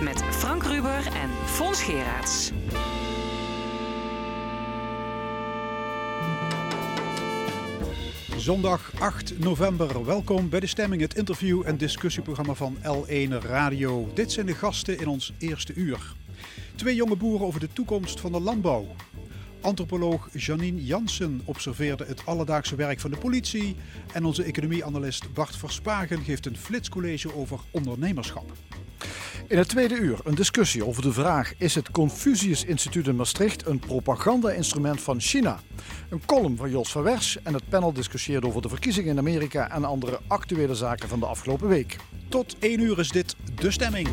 Met Frank Ruber en Fons Geraerts. Zondag 8 november. Welkom bij De Stemming, het interview- en discussieprogramma van L1 Radio. Dit zijn de gasten in ons eerste uur. Twee jonge boeren over de toekomst van de landbouw. Antropoloog Janine Jansen observeerde het alledaagse werk van de politie. En onze economieanalist Bart Verspagen geeft een flitscollege over ondernemerschap. In het tweede uur een discussie over de vraag: is het Confucius Instituut in Maastricht een propaganda-instrument van China? Een column van Jos van Wers en het panel discussieert over de verkiezingen in Amerika en andere actuele zaken van de afgelopen week. Tot 1 uur is dit de stemming.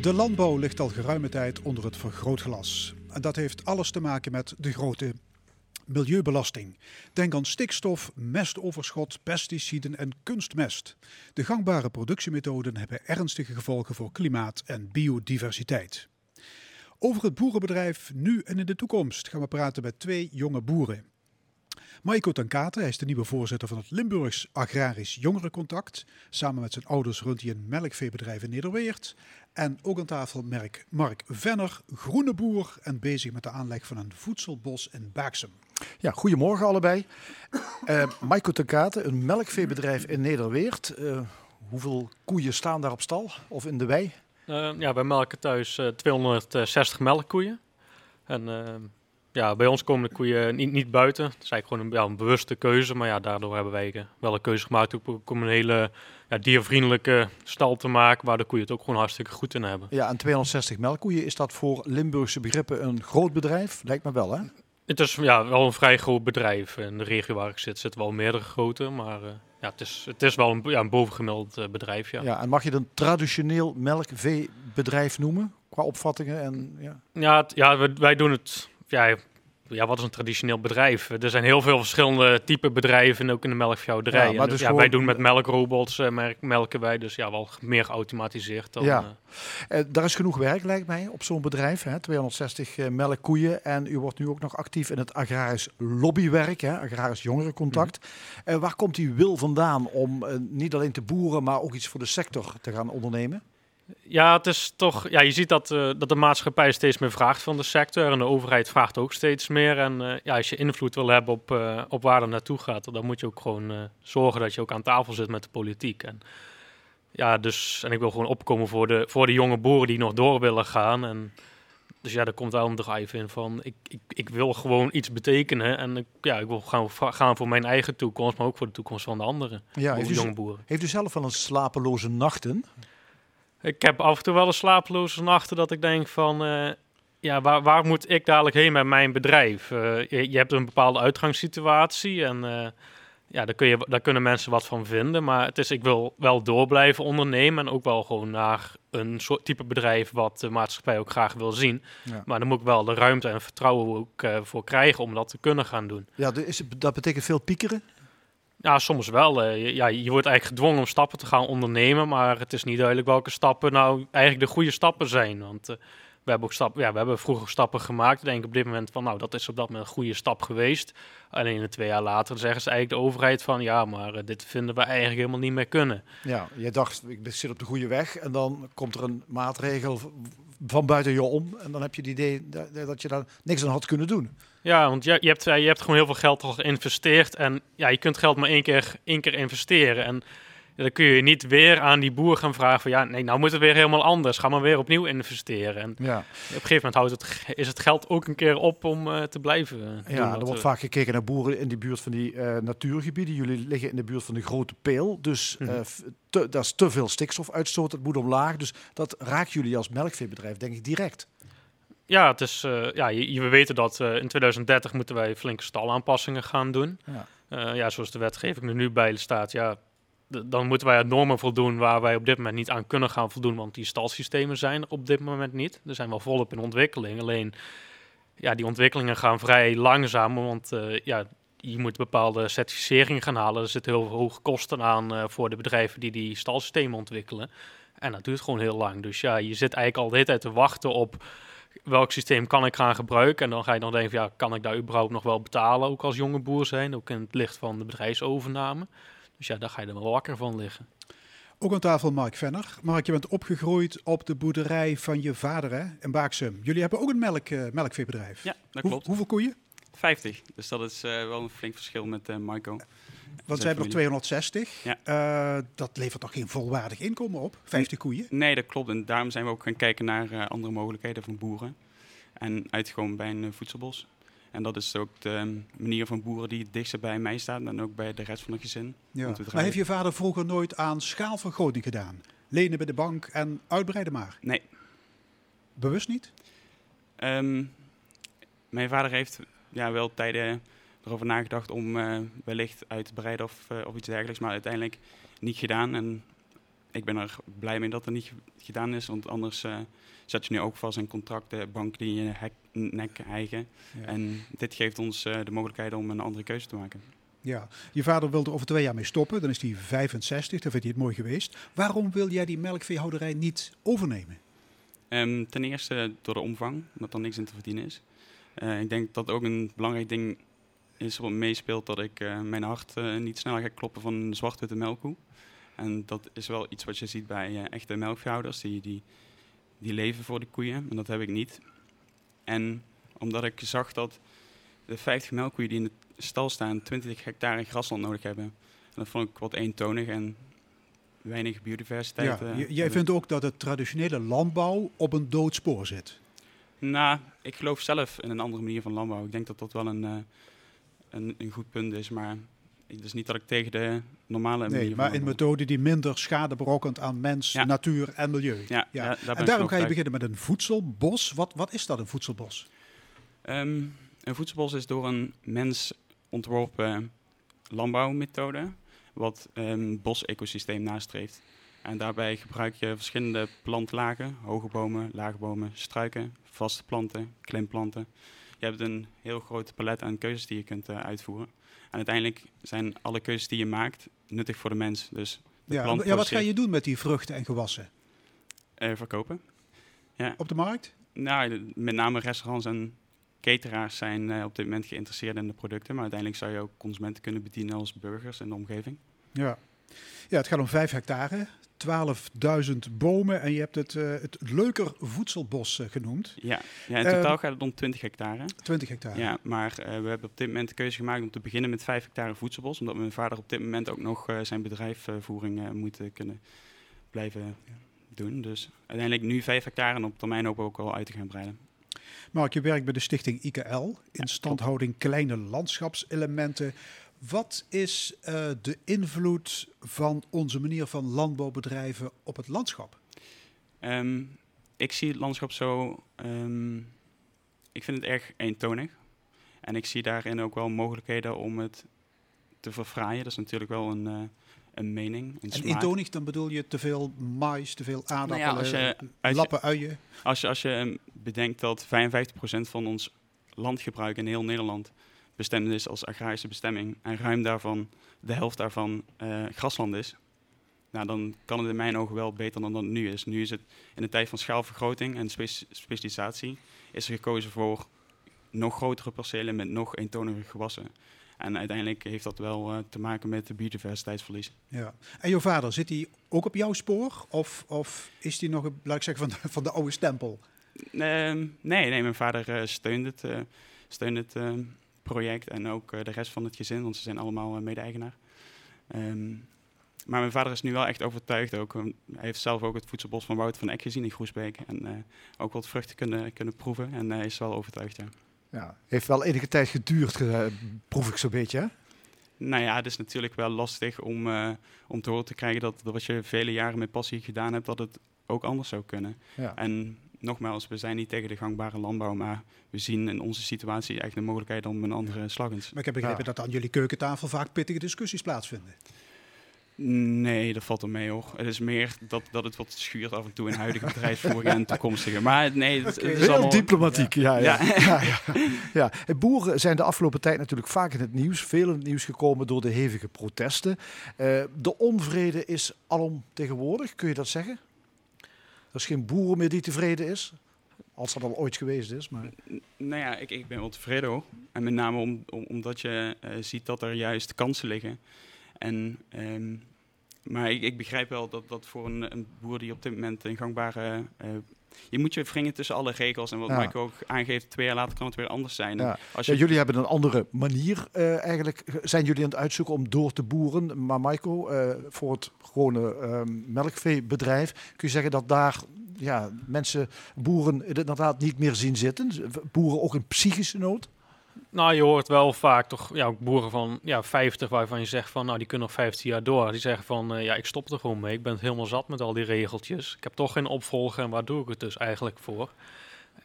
De landbouw ligt al geruime tijd onder het vergrootglas. En dat heeft alles te maken met de grote milieubelasting. Denk aan stikstof, mestoverschot, pesticiden en kunstmest. De gangbare productiemethoden hebben ernstige gevolgen voor klimaat en biodiversiteit. Over het boerenbedrijf nu en in de toekomst gaan we praten met twee jonge boeren. Maiko Tankate, hij is de nieuwe voorzitter van het Limburgs Agrarisch Jongerencontact. Samen met zijn ouders runt hij een melkveebedrijf in Nederweert. En ook aan tafel merk Mark Venner, groene boer en bezig met de aanleg van een voedselbos in Baaksem. Ja, goedemorgen allebei. Uh, Maiko Tankate, een melkveebedrijf in Nederweert. Uh, hoeveel koeien staan daar op stal of in de wei? Uh, ja, wij melken thuis 260 melkkoeien. En ja, bij ons komen de koeien niet, niet buiten. Het is eigenlijk gewoon een, ja, een bewuste keuze. Maar ja, daardoor hebben wij wel een keuze gemaakt om een hele ja, diervriendelijke stal te maken. Waar de koeien het ook gewoon hartstikke goed in hebben. Ja, en 260 melkkoeien, is dat voor Limburgse begrippen een groot bedrijf? Lijkt me wel, hè? Het is ja, wel een vrij groot bedrijf. In de regio waar ik zit zitten wel meerdere grote. Maar uh, ja, het, is, het is wel een, ja, een bovengemiddeld uh, bedrijf. Ja. ja, en mag je het een traditioneel melkveebedrijf noemen? Qua opvattingen? En, ja, ja, het, ja wij, wij doen het ja, ja, wat is een traditioneel bedrijf? Er zijn heel veel verschillende type bedrijven, ook in de melkveehouderij. Ja, maar dus ja, wij doen met melkrobots, uh, melken wij, dus ja, wel meer geautomatiseerd. Dan, ja. Uh, daar is genoeg werk, lijkt mij, op zo'n bedrijf. Hè? 260 uh, melkkoeien. En u wordt nu ook nog actief in het agrarisch lobbywerk, hè? agrarisch jongerencontact. Mm. waar komt die wil vandaan om niet alleen te boeren, maar ook iets voor de sector te gaan ondernemen? Ja, het is toch. Ja, je ziet dat, uh, dat de maatschappij steeds meer vraagt van de sector. En de overheid vraagt ook steeds meer. En uh, ja, als je invloed wil hebben op, uh, op waar er naartoe gaat, dan moet je ook gewoon zorgen dat je ook aan tafel zit met de politiek. En ja, dus. En ik wil gewoon opkomen voor de, voor de jonge boeren die nog door willen gaan. En dus ja, daar komt wel een drive in van. Ik, ik, ik wil gewoon iets betekenen. En ik, ja, ik wil gaan, gaan voor mijn eigen toekomst, maar ook voor de toekomst van de anderen. Ja, heeft u, jonge boeren. Heeft u zelf wel een slapeloze nachten? Ik heb af en toe wel een slapeloze nachten dat ik denk van... Uh, ja, waar, waar moet ik dadelijk heen met mijn bedrijf? Uh, je, je, hebt een bepaalde uitgangssituatie en uh, ja, daar, kun je, daar kunnen mensen wat van vinden. Maar het is, ik wil wel door blijven ondernemen en ook wel gewoon naar een soort type bedrijf wat de maatschappij ook graag wil zien. Ja. Maar dan moet ik wel de ruimte en vertrouwen ook voor krijgen om dat te kunnen gaan doen. Ja, is, dat betekent veel piekeren? Ja, soms wel. Uh, ja, je wordt eigenlijk gedwongen om stappen te gaan ondernemen, maar het is niet duidelijk welke stappen nou eigenlijk de goede stappen zijn. Want uh, we hebben ook stappen, ja, we hebben vroeger stappen gemaakt. Ik denk op dit moment van, nou, dat is op dat moment een goede stap geweest. Alleen twee jaar later zeggen ze eigenlijk de overheid van, ja, maar uh, dit vinden we eigenlijk helemaal niet meer kunnen. Ja, je dacht, ik zit op de goede weg en dan komt er een maatregel van buiten je om en dan heb je het idee dat je daar niks aan had kunnen doen. Ja, want je, je, hebt, je hebt gewoon heel veel geld al geïnvesteerd. En ja, je kunt geld maar één keer, één keer investeren. En dan kun je niet weer aan die boer gaan vragen van... ja, nee, nou moet het weer helemaal anders. Ga maar weer opnieuw investeren. En ja. op een gegeven moment houdt het, is het geld ook een keer op om uh, te blijven Ja, er wordt vaak gekeken naar boeren in die buurt van die uh, natuurgebieden. Jullie liggen in de buurt van de Grote Peel. Dus uh, dat is te veel stikstofuitstoot. Het moet omlaag. Dus dat raakt jullie als melkveebedrijf denk ik direct. Ja, het is, uh, ja je, we weten dat uh, in 2030 moeten wij flinke stalaanpassingen gaan doen. Ja. Uh, ja, zoals de wetgeving er nu bij staat, ja, dan moeten wij aan normen voldoen waar wij op dit moment niet aan kunnen gaan voldoen, want die stalsystemen zijn er op dit moment niet. Er zijn wel volop in ontwikkeling, alleen ja, die ontwikkelingen gaan vrij langzaam, want ja, je moet bepaalde certificeringen gaan halen. Er zitten heel hoge kosten aan voor de bedrijven die die stalsystemen ontwikkelen. En dat duurt gewoon heel lang. Dus ja, je zit eigenlijk al de hele tijd te wachten op welk systeem kan ik gaan gebruiken? En dan ga je dan denken, ja, kan ik daar überhaupt nog wel betalen, ook als jonge boer zijn, ook in het licht van de bedrijfsovername. Dus ja, daar ga je er wel wakker van liggen. Ook aan tafel Mark Venner. Mark, je bent opgegroeid op de boerderij van je vader hè, in Baaksum. Jullie hebben ook een melk, uh, melkveebedrijf. Ja, dat Hoe- klopt. hoeveel koeien? 50. Dus dat is eh, wel een flink verschil met eh Maiko. Want zij hebben er 260. Ja. Eh, dat levert toch geen volwaardig inkomen op? 50 koeien? Nee, dat klopt. En daarom zijn we ook gaan kijken naar eh, andere mogelijkheden van boeren. En uitgekomen bij een eh, voedselbos. En dat is ook de ehm, manier van boeren die het dichtst bij mij staat. En ook bij de rest van het gezin. Ja. Maar heeft je vader vroeger nooit aan schaalvergroting gedaan? Lenen bij de bank en uitbreiden maar? Nee. Bewust niet? Ehm, mijn vader heeft ja, wel tijden erover nagedacht om eh, wellicht uit te breiden of, eh, of iets dergelijks. Maar uiteindelijk niet gedaan. En ik ben er blij mee dat het niet ge- gedaan is. Want anders eh, zet je nu ook vast in contracten, banken die je hek, nek eigen. Ja. En dit geeft ons de mogelijkheid om een andere keuze te maken. ja. Je vader wilde er over twee jaar mee stoppen. Dan is hij 65. Dan vindt hij het mooi geweest. Waarom wil jij die melkveehouderij niet overnemen? Ehm, ten eerste door de omvang, omdat er niks in te verdienen is. Ik denk dat ook een belangrijk ding is wat meespeelt dat ik eh, mijn hart eh, niet sneller ga kloppen van een zwart-witte melkkoe. En dat is wel iets wat je ziet bij eh, echte melkveehouders, die, die, die leven voor de koeien. En dat heb ik niet. En omdat ik zag dat de 50 melkkoeien die in de stal staan 20 hectare grasland nodig hebben. En dat vond ik wat eentonig en weinig biodiversiteit. Ja, jij vindt ook dat het traditionele landbouw op een doodspoor zit. Nou, ik geloof zelf in een andere manier van landbouw. Ik denk dat dat wel een, een, een goed punt is. Maar het is niet dat ik tegen de normale Nee, maar in landbouw- methoden die minder schade berokkent aan mens, Ja. natuur en milieu. Ja, ja. daar En daarom ga je beginnen met een voedselbos. Wat, wat is dat, een voedselbos? Ehm, een voedselbos is door een mens ontworpen landbouwmethode. Wat een bosecosysteem nastreeft. En daarbij gebruik je verschillende plantlagen. Hoge bomen, lage bomen, struiken, vaste planten, klimplanten. Je hebt een heel groot palet aan keuzes die je kunt eh, uitvoeren. En uiteindelijk zijn alle keuzes die je maakt nuttig voor de mens. Dus de Ja, ja, wat ga je doen met die vruchten en gewassen? eh, verkopen. Op de markt? Nou, met name restaurants en cateraars zijn eh, op dit moment geïnteresseerd in de producten. Maar uiteindelijk zou je ook consumenten kunnen bedienen als burgers in de omgeving. Ja. Ja, het gaat om 5 hectare, 12.000 bomen en je hebt het, eh, het leuker voedselbos eh, genoemd. Ja, ja in Ehm, totaal gaat het om 20 hectare. 20 hectare. Ja, maar eh, we hebben op dit moment de keuze gemaakt om te beginnen met 5 hectare voedselbos. Omdat mijn vader op dit moment ook nog zijn bedrijfsvoering eh, moet kunnen blijven doen. Dus uiteindelijk nu 5 hectare en op termijn hopen we ook wel uit te gaan breiden. Mark, je werkt bij de stichting IKL, instandhouding kleine landschapselementen. Wat is eh, de invloed van onze manier van landbouwbedrijven op het landschap? Ehm, ik zie het landschap zo. ehm, ik vind het erg eentonig. En ik zie daarin ook wel mogelijkheden om het te verfraaien. Dat is natuurlijk wel een, eh, een mening. Een En eentonig, dan bedoel je te veel mais, te veel aardappelen, Nou ja, als je- als je- lappen, uien. Als je, als je ehm, bedenkt dat 55% van ons landgebruik in heel Nederland bestemd is als agrarische bestemming. En ruim daarvan, de helft daarvan, eh, grasland is. Nou, dan kan het in mijn ogen wel beter dan dat het nu is. Nu is het in de tijd van schaalvergroting en spe- specialisatie is er gekozen voor nog grotere percelen met nog eentonige gewassen. En uiteindelijk heeft dat wel eh, te maken met de biodiversiteitsverlies. Ja. En jouw vader, zit hij ook op jouw spoor? Of, of is hij nog, een- laat ik zeggen, van de, van de oude stempel? Ehm, nee, nee, mijn vader eh, steunt het, steunt het ehm, project en ook eh, de rest van het gezin, want ze zijn allemaal eh, mede-eigenaar. Ehm, maar mijn vader is nu wel echt overtuigd ook. Hij heeft zelf ook het voedselbos van Wout van Eck gezien in Groesbeek. En eh, ook wat vruchten kunnen, kunnen proeven. En hij is wel overtuigd, ja. Ja, heeft wel enige tijd geduurd, proef ik zo'n beetje. Hè? Nou ja, het is natuurlijk wel lastig om, om te horen te krijgen dat wat je vele jaren met passie gedaan hebt, dat het ook anders zou kunnen. Ja. En nogmaals, we zijn niet tegen de gangbare landbouw, maar we zien in onze situatie echt de mogelijkheid om een andere slag in te Maar ik heb begrepen dat aan jullie keukentafel vaak pittige discussies plaatsvinden. Nee, dat valt er mee hoor. Het is meer dat, dat het wat schuurt af en toe in huidige bedrijfsvoering en toekomstige. Maar nee, het, het is Heel allemaal... diplomatiek, ja. Ja, Ja. ja. ja, ja. En boeren zijn de afgelopen tijd natuurlijk vaak in het nieuws, veel in het nieuws gekomen door de hevige protesten. Eh, de onvrede is alom tegenwoordig, kun je dat zeggen? Er is geen boer meer die tevreden is, Als dat al ooit geweest is. Maar... Nou ja, ik, ik ben wel tevreden hoor. En met name om, om- omdat je eh, ziet dat er juist kansen liggen. En, ehm, maar ik, ik begrijp wel dat, dat voor een, een boer die op dit moment een gangbare... eh, je moet je wringen tussen alle regels. En wat Ja. Mike ook aangeeft, twee jaar later kan het weer anders zijn. Ja. Als Ja, je, jullie hebben een andere manier eh, eigenlijk. Zijn jullie aan het uitzoeken om door te boeren? Maar Maiko, eh, voor het gewone ehm, melkveebedrijf, kun je zeggen dat daar ja, mensen, boeren het inderdaad niet meer zien zitten? Boeren ook in psychische nood? Nou, je hoort wel vaak toch ja, ook boeren van ja, 50 waarvan je zegt van nou die kunnen nog 15 jaar door. Die zeggen van eh, ja, ik stop er gewoon mee. Ik ben het helemaal zat met al die regeltjes. Ik heb toch geen opvolger en waar doe ik het dus eigenlijk voor?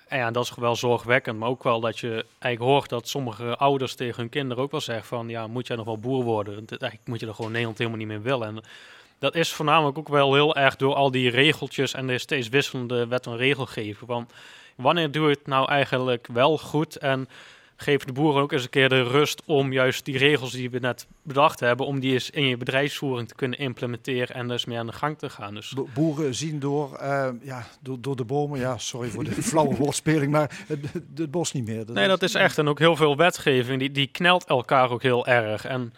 En ja, dat is wel zorgwekkend, maar ook wel dat je eigenlijk hoort dat sommige ouders tegen hun kinderen ook wel zeggen van ja, moet jij nog wel boer worden? Eigenlijk moet je er gewoon Nederland helemaal niet meer willen. En dat is voornamelijk ook wel heel erg door al die regeltjes en de steeds wisselende wet en regelgeving. Want wanneer doe je het nou eigenlijk wel goed en geef de boeren ook eens een keer de rust om juist die regels die we net bedacht hebben, om die eens in je bedrijfsvoering te kunnen implementeren en dus mee aan de gang te gaan. Dus Bo- Boeren zien door, eh, ja, door, door de bomen, ja, sorry voor de flauwe woordspeling, maar het, het bos niet meer. nee, dat is echt. En ook heel veel wetgeving, die, die knelt elkaar ook heel erg. En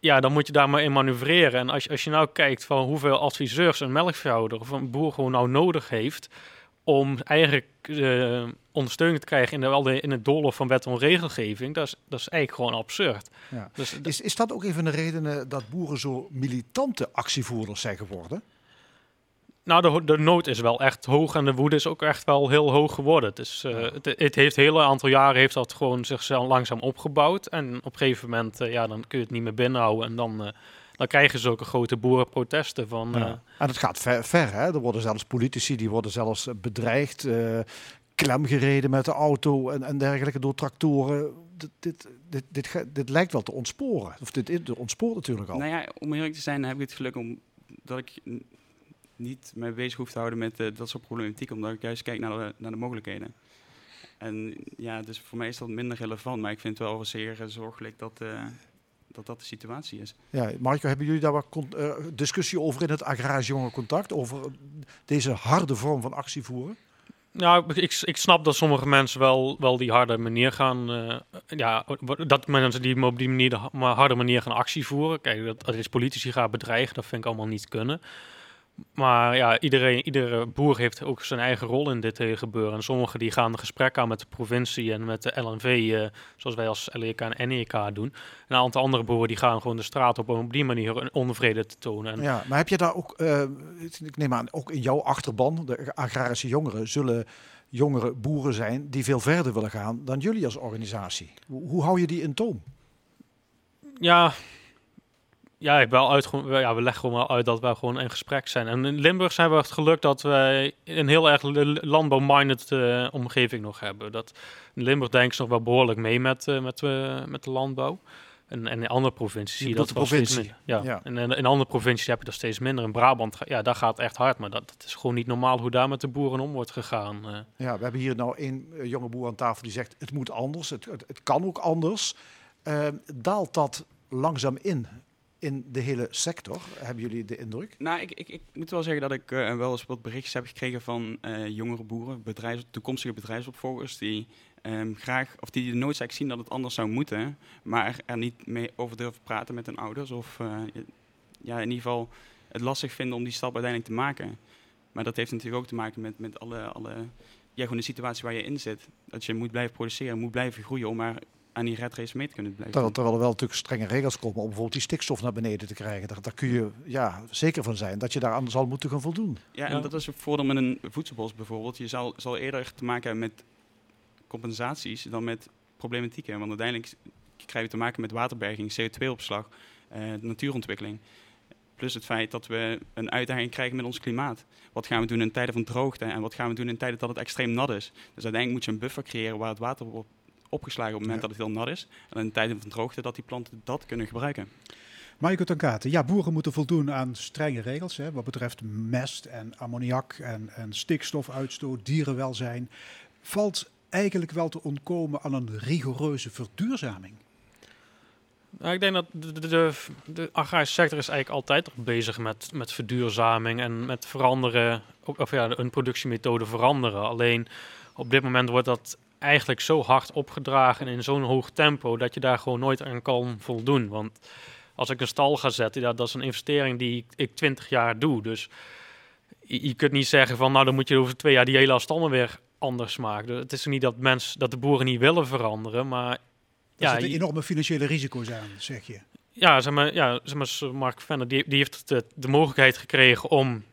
ja, dan moet je daar maar in manoeuvreren. En als, als je nou kijkt van hoeveel adviseurs een melkveehouder of een boer gewoon nou nodig heeft om eigenlijk eh, ondersteuning te krijgen in, de, in het doolhof van wet en regelgeving, dat is, dat is eigenlijk gewoon absurd. Ja. Dus, Is, is dat ook een van de redenen dat boeren zo militante actievoerders zijn geworden? Nou, de, de nood is wel echt hoog en de woede is ook echt wel heel hoog geworden. Het, is, eh, het, het heeft een hele aantal jaren heeft dat gewoon zichzelf langzaam opgebouwd. En op een gegeven moment, eh, ja, dan kun je het niet meer binnenhouden. En dan, dan krijg je zulke grote boerenprotesten van... eh, Ja. En het gaat ver, ver hè? Er worden zelfs politici, die worden zelfs eh, bedreigd, eh klemgereden met de auto en, en dergelijke door tractoren. Dit, dit, dit, dit, dit lijkt wel te ontsporen. Of dit, dit ontspoort natuurlijk al. nou ja, om eerlijk te zijn heb ik het geluk om, dat ik niet me bezig hoef te houden met eh, dat soort problematiek. Omdat ik juist kijk naar de, naar de mogelijkheden. En ja, dus voor mij is dat minder relevant. Maar ik vind het wel zeer eh, zorgelijk dat, eh, dat dat de situatie is. Ja, Marco, hebben jullie daar wat con- eh, discussie over in het agrarisch jongerencontact? Over deze harde vorm van actie voeren? Nou, ik, ik snap dat sommige mensen wel, wel die harde manier gaan. eh, ja, dat mensen die op die manier de harde manier gaan actie voeren. Kijk, dat als je politici gaat bedreigen, dat vind ik allemaal niet kunnen. Maar ja, iedereen, iedere boer heeft ook zijn eigen rol in dit hele gebeuren. En sommigen die gaan een gesprek aan met de provincie en met de LNV, eh, zoals wij als LEK en NEK doen. En een aantal andere boeren die gaan gewoon de straat op om op die manier onvrede te tonen. En Ja, maar heb je daar ook, eh, ik neem aan, ook in jouw achterban, de agrarische jongeren, zullen jongere boeren zijn die veel verder willen gaan dan jullie als organisatie? Hoe, hoe hou je die in toom? Ja, ja, ik wel uit, gewoon- ja, we leggen gewoon wel uit dat we gewoon in gesprek zijn. En in Limburg zijn we het geluk dat wij een heel erg landbouw-minded eh, omgeving nog hebben. Dat, in Limburg denken ze nog wel behoorlijk mee met, eh, met, eh, met de landbouw. En, en in andere provincies zie je dat de wel steeds provincie? minder. Ja. Ja. En in, in andere provincies heb je dat steeds minder. In Brabant, ja, daar gaat het echt hard. Maar dat, dat is gewoon niet normaal hoe daar met de boeren om wordt gegaan. eh. Ja, we hebben hier nou één jonge boer aan tafel die zegt het moet anders, het, het, het kan ook anders. Daalt dat langzaam in, in de hele sector? Hebben jullie de indruk? Nou, ik, ik, ik moet wel zeggen dat ik eh, wel eens wat berichtjes heb gekregen van eh, jongere boeren, bedrijfs, toekomstige bedrijfsopvolgers, die ehm, graag, of die de noodzaak zien dat het anders zou moeten, maar er, er niet mee over durven praten met hun ouders. Of eh, ja, in ieder geval het lastig vinden om die stap uiteindelijk te maken. Maar dat heeft natuurlijk ook te maken met, met alle, alle, ja, gewoon de situatie waar je in zit. Dat je moet blijven produceren, moet blijven groeien om maar aan die red race mee te kunnen blijven. Terwijl, terwijl er wel natuurlijk strenge regels komen om bijvoorbeeld die stikstof naar beneden te krijgen. Daar, daar kun je ja, zeker van zijn dat je daar aan zal moeten gaan voldoen. Ja, en Ja. dat is het voordeel met een voedselbos bijvoorbeeld. Je zal, zal eerder te maken hebben met compensaties dan met problematieken. Want uiteindelijk krijg je te maken met waterberging, CO2-opslag, eh, natuurontwikkeling. Plus het feit dat we een uitdaging krijgen met ons klimaat. Wat gaan we doen in tijden van droogte en wat gaan we doen in tijden dat het extreem nat is. Dus uiteindelijk moet je een buffer creëren waar het water wordt opgeslagen op het moment Ja. dat het heel nat is. En in tijden van droogte dat die planten dat kunnen gebruiken. Maaike Tankate, ja, boeren moeten voldoen aan strenge regels hè, wat betreft mest en ammoniak en, en stikstofuitstoot, dierenwelzijn. Valt eigenlijk wel te ontkomen aan een rigoureuze verduurzaming? Nou, ik denk dat de, de, de, de agrarische sector is eigenlijk altijd toch bezig met, met verduurzaming en met veranderen, ook, of ja, een productiemethode veranderen. Alleen op dit moment wordt dat eigenlijk zo hard opgedragen en in zo'n hoog tempo dat je daar gewoon nooit aan kan voldoen. Want als ik een stal ga zetten, ja, dat is een investering die ik twintig jaar doe. Dus je, je kunt niet zeggen van nou dan moet je over twee jaar die hele stal weer anders maken. Dus het is niet dat mensen dat de boeren niet willen veranderen, maar Er ja, zitten je- enorme financiële risico's aan, zeg je. ja, zeg maar, ja, zeg maar Mark Venner, die, die heeft de, de mogelijkheid gekregen om,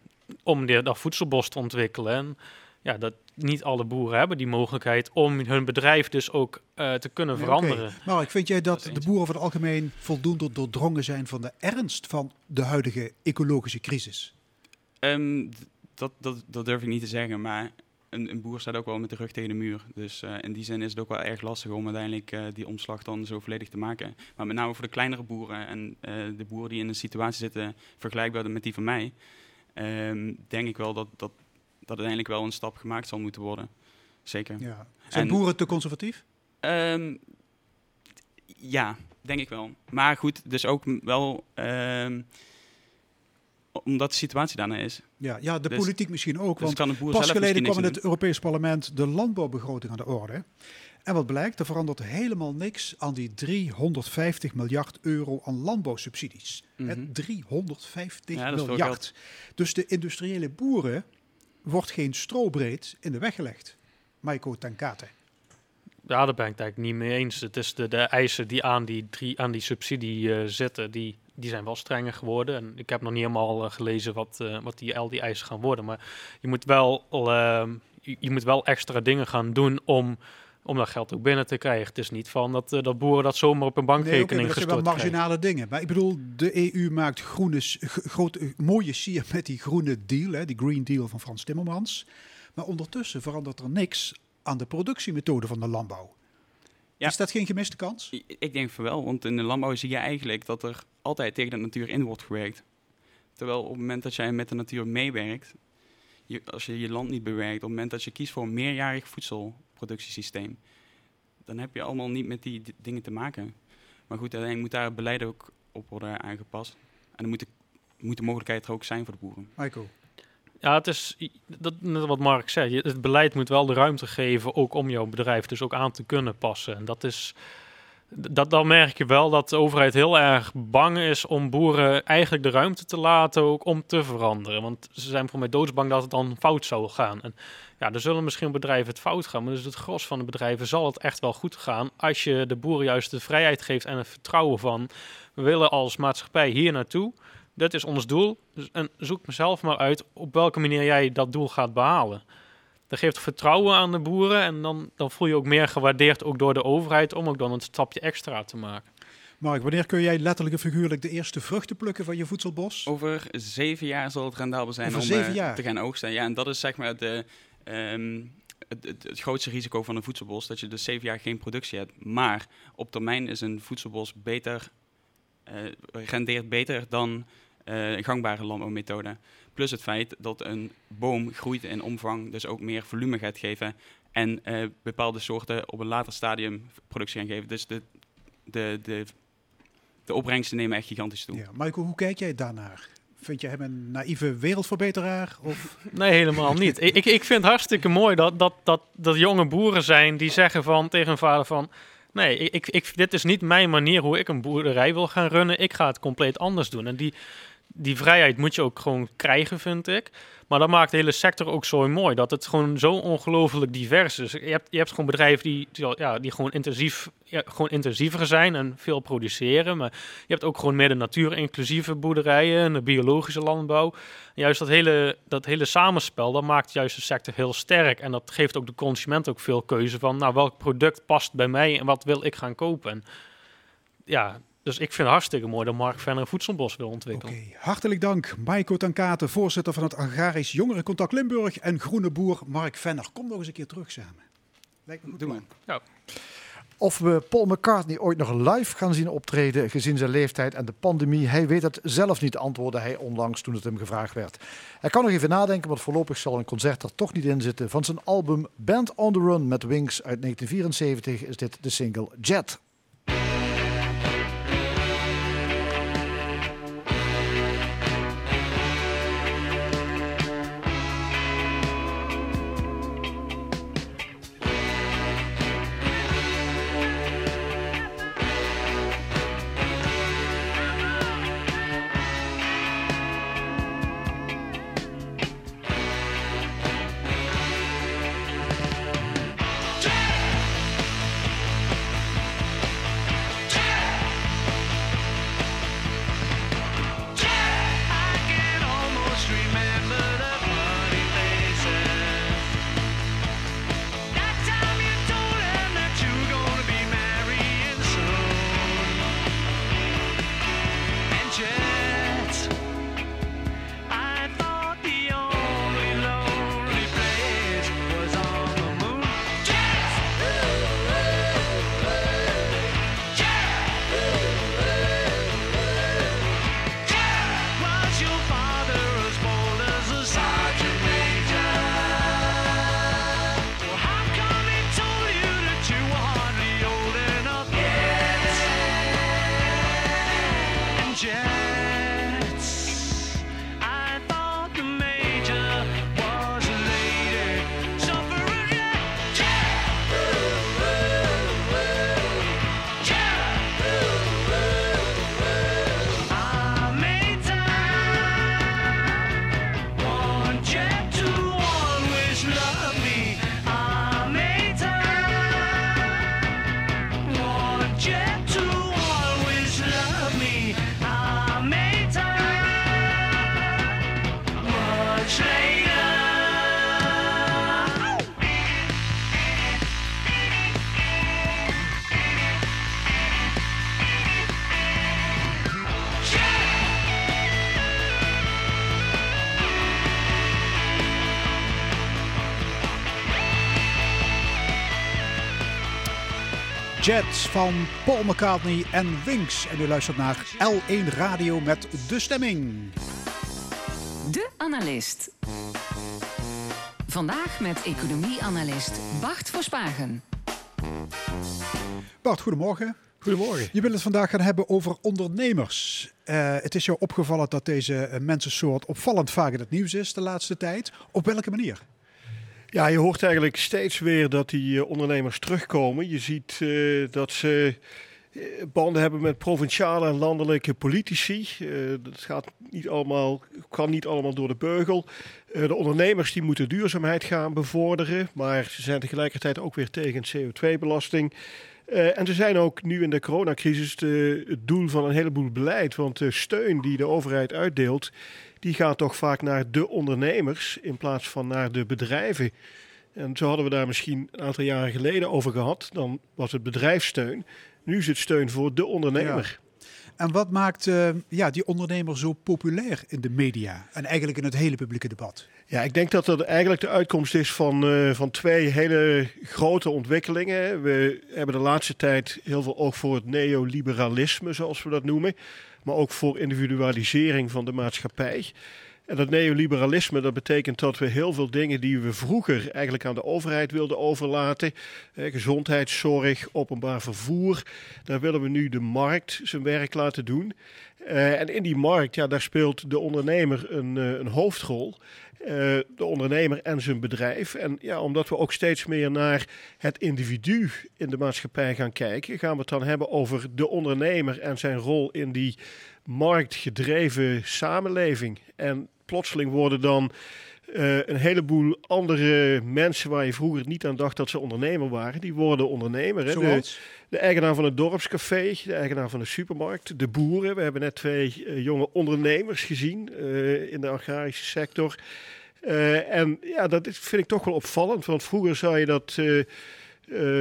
om die, dat voedselbos te ontwikkelen. En ja, dat niet alle boeren hebben die mogelijkheid om hun bedrijf dus ook eh, te kunnen Nee, veranderen. oké. Mark, vind jij dat de boeren over het algemeen voldoende doordrongen zijn van de ernst van de huidige ecologische crisis? Ehm, dat, dat, dat durf ik niet te zeggen, maar een, een boer staat ook wel met de rug tegen de muur. Dus eh, in die zin is het ook wel erg lastig om uiteindelijk eh, die omslag dan zo volledig te maken. Maar met name voor de kleinere boeren en eh, de boeren die in een situatie zitten vergelijkbaar met die van mij, ehm, denk ik wel dat, dat, dat uiteindelijk wel een stap gemaakt zal moeten worden. Zeker. Ja. Zijn En- boeren te conservatief? Ehm, ja, denk ik wel. Maar goed, dus ook wel ehm, omdat de situatie daarna is. Ja, ja de Dus- politiek misschien ook. Dus Want pas geleden kwam in het Europees Parlement de landbouwbegroting aan de orde. En wat blijkt, er verandert helemaal niks aan die 350 miljard euro aan landbouwsubsidies. Mhm. 350 Ja, dat is veel miljard. Dus de industriële boeren wordt geen strobreed in de weg gelegd. Maiko Tankate. Ja, daar ben ik het eigenlijk niet mee eens. Het is de, de eisen die aan die, drie, aan die subsidie eh, zitten, die, die zijn wel strenger geworden. En ik heb nog niet helemaal eh, gelezen wat, eh, wat die, al die eisen gaan worden. Maar je moet wel, je moet wel extra dingen gaan doen om, om dat geld ook binnen te krijgen. Het is niet van dat, eh, dat boeren dat zomaar op een Nee, oké, bankrekening maar dat zijn wel gestort krijgen. marginale dingen. Maar ik bedoel, de EU maakt groene, grote, mooie sier met die groene deal, hè, die Green Deal van Frans Timmermans. Maar ondertussen verandert er niks aan de productiemethode van de landbouw. Ja. Is dat geen gemiste kans? Ik denk van wel, want in de landbouw zie je eigenlijk dat er altijd tegen de natuur in wordt gewerkt. Terwijl op het moment dat jij met de natuur meewerkt, je, als je je land niet bewerkt, op het moment dat je kiest voor een meerjarig voedselproductiesysteem, dan heb je allemaal niet met die d- dingen te maken. Maar goed, uiteindelijk moet daar het beleid ook op worden aangepast. En dan moet de, moet de mogelijkheid er ook zijn voor de boeren. Michael. Ja, het is dat, net wat Mark zei. Het beleid moet wel de ruimte geven, ook om jouw bedrijf dus ook aan te kunnen passen. En dat is. Dat, dan merk je wel dat de overheid heel erg bang is om boeren eigenlijk de ruimte te laten ook om te veranderen. Want ze zijn voor mij doodsbang dat het dan fout zou gaan. En ja, er zullen misschien bedrijven het fout gaan, maar dus het gros van de bedrijven zal het echt wel goed gaan als je de boeren juist de vrijheid geeft en het vertrouwen van we willen als maatschappij hier naartoe. Dit is ons doel. Dus, en zoek mezelf maar uit op welke manier jij dat doel gaat behalen. Dat geeft vertrouwen aan de boeren en dan, dan voel je je ook meer gewaardeerd ook door de overheid om ook dan een stapje extra te maken. Mark, wanneer kun jij letterlijk en figuurlijk de eerste vruchten plukken van je voedselbos? Over zeven jaar zal het rendabel zijn Over om zeven eh, jaar? te gaan oogsten. Ja, en dat is zeg maar de, ehm, het, het, grootste risico van een voedselbos, dat je dus zeven jaar geen productie hebt. Maar op termijn is een voedselbos beter, eh, rendeert beter dan een gangbare landbouwmethode. Plus het feit dat een boom groeit in omvang, dus ook meer volume gaat geven. En eh, bepaalde soorten op een later stadium productie gaan geven. Dus de, de, de, de opbrengsten nemen echt gigantisch toe. Ja. Michael, hoe kijk jij daarnaar? Vind je hem een naïeve wereldverbeteraar? Of... Nee, helemaal niet. ik, ik, vind het hartstikke mooi dat, dat, dat, dat jonge boeren zijn die zeggen van, tegen hun vader van... Nee, ik, ik, dit is niet mijn manier hoe ik een boerderij wil gaan runnen. Ik ga het compleet anders doen. En die, die vrijheid moet je ook gewoon krijgen, vind ik. Maar dat maakt de hele sector ook zo mooi. Dat het gewoon zo ongelooflijk divers is. Je hebt, je hebt gewoon bedrijven die, ja, die gewoon, intensief, ja, gewoon intensiever zijn en veel produceren. Maar je hebt ook gewoon meer de natuur-inclusieve boerderijen en de biologische landbouw. Juist dat hele, dat hele samenspel, dat maakt juist de sector heel sterk. En dat geeft ook de consument ook veel keuze van, nou, welk product past bij mij en wat wil ik gaan kopen. En ja, dus ik vind het hartstikke mooi dat Mark Venner een voedselbos wil Oké, ontwikkelen. hartelijk dank. Maiko Tankate, voorzitter van het Agrarisch Jongerencontact Limburg en groene boer Mark Venner. Kom nog eens een keer terug samen. Lijkt me goed plan. Of we Paul McCartney ooit nog live gaan zien optreden, gezien zijn leeftijd en de pandemie. Hij weet het zelf niet, antwoordde hij onlangs toen het hem gevraagd werd. Hij kan nog even nadenken, want voorlopig zal een concert er toch niet in zitten. Van zijn album Band on the Run met Wings uit 1974 is dit de single Jet. Van Paul McCartney en Wings. En u luistert naar L1 Radio met De Stemming. De Analist. Vandaag met economie-analyst Bart Verspagen. Bart, goedemorgen. Goedemorgen. Je wil het vandaag gaan hebben over ondernemers. Uh, het is jou opgevallen dat deze uh, mensensoort opvallend vaak in het nieuws is de laatste tijd. Op welke manier? Ja, je hoort eigenlijk steeds weer dat die uh, ondernemers terugkomen. Je ziet dat ze banden hebben met provinciale en landelijke politici. dat gaat niet allemaal, kan niet allemaal door de beugel. de ondernemers die moeten duurzaamheid gaan bevorderen, maar ze zijn tegelijkertijd ook weer tegen CO2-belasting. Uh, en ze zijn ook nu in de coronacrisis het doel van een heleboel beleid. Want de steun die de overheid uitdeelt, die gaat toch vaak naar de ondernemers in plaats van naar de bedrijven. En zo hadden we daar misschien een aantal jaren geleden over gehad. Dan was het bedrijfssteun. Nu is het steun voor de ondernemer. Ja. En wat maakt uh, ja, die ondernemer zo populair in de media en eigenlijk in het hele publieke debat? Ja, ik denk dat dat eigenlijk de uitkomst is van, uh, van twee hele grote ontwikkelingen. We hebben de laatste tijd heel veel oog voor het neoliberalisme, zoals we dat noemen. Maar ook voor individualisering van de maatschappij. En dat neoliberalisme, dat betekent dat we heel veel dingen die we vroeger eigenlijk aan de overheid wilden overlaten, eh, gezondheidszorg, openbaar vervoer, daar willen we nu de markt zijn werk laten doen. Uh, en in die markt, ja, daar speelt de ondernemer een, uh, een hoofdrol. Uh, de ondernemer en zijn bedrijf. En ja, omdat we ook steeds meer naar het individu in de maatschappij gaan kijken, gaan we het dan hebben over de ondernemer en zijn rol in die marktgedreven samenleving. En plotseling worden dan uh, een heleboel andere mensen waar je vroeger niet aan dacht dat ze ondernemer waren, die worden ondernemer. Hè? De, de, eigenaar van het dorpscafé, de eigenaar van de supermarkt, de boeren. We hebben net twee uh, jonge ondernemers gezien uh, in de agrarische sector. en ja, dat vind ik toch wel opvallend, want vroeger zou je dat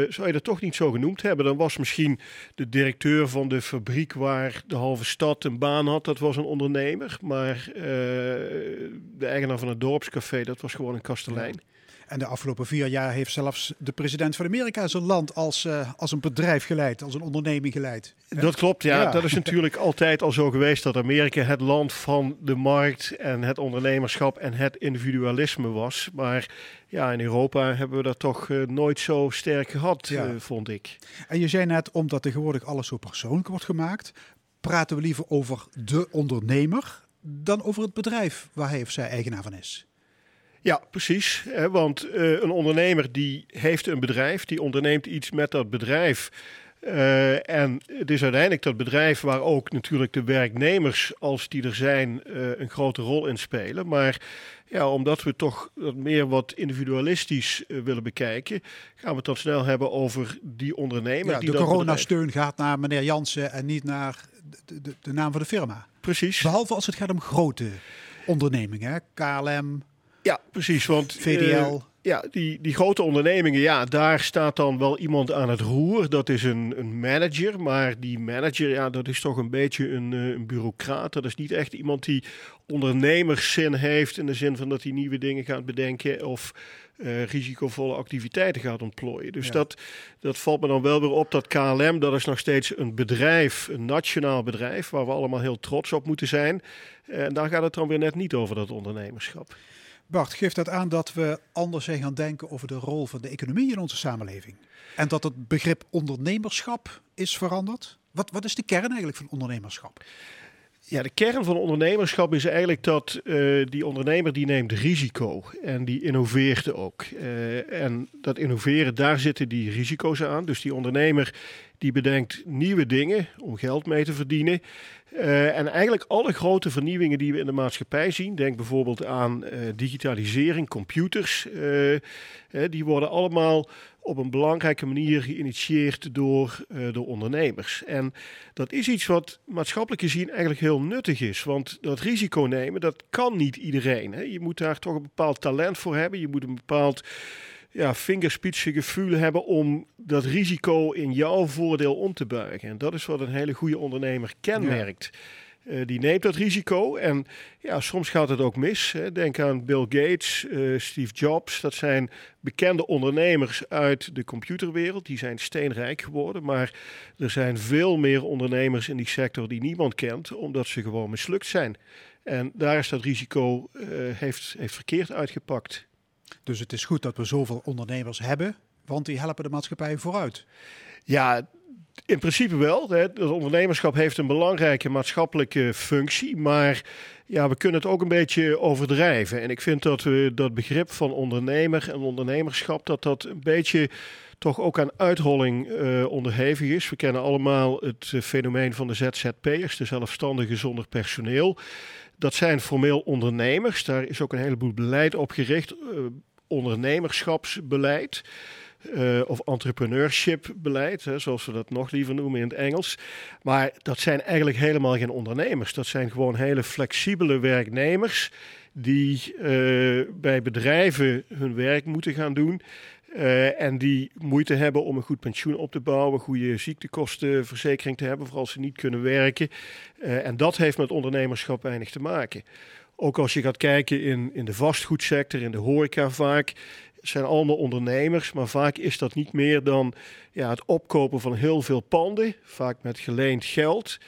zou je dat toch niet zo genoemd hebben. Dan was misschien de directeur van de fabriek waar de halve stad een baan had, dat was een ondernemer. Maar uh, de eigenaar van het dorpscafé, dat was gewoon een kastelein. Ja. En de afgelopen vier jaar heeft zelfs de president van Amerika zijn land als, uh, als een bedrijf geleid, als een onderneming geleid. Dat klopt, ja. ja. Dat is natuurlijk altijd al zo geweest dat Amerika het land van de markt en het ondernemerschap en het individualisme was. Maar ja, in Europa hebben we dat toch uh, nooit zo sterk gehad, ja. uh, vond ik. En je zei net, omdat tegenwoordig alles zo persoonlijk wordt gemaakt, praten we liever over de ondernemer dan over het bedrijf waar hij of zij eigenaar van is. Ja, precies. Hè, want uh, een ondernemer die heeft een bedrijf, die onderneemt iets met dat bedrijf. Uh, en het is uiteindelijk dat bedrijf waar ook natuurlijk de werknemers, als die er zijn, uh, een grote rol in spelen. Maar ja, omdat we toch meer wat individualistisch uh, willen bekijken, gaan we het dan snel hebben over die ondernemer. Ja, die de coronasteun gaat naar meneer Jansen en niet naar de, de, de, naam van de firma. Precies. Behalve als het gaat om grote ondernemingen, KLM, ja, precies. Want VDL. Ja, die, die grote ondernemingen, ja, daar staat dan wel iemand aan het roer. Dat is een, een manager. Maar die manager, ja, dat is toch een beetje een, uh, een bureaucraat. Dat is niet echt iemand die ondernemerszin heeft. In de zin van dat hij nieuwe dingen gaat bedenken. Of uh, risicovolle activiteiten gaat ontplooien. Dus ja. dat, dat valt me dan wel weer op dat KLM, dat is nog steeds een bedrijf, een nationaal bedrijf, waar we allemaal heel trots op moeten zijn. En daar gaat het dan weer net niet over dat ondernemerschap. Bart, geeft dat aan dat we anders zijn gaan denken over de rol van de economie in onze samenleving? En dat het begrip ondernemerschap is veranderd? Wat, wat is de kern eigenlijk van ondernemerschap? Ja, de kern van ondernemerschap is eigenlijk dat uh, die ondernemer die neemt risico en die innoveert ook. Uh, en dat innoveren, daar zitten die risico's aan. Dus die ondernemer die bedenkt nieuwe dingen om geld mee te verdienen. Uh, en eigenlijk alle grote vernieuwingen die we in de maatschappij zien, denk bijvoorbeeld aan uh, digitalisering, computers, uh, die worden allemaal op een belangrijke manier geïnitieerd door de ondernemers. En dat is iets wat maatschappelijk gezien eigenlijk heel nuttig is, want dat risico nemen, dat kan niet iedereen. Hè. Je moet daar toch een bepaald talent voor hebben, je moet een bepaald ja, vingerspitsengevoel hebben om dat risico in jouw voordeel om te buigen. En dat is wat een hele goede ondernemer kenmerkt. Ja. Eh, die neemt dat risico en ja, soms gaat het ook mis. Hè. Denk aan Bill Gates, uh, Steve Jobs. Dat zijn bekende ondernemers uit de computerwereld. Die zijn steenrijk geworden. Maar er zijn veel meer ondernemers in die sector die niemand kent, omdat ze gewoon mislukt zijn. En daar is dat risico uh, heeft, heeft verkeerd uitgepakt. Dus het is goed dat we zoveel ondernemers hebben, want die helpen de maatschappij vooruit. Ja, in principe wel. Het ondernemerschap heeft een belangrijke maatschappelijke functie, maar ja, we kunnen het ook een beetje overdrijven. En ik vind dat we dat begrip van ondernemer en ondernemerschap, dat dat een beetje toch ook aan uitholling uh, onderhevig is. We kennen allemaal het uh, fenomeen van de ZZP'ers, de zelfstandigen zonder personeel. Dat zijn formeel ondernemers. Daar is ook een heleboel beleid op gericht. Uh, ondernemerschapsbeleid. Uh, of entrepreneurship beleid, hè, zoals we dat nog liever noemen in het Engels. Maar dat zijn eigenlijk helemaal geen ondernemers. Dat zijn gewoon hele flexibele werknemers die uh, bij bedrijven hun werk moeten gaan doen. Uh, en die moeite hebben om een goed pensioen op te bouwen, goede ziektekostenverzekering te hebben, vooral als ze niet kunnen werken. en dat heeft met ondernemerschap weinig te maken. Ook als je gaat kijken in, in de vastgoedsector, in de horeca vaak, zijn allemaal ondernemers, maar vaak is dat niet meer dan ja, het opkopen van heel veel panden, vaak met geleend geld.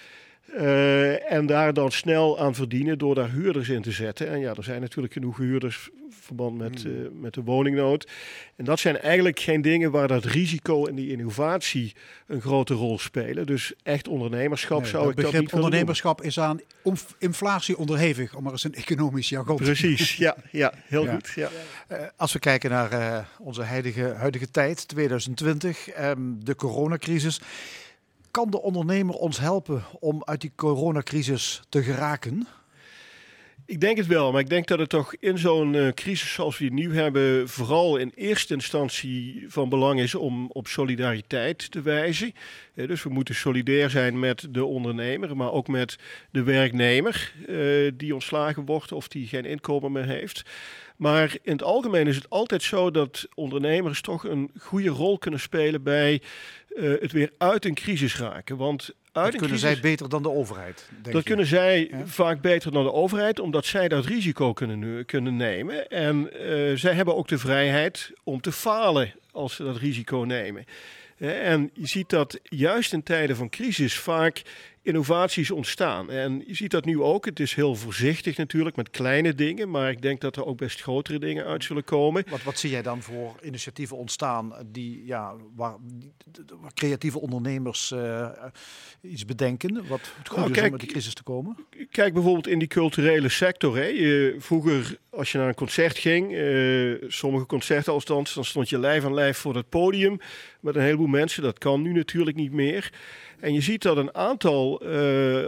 Uh, en daar dan snel aan verdienen door daar huurders in te zetten. En ja, er zijn natuurlijk genoeg huurders verband met, uh, met de woningnood. En dat zijn eigenlijk geen dingen waar dat risico en die innovatie een grote rol spelen. Dus echt ondernemerschap nee, zou ik dat niet ondernemerschap is aan inflatie onderhevig, om maar eens een economisch jargon Precies, ja, ja heel ja. goed. Ja. Uh, als we kijken naar uh, onze huidige, huidige tijd, 2020, um, de coronacrisis. Kan de ondernemer ons helpen om uit die coronacrisis te geraken? Ik denk het wel, maar ik denk dat het toch in zo'n uh, crisis zoals we die nu hebben, vooral in eerste instantie van belang is om op solidariteit te wijzen. Uh, dus we moeten solidair zijn met de ondernemer, maar ook met de werknemer uh, die ontslagen wordt of die geen inkomen meer heeft. Maar in het algemeen is het altijd zo dat ondernemers toch een goede rol kunnen spelen bij uh, het weer uit een crisis raken. Want uit dat kunnen crisis, zij beter dan de overheid. dat je. kunnen zij ja? vaak beter dan de overheid, omdat zij dat risico kunnen, kunnen nemen. En uh, zij hebben ook de vrijheid om te falen als ze dat risico nemen. En je ziet dat juist in tijden van crisis vaak innovaties ontstaan. En je ziet dat nu ook. Het is heel voorzichtig natuurlijk met kleine dingen, maar ik denk dat er ook best grotere dingen uit zullen komen. Wat, wat zie jij dan voor initiatieven ontstaan die, ja, waar, waar creatieve ondernemers uh, iets bedenken? Wat het goed nou, is kijk, om met de crisis te komen? Kijk bijvoorbeeld in die culturele sector. Hè. Je, vroeger, als je naar een concert ging, uh, sommige concerten althans, dan stond je lijf aan lijf voor het podium met een heleboel mensen. Dat kan nu natuurlijk niet meer. En je ziet dat een aantal uh,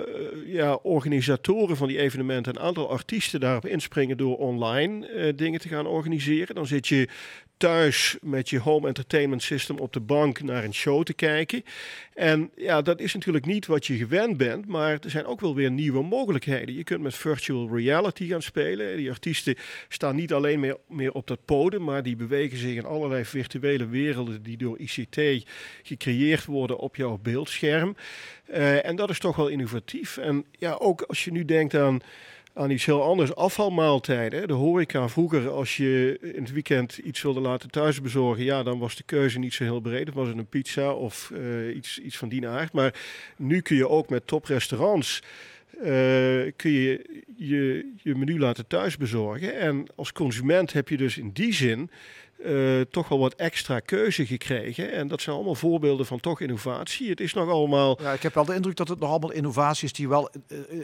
ja, organisatoren van die evenementen, een aantal artiesten daarop inspringen door online uh, dingen te gaan organiseren. Dan zit je thuis met je home entertainment system op de bank naar een show te kijken. En ja, dat is natuurlijk niet wat je gewend bent, maar er zijn ook wel weer nieuwe mogelijkheden. Je kunt met virtual reality gaan spelen. Die artiesten staan niet alleen meer, meer op dat podium, maar die bewegen zich in allerlei virtuele werelden die door ICT gecreëerd worden op jouw beeldscherm. Uh, en dat is toch wel innovatief. En ja, ook als je nu denkt aan aan iets heel anders. Afvalmaaltijden. De horeca vroeger, als je in het weekend iets wilde laten thuis bezorgen, ja, dan was de keuze niet zo heel breed. Dan was het een pizza of uh, iets, iets van die aard. Maar nu kun je ook met toprestaurants uh, kun je, je je menu laten thuis bezorgen. En als consument heb je dus in die zin uh, toch wel wat extra keuze gekregen. En dat zijn allemaal voorbeelden van toch innovatie. Het is nog allemaal. Ja, ik heb wel de indruk dat het nog allemaal innovaties die wel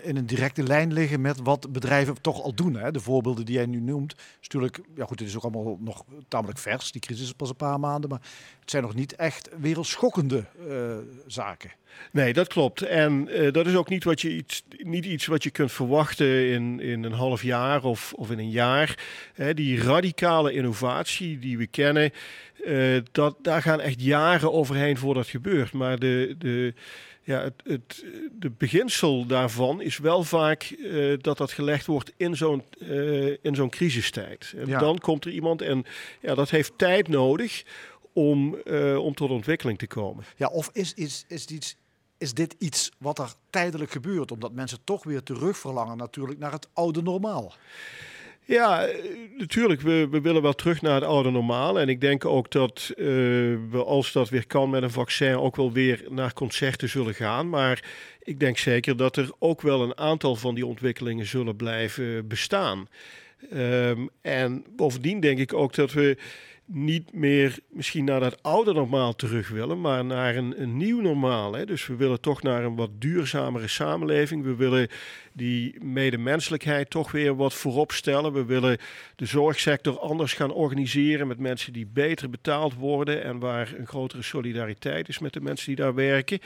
in een directe lijn liggen met wat bedrijven toch al doen. Hè. De voorbeelden die jij nu noemt, is natuurlijk, ja goed, het is ook allemaal nog tamelijk vers. Die crisis is pas een paar maanden, maar het zijn nog niet echt wereldschokkende uh, zaken. Nee, dat klopt. En uh, dat is ook niet, wat je iets, niet iets wat je kunt verwachten in, in een half jaar of, of in een jaar. Hè, die radicale innovatie die we kennen, uh, dat, daar gaan echt jaren overheen voordat het gebeurt. Maar de, de, ja, het, het de beginsel daarvan is wel vaak uh, dat dat gelegd wordt in zo'n in zo'n crisistijd. En ja. dan komt er iemand en ja, dat heeft tijd nodig om, uh, om tot ontwikkeling te komen. Ja, of is, is, is iets is dit iets wat er tijdelijk gebeurt? Omdat mensen toch weer terug verlangen natuurlijk naar het oude normaal. Ja, eh, natuurlijk. We, we willen wel terug naar het oude normaal. En ik denk ook dat uh, we, als dat weer kan met een vaccin, ook wel weer naar concerten zullen gaan. Maar ik denk zeker dat er ook wel een aantal van die ontwikkelingen zullen blijven bestaan. Um, en bovendien denk ik ook dat we niet meer misschien naar dat oude normaal terug willen, maar naar een, een nieuw normaal. Hè. Dus we willen toch naar een wat duurzamere samenleving. We willen die medemenselijkheid toch weer wat voorop stellen. We willen de zorgsector anders gaan organiseren met mensen die beter betaald worden en waar een grotere solidariteit is met de mensen die daar werken.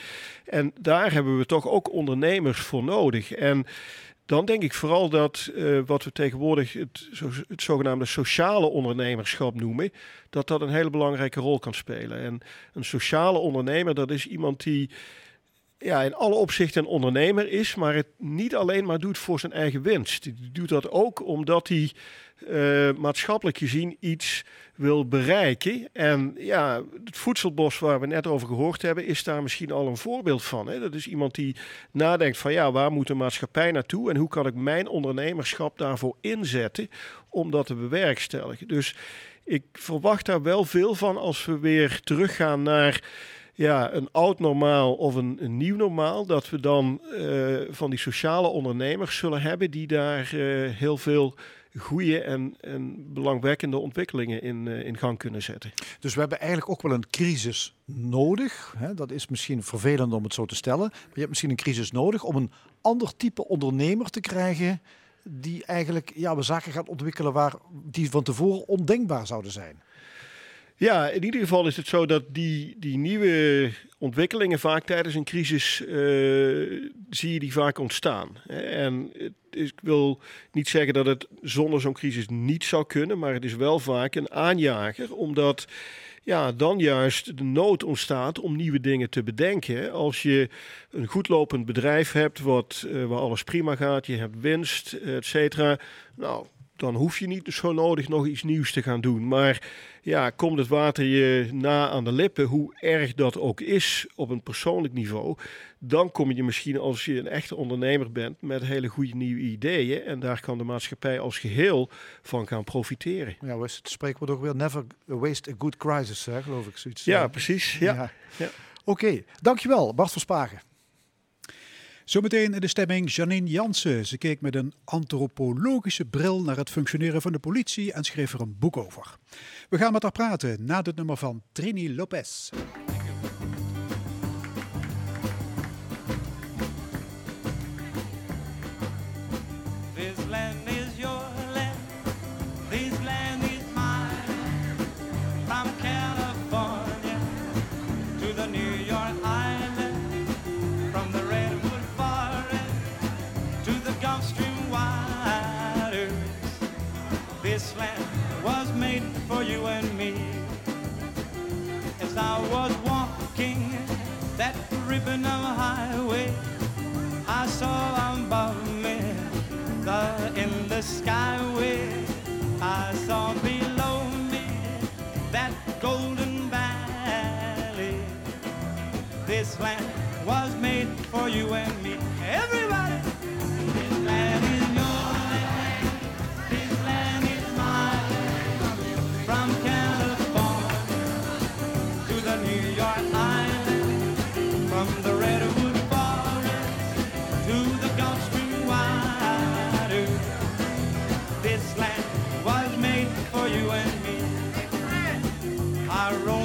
En daar hebben we toch ook ondernemers voor nodig. En dan denk ik vooral dat uh, wat we tegenwoordig het, het, zogenaamde sociale ondernemerschap noemen, dat dat een hele belangrijke rol kan spelen. En een sociale ondernemer, dat is iemand die ja, in alle opzichten een ondernemer is, maar het niet alleen maar doet voor zijn eigen winst. Die doet dat ook omdat hij uh, maatschappelijk gezien iets wil bereiken. En ja, het voedselbos waar we net over gehoord hebben, is daar misschien al een voorbeeld van. Hè? Dat is iemand die nadenkt van ja, waar moet de maatschappij naartoe en hoe kan ik mijn ondernemerschap daarvoor inzetten om dat te bewerkstelligen. Dus ik verwacht daar wel veel van als we weer teruggaan naar ja, een oud normaal of een, nieuw normaal, dat we dan uh, van die sociale ondernemers zullen hebben die daar uh, heel veel goede en, en belangwekkende ontwikkelingen in, uh, in gang kunnen zetten. Dus we hebben eigenlijk ook wel een crisis nodig. Hè? Dat is misschien vervelend om het zo te stellen. Maar je hebt misschien een crisis nodig om een ander type ondernemer te krijgen die eigenlijk ja, we zaken gaat ontwikkelen waar die van tevoren ondenkbaar zouden zijn. Ja, in ieder geval is het zo dat die, die nieuwe ontwikkelingen vaak tijdens een crisis uh, zie je die vaak ontstaan. En ik wil niet zeggen dat het zonder zo'n crisis niet zou kunnen, maar het is wel vaak een aanjager, omdat ja, dan juist de nood ontstaat om nieuwe dingen te bedenken. Als je een goed lopend bedrijf hebt wat, uh, waar alles prima gaat, je hebt winst, et cetera. Nou, dan hoef je niet zo nodig nog iets nieuws te gaan doen. Maar ja, komt het water je na aan de lippen, hoe erg dat ook is op een persoonlijk niveau, dan kom je misschien als je een echte ondernemer bent met hele goede nieuwe ideeën. En daar kan de maatschappij als geheel van gaan profiteren. Ja, we het spreekwoord ook weer, never waste a good crisis, hè, geloof ik. Zoiets, ja, precies. Ja. ja. ja. Oké, okay. dankjewel Bart Verspagen. Zometeen in de stemming Janine Jansen. Ze keek met een antropologische bril naar het functioneren van de politie en schreef er een boek over. We gaan met haar praten na het nummer van Trini Lopez. Skyway I saw below me that golden valley. This land was made for you and me. Everybody was made for you and me. I roam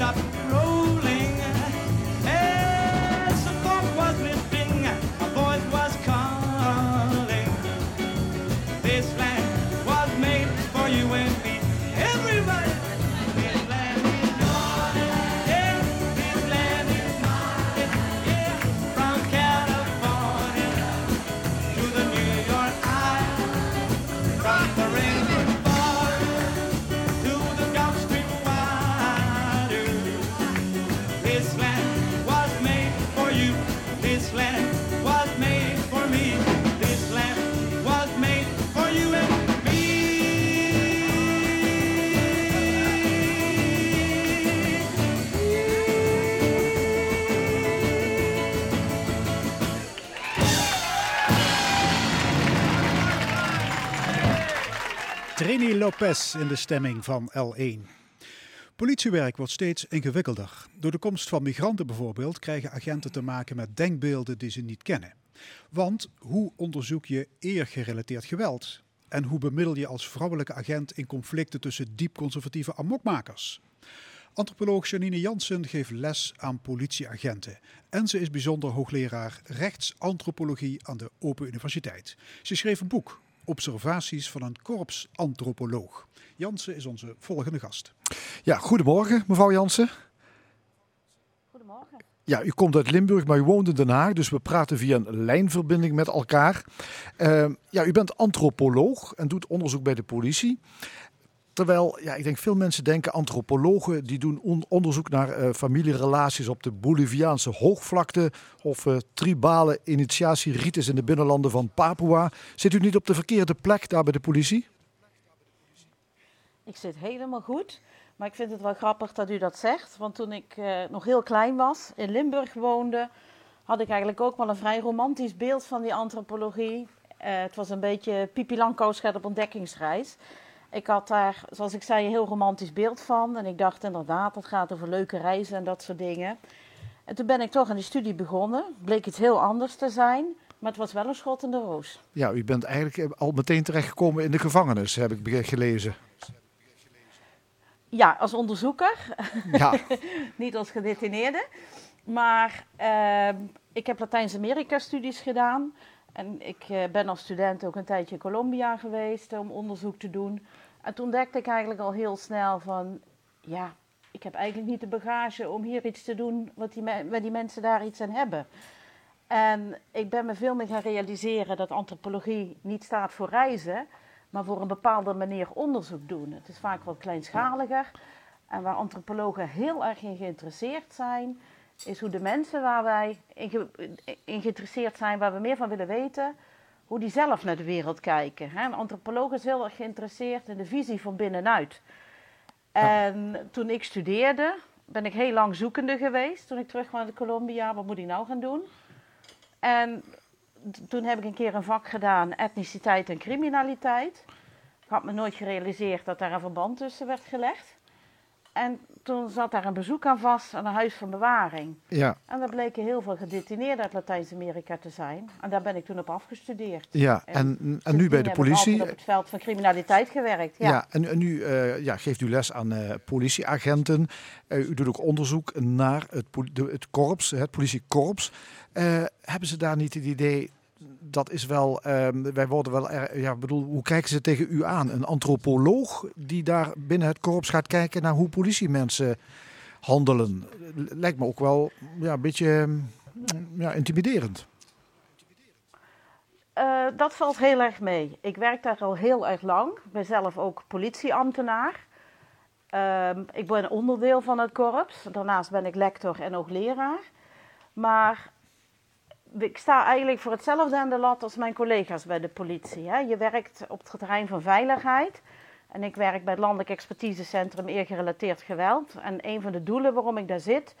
stop Trini Lopez in de stemming van L1. Politiewerk wordt steeds ingewikkelder. Door de komst van migranten bijvoorbeeld krijgen agenten te maken met denkbeelden die ze niet kennen. Want hoe onderzoek je eergerelateerd geweld? En hoe bemiddel je als vrouwelijke agent in conflicten tussen diep conservatieve amokmakers? Antropoloog Janine Jansen geeft les aan politieagenten. En ze is bijzonder hoogleraar rechtsantropologie aan de Open Universiteit. Ze schreef een boek, Observaties van een korpsantropoloog. Jansen is onze volgende gast. Ja, goedemorgen mevrouw Jansen. Goedemorgen. Ja, u komt uit Limburg, maar u woont in Den Haag, dus we praten via een lijnverbinding met elkaar. Uh, ja, u bent antropoloog en doet onderzoek bij de politie. Terwijl, ja, ik denk veel mensen denken antropologen die doen on onderzoek naar uh, familierelaties op de Boliviaanse hoogvlakte of uh, tribale initiatierites in de binnenlanden van Papua. Zit u niet op de verkeerde plek daar bij de politie? Ik zit helemaal goed. Maar ik vind het wel grappig dat u dat zegt. Want toen ik uh, nog heel klein was, in Limburg woonde, had ik eigenlijk ook wel een vrij romantisch beeld van die antropologie. het was een beetje Pipi Langkous op ontdekkingsreis. Ik had daar, zoals ik zei, een heel romantisch beeld van. En ik dacht inderdaad, het gaat over leuke reizen en dat soort dingen. En toen ben ik toch aan die studie begonnen. Bleek iets heel anders te zijn. Maar het was wel een schot in de roos. Ja, u bent eigenlijk al meteen terechtgekomen in de gevangenis, heb ik gelezen. Ja, als onderzoeker. Ja. Niet als gedetineerde. Maar uh, ik heb Latijns-Amerika-studies gedaan. En ik uh, ben als student ook een tijdje in Colombia geweest om onderzoek te doen. En toen ontdekte ik eigenlijk al heel snel van, ja, ik heb eigenlijk niet de bagage om hier iets te doen wat die, waar die mensen daar iets aan hebben. En ik ben me veel meer gaan realiseren dat antropologie niet staat voor reizen, maar voor een bepaalde manier onderzoek doen. Het is vaak wat kleinschaliger. En waar antropologen heel erg in geïnteresseerd zijn, is hoe de mensen waar wij in, ge in, geïnteresseerd zijn, waar we meer van willen weten, hoe die zelf naar de wereld kijken. Een antropoloog is heel erg geïnteresseerd in de visie van binnenuit. En ja. toen ik studeerde, ben ik heel lang zoekende geweest. Toen ik terug kwam uit Colombia, wat moet ik nou gaan doen? En toen heb ik een keer een vak gedaan, etniciteit en criminaliteit. Ik had me nooit gerealiseerd dat daar een verband tussen werd gelegd. En toen zat daar een bezoek aan vast aan een huis van bewaring. Ja. En daar bleken heel veel gedetineerden uit Latijns-Amerika te zijn. En daar ben ik toen op afgestudeerd. Ja, en, en, en nu bij de politie. op het veld van criminaliteit gewerkt. Ja, ja en, en nu uh, ja, geeft u les aan uh, politieagenten. Uh, u doet ook onderzoek naar het, de, het korps, het politiekorps. hebben ze daar niet het idee dat is wel, um, wij worden wel, er, ja, bedoel, hoe kijken ze tegen u aan? Een antropoloog die daar binnen het korps gaat kijken naar hoe politiemensen handelen. Lijkt me ook wel ja, een beetje ja, intimiderend. Uh, dat valt heel erg mee. Ik werk daar al heel erg lang. Ik ben zelf ook politieambtenaar. Uh, ik ben onderdeel van het korps. Daarnaast ben ik lector en ook leraar. Maar ik sta eigenlijk voor hetzelfde aan de lat als mijn collega's bij de politie. Hè. Je werkt op het terrein van veiligheid. En ik werk bij het Landelijk Expertisecentrum Eergerelateerd Geweld. En een van de doelen waarom ik daar zit,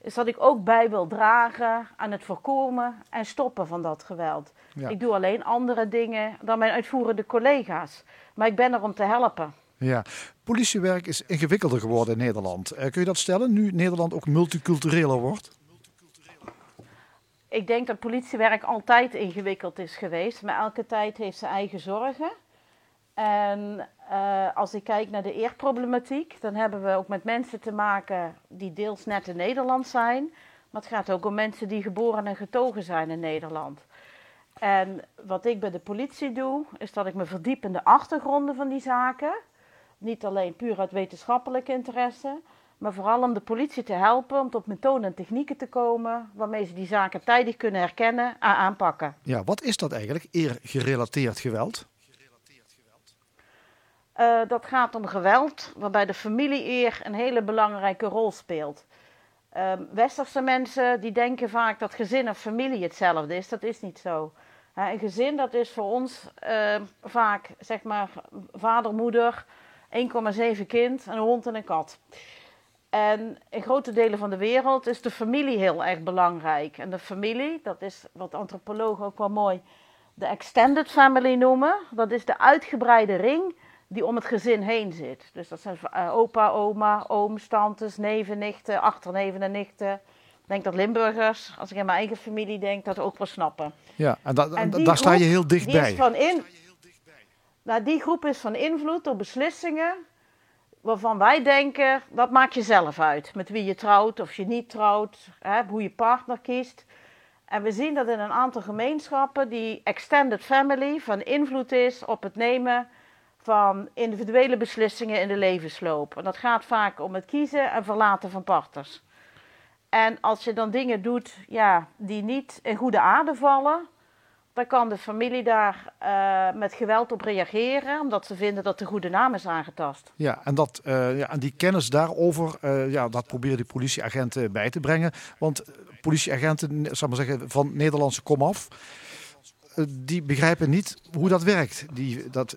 is dat ik ook bij wil dragen aan het voorkomen en stoppen van dat geweld. Ja. Ik doe alleen andere dingen dan mijn uitvoerende collega's. Maar ik ben er om te helpen. Ja, politiewerk is ingewikkelder geworden in Nederland. Uh, kun je dat stellen, nu Nederland ook multicultureler wordt? Ik denk dat politiewerk altijd ingewikkeld is geweest. Maar elke tijd heeft zijn eigen zorgen. En eh, als ik kijk naar de eerproblematiek, dan hebben we ook met mensen te maken die deels net in Nederland zijn. Maar het gaat ook om mensen die geboren en getogen zijn in Nederland. En wat ik bij de politie doe, is dat ik me verdiep in de achtergronden van die zaken. Niet alleen puur uit wetenschappelijk interesse, maar vooral om de politie te helpen om tot methoden en technieken te komen waarmee ze die zaken tijdig kunnen herkennen en aanpakken. Ja, wat is dat eigenlijk, eergerelateerd geweld? Uh, dat gaat om geweld, waarbij de familie-eer een hele belangrijke rol speelt. Uh, westerse mensen die denken vaak dat gezin en familie hetzelfde is. Dat is niet zo. Uh, een gezin dat is voor ons ehm, vaak zeg maar vader, moeder, 1,7 kind, een hond en een kat. En in grote delen van de wereld is de familie heel erg belangrijk. En de familie, dat is wat antropologen ook wel mooi de extended family noemen. Dat is de uitgebreide ring die om het gezin heen zit. Dus dat zijn uh, opa, oma, ooms, tantes, neven, nichten, achterneven en nichten. Ik denk dat Limburgers, als ik in mijn eigen familie denk, dat ook wel snappen. Ja, en, da en daar sta je heel dichtbij. Die, is van in, nou, die groep is van invloed op beslissingen waarvan wij denken, dat maak je zelf uit. Met wie je trouwt of je niet trouwt, hè, hoe je partner kiest. En we zien dat in een aantal gemeenschappen die extended family van invloed is op het nemen van individuele beslissingen in de levensloop. En dat gaat vaak om het kiezen en verlaten van partners. En als je dan dingen doet ja, die niet in goede aarde vallen, dan kan de familie daar uh, met geweld op reageren, omdat ze vinden dat de goede naam is aangetast. Ja, en, dat, uh, ja, en die kennis daarover, uh, ja, dat proberen die politieagenten bij te brengen. Want politieagenten, zal maar zeggen, van Nederlandse komaf, die begrijpen niet hoe dat werkt, die, dat,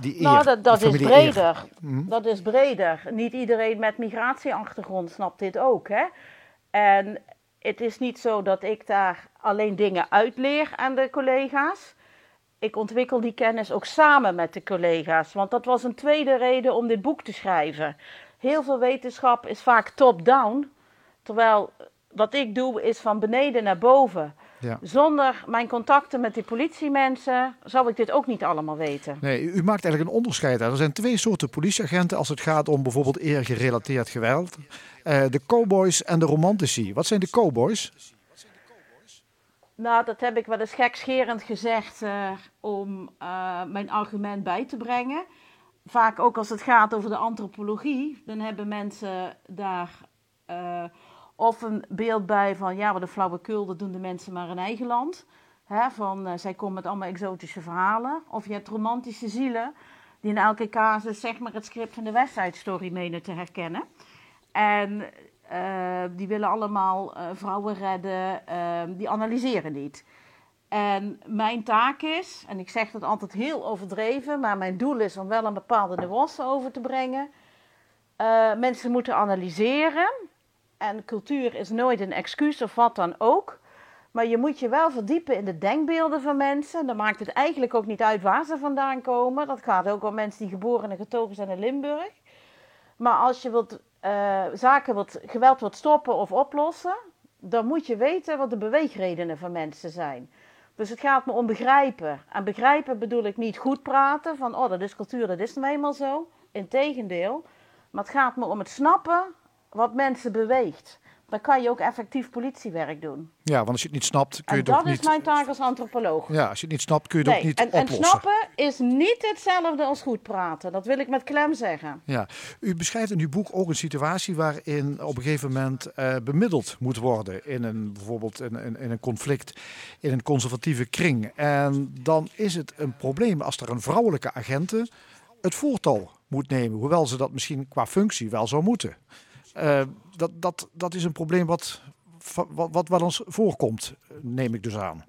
die eer, Nou, dat, dat is breder. Hm? Dat is breder. Niet iedereen met migratieachtergrond snapt dit ook, hè. En het is niet zo dat ik daar alleen dingen uitleer aan de collega's. Ik ontwikkel die kennis ook samen met de collega's. Want dat was een tweede reden om dit boek te schrijven. Heel veel wetenschap is vaak top-down. Terwijl wat ik doe is van beneden naar boven. Ja. Zonder mijn contacten met die politiemensen zou ik dit ook niet allemaal weten. Nee, u maakt eigenlijk een onderscheid. Er zijn twee soorten politieagenten als het gaat om bijvoorbeeld eergerelateerd geweld. Uh, de cowboys en de romantici. Wat zijn de cowboys? Nou, dat heb ik wel eens gekscherend gezegd uh, om uh, mijn argument bij te brengen. Vaak ook als het gaat over de antropologie, dan hebben mensen daar of een beeld bij van ja, wat een flauwekul, dat doen de mensen maar in eigen land. Van uh, zij komen met allemaal exotische verhalen. Of je hebt romantische zielen die in elke casus zeg maar het script van de West Story menen te herkennen. En uh, die willen allemaal uh, vrouwen redden, ehm, die analyseren niet. En mijn taak is, en ik zeg dat altijd heel overdreven, maar mijn doel is om wel een bepaalde nuance over te brengen. mensen moeten analyseren en cultuur is nooit een excuus of wat dan ook. Maar je moet je wel verdiepen in de denkbeelden van mensen. Dan maakt het eigenlijk ook niet uit waar ze vandaan komen. Dat gaat ook om mensen die geboren en getogen zijn in Limburg. Maar als je wilt, uh, zaken wilt, geweld wilt stoppen of oplossen, dan moet je weten wat de beweegredenen van mensen zijn. Dus het gaat me om begrijpen. En begrijpen bedoel ik niet goed praten van, oh dat is cultuur, dat is nou eenmaal zo. Integendeel. Maar het gaat me om het snappen wat mensen beweegt. Dan kan je ook effectief politiewerk doen. Ja, want als je het niet snapt, kun je en het ook niet... dat is mijn taak als antropoloog. Ja, als je het niet snapt, kun je het nee, ook niet en, oplossen. En snappen is niet hetzelfde als goed praten. Dat wil ik met klem zeggen. Ja, u beschrijft in uw boek ook een situatie waarin op een gegeven moment uh, bemiddeld moet worden. In een, bijvoorbeeld in, in, in, een conflict in een conservatieve kring. En dan is het een probleem als er een vrouwelijke agente het voortouw moet nemen. Hoewel ze dat misschien qua functie wel zou moeten. Uh, dat, dat, dat is een probleem wat, wat, wat wel eens voorkomt, neem ik dus aan.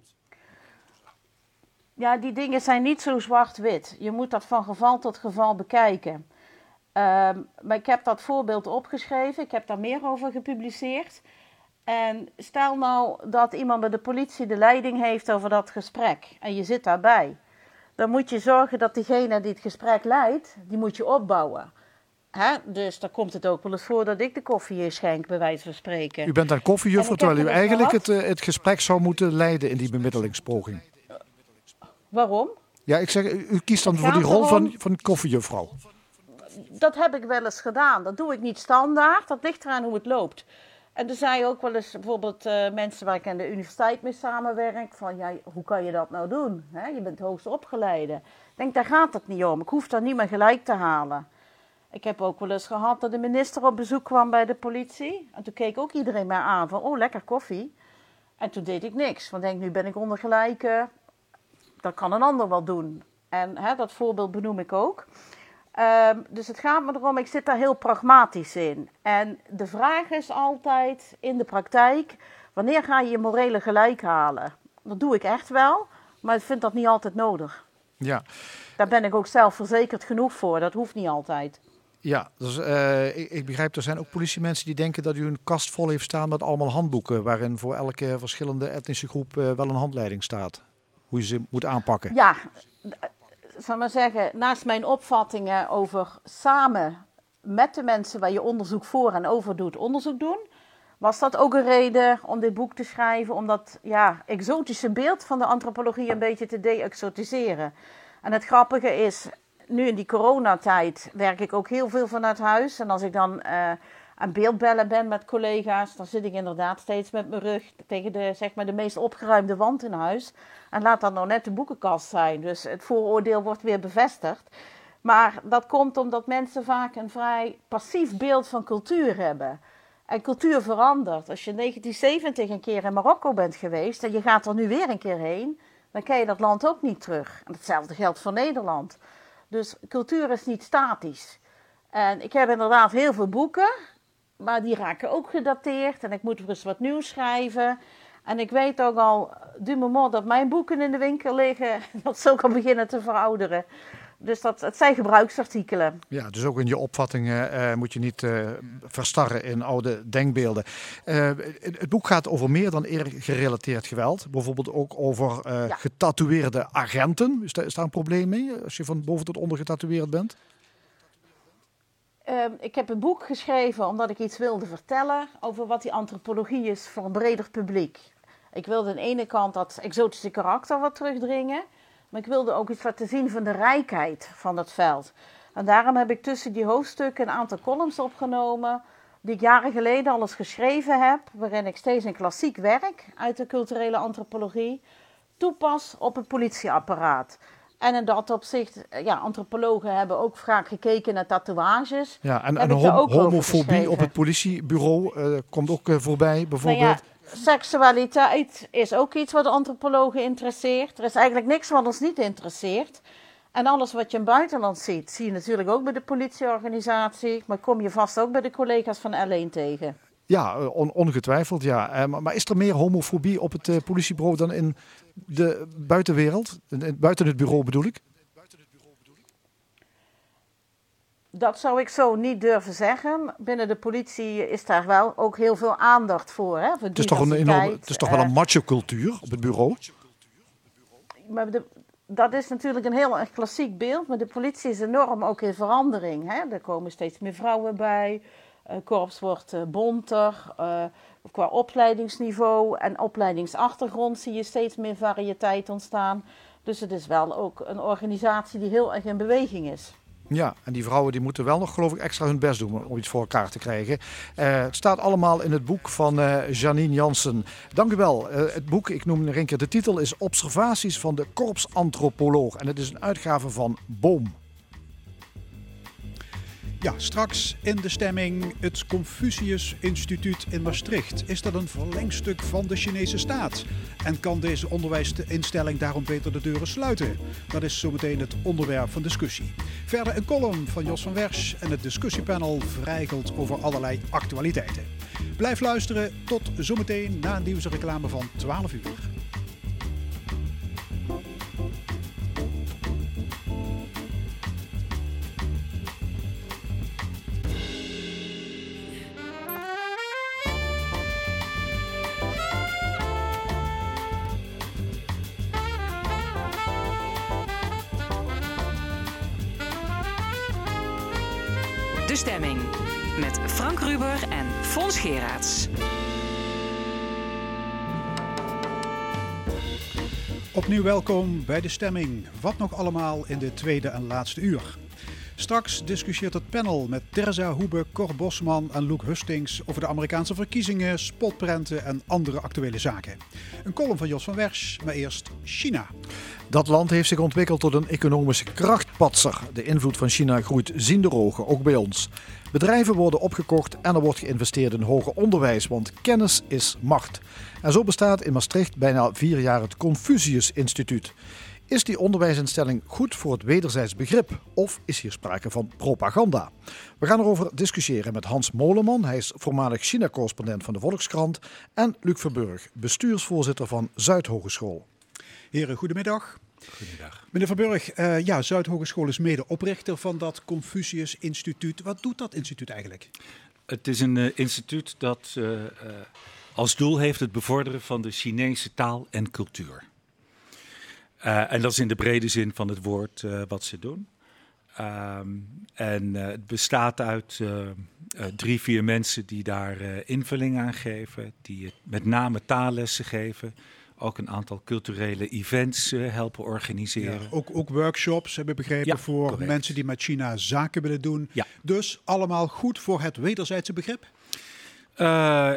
Ja, die dingen zijn niet zo zwart-wit. Je moet dat van geval tot geval bekijken. Um, maar ik heb dat voorbeeld opgeschreven, ik heb daar meer over gepubliceerd. En stel nou dat iemand bij de politie de leiding heeft over dat gesprek en je zit daarbij. Dan moet je zorgen dat diegene die het gesprek leidt, die moet je opbouwen. Hè? Dus dan komt het ook wel eens voor dat ik de koffie schenk, bij wijze van spreken. U bent dan En koffiejuffrouw, ik heb terwijl u eigenlijk het, eh, het gesprek zou moeten leiden in die bemiddelingspoging. Waarom? Ja, ik zeg, u kiest dan voor die rol van, erom- van koffiejuffrouw. Dat heb ik wel eens gedaan. Dat doe ik niet standaard. Dat ligt eraan hoe het loopt. En er zijn ook wel eens bijvoorbeeld eh, mensen waar ik aan de universiteit mee samenwerk. Van ja, hoe kan je dat nou doen? Je bent hoogst opgeleide. Ik denk, daar gaat het niet om. Ik hoef dat niet meer gelijk te halen. Ik heb ook wel eens gehad dat de minister op bezoek kwam bij de politie. En toen keek ook iedereen mij aan van, oh lekker koffie. En toen deed ik niks. Want denk, nu ben ik onder gelijke. Dat kan een ander wel doen. En hè, dat voorbeeld benoem ik ook. Ehm, dus het gaat me erom, ik zit daar heel pragmatisch in. En de vraag is altijd in de praktijk, wanneer ga je je morele gelijk halen? Dat doe ik echt wel, maar ik vind dat niet altijd nodig. Ja, Daar ben ik ook zelf verzekerd genoeg voor, dat hoeft niet altijd. Ja dus, ik, ik begrijp, er zijn ook politiemensen die denken dat u een kast vol heeft staan met allemaal handboeken. Waarin voor elke verschillende etnische groep eh, wel een handleiding staat. Hoe je ze moet aanpakken. Ja, zal maar zeggen, naast mijn opvattingen over samen met de mensen waar je onderzoek voor en over doet, onderzoek doen, was dat ook een reden om dit boek te schrijven, om dat ja, exotische beeld van de antropologie een beetje te de-exotiseren. En het grappige is, nu in die coronatijd werk ik ook heel veel vanuit huis. En als ik dan eh, aan beeldbellen ben met collega's, dan zit ik inderdaad steeds met mijn rug tegen de, zeg maar, de meest opgeruimde wand in huis. En laat dat nou net de boekenkast zijn. Dus het vooroordeel wordt weer bevestigd. Maar dat komt omdat mensen vaak een vrij passief beeld van cultuur hebben. En cultuur verandert. Als je in 1970 een keer in Marokko bent geweest en je gaat er nu weer een keer heen, dan ken je dat land ook niet terug. En hetzelfde geldt voor Nederland. Dus cultuur is niet statisch. En ik heb inderdaad heel veel boeken, maar die raken ook gedateerd. En ik moet weer eens wat nieuws schrijven. En ik weet ook al, du moment dat mijn boeken in de winkel liggen, dat ze ook al beginnen te verouderen. Dus dat, het zijn gebruiksartikelen. Ja, dus ook in je opvattingen eh, moet je niet eh, verstarren in oude denkbeelden. Eh, het, boek gaat over meer dan eer gerelateerd geweld. Bijvoorbeeld ook over Ja. getatoeëerde agenten. Is daar, is daar een probleem mee als je van boven tot onder getatoeëerd bent? Ehm, ik heb een boek geschreven omdat ik iets wilde vertellen over wat die antropologie is voor een breder publiek. Ik wilde aan de ene kant dat exotische karakter wat terugdringen, maar ik wilde ook iets laten zien van de rijkheid van het veld. En daarom heb ik tussen die hoofdstukken een aantal columns opgenomen die ik jaren geleden al eens geschreven heb, waarin ik steeds een klassiek werk uit de culturele antropologie toepas op het politieapparaat. En in dat opzicht, ja, antropologen hebben ook vaak gekeken naar tatoeages. Ja, en, en hom- homofobie op het politiebureau eh, komt ook eh, voorbij, Nou bijvoorbeeld. ja, seksualiteit is ook iets wat antropologen interesseert. Er is eigenlijk niks wat ons niet interesseert. En alles wat je in het buitenland ziet, zie je natuurlijk ook bij de politieorganisatie. Maar kom je vast ook bij de collega's van L1 tegen. Ja, eh, on- ongetwijfeld, ja. Eh, maar, is er meer homofobie op het eh, politiebureau dan in de buitenwereld? Buiten het bureau bedoel ik? Dat zou ik zo niet durven zeggen. Binnen de politie is daar wel ook heel veel aandacht voor. Hè, voor Het is toch, een enorme, het is toch wel een Eh, macho-cultuur op het bureau? maar de- dat is natuurlijk een heel erg klassiek beeld, maar de politie is enorm ook in verandering. Hè? Er komen steeds meer vrouwen bij, het korps wordt eh, bonter. eh, qua opleidingsniveau en opleidingsachtergrond zie je steeds meer variëteit ontstaan. Dus het is wel ook een organisatie die heel erg in beweging is. Ja, en die vrouwen die moeten wel nog, geloof ik, extra hun best doen om iets voor elkaar te krijgen. Eh, het staat allemaal in het boek van eh, Janine Jansen. Dank u wel. Eh, het boek, ik noem nog een keer de titel, is Observaties van de korpsantropoloog. En het is een uitgave van Boom. Ja, straks in de stemming het Confucius Instituut in Maastricht. Is dat een verlengstuk van de Chinese staat? En kan deze onderwijsinstelling daarom beter de deuren sluiten? Dat is zometeen het onderwerp van discussie. Verder een column van Jos van Wersch en het discussiepanel vrijgelt over allerlei actualiteiten. Blijf luisteren tot zometeen na een nieuwsreclame van 12 uur. De Stemming. Met Frank Ruber en Fons Geraerts. Opnieuw welkom bij de stemming. Wat nog allemaal in de tweede en laatste uur. Straks discussieert het panel met Terza Hoebe, Cor Bosman en Luke Hustings over de Amerikaanse verkiezingen, spotprenten en andere actuele zaken. Een column van Jos van Wersch, maar eerst China. Dat land heeft zich ontwikkeld tot een economische De invloed van China groeit zienderogen, ook bij ons. Bedrijven worden opgekocht en er wordt geïnvesteerd in hoger onderwijs, want kennis is macht. En zo bestaat in Maastricht bijna vier jaar het Confucius Instituut. Is die onderwijsinstelling goed voor het wederzijds begrip of is hier sprake van propaganda? We gaan erover discussiëren met Hans Moleman. Hij is voormalig China-correspondent van de Volkskrant. En Luc Verburg, bestuursvoorzitter van Zuidhogeschool. Heren, goedemiddag. Goedemiddag. Meneer Verburg, uh, ja, Zuidhogeschool is medeoprichter van dat Confucius Instituut. Wat doet dat instituut eigenlijk? Het is een uh, instituut dat uh, als doel heeft het bevorderen van de Chinese taal en cultuur. En dat is in de brede zin van het woord wat ze doen. Um, en het bestaat uit drie, vier mensen die daar invulling aan geven, die met name taallessen geven. Ook een aantal culturele events helpen organiseren. Ja, ook, ook, workshops hebben begrepen ja, voor correct. mensen die met China zaken willen doen. Ja. Dus allemaal goed voor het wederzijdse begrip?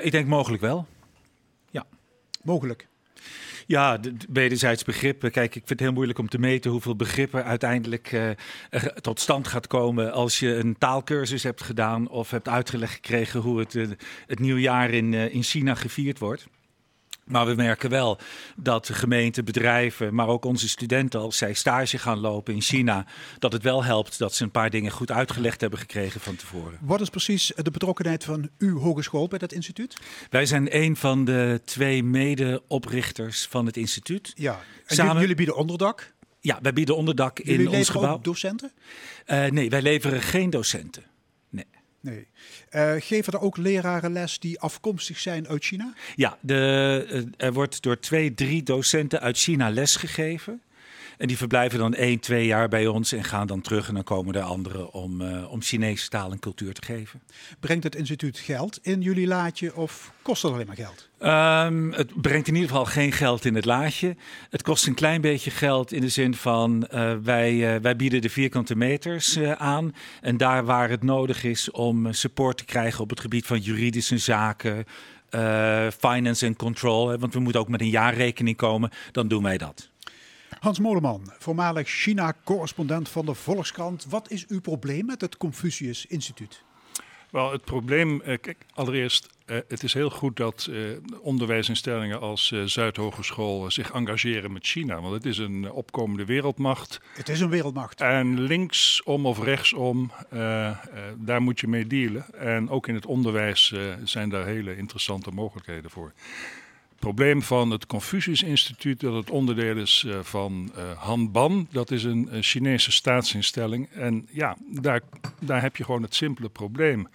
ik denk mogelijk wel. Ja. Mogelijk. Ja, de, wederzijds begrippen. Kijk, ik vind het heel moeilijk om te meten hoeveel begrippen uiteindelijk uh, tot stand gaat komen als je een taalkursus hebt gedaan of hebt uitgelegd gekregen hoe het, uh, het nieuwjaar in, uh, in China gevierd wordt. Maar we merken wel dat de gemeenten, bedrijven, maar ook onze studenten, als zij stage gaan lopen in China, dat het wel helpt dat ze een paar dingen goed uitgelegd hebben gekregen van tevoren. Wat is precies de betrokkenheid van uw hogeschool bij dat instituut? Wij zijn een van de twee mede-oprichters van het instituut. Ja, en Samen... jullie bieden onderdak? Ja, wij bieden onderdak jullie in ons gebouw. Ook docenten? Uh, nee, wij leveren geen docenten. Nee. Uh, geven er ook leraren les die afkomstig zijn uit China? Ja, de, uh, er wordt door twee, drie docenten uit China lesgegeven. En die verblijven dan één, twee jaar bij ons en gaan dan terug. En dan komen er anderen om, uh, om Chinese taal en cultuur te geven. Brengt het instituut geld in jullie laadje of kost het alleen maar geld? Um, het brengt in ieder geval geen geld in het laadje. Het kost een klein beetje geld in de zin van uh, wij, uh, wij bieden de vierkante meters uh, aan. En daar waar het nodig is om support te krijgen op het gebied van juridische zaken, finance en control. Hè, want we moeten ook met een jaarrekening komen, dan doen wij dat. Hans Moleman, voormalig China-correspondent van de Volkskrant. Wat is uw probleem met het Confucius Instituut? Wel, het probleem, eh, kijk, allereerst, eh, het is heel goed dat eh, onderwijsinstellingen als Zuidhogeschool zich engageren met China. Want het is een opkomende wereldmacht. Het is een wereldmacht. En linksom of rechtsom, daar moet je mee dealen. En ook in het onderwijs zijn daar hele interessante mogelijkheden voor. Probleem van het Confucius Instituut, dat het onderdeel is uh, van uh, Hanban, dat is een, Chinese staatsinstelling. En ja, daar, daar heb je gewoon het simpele probleem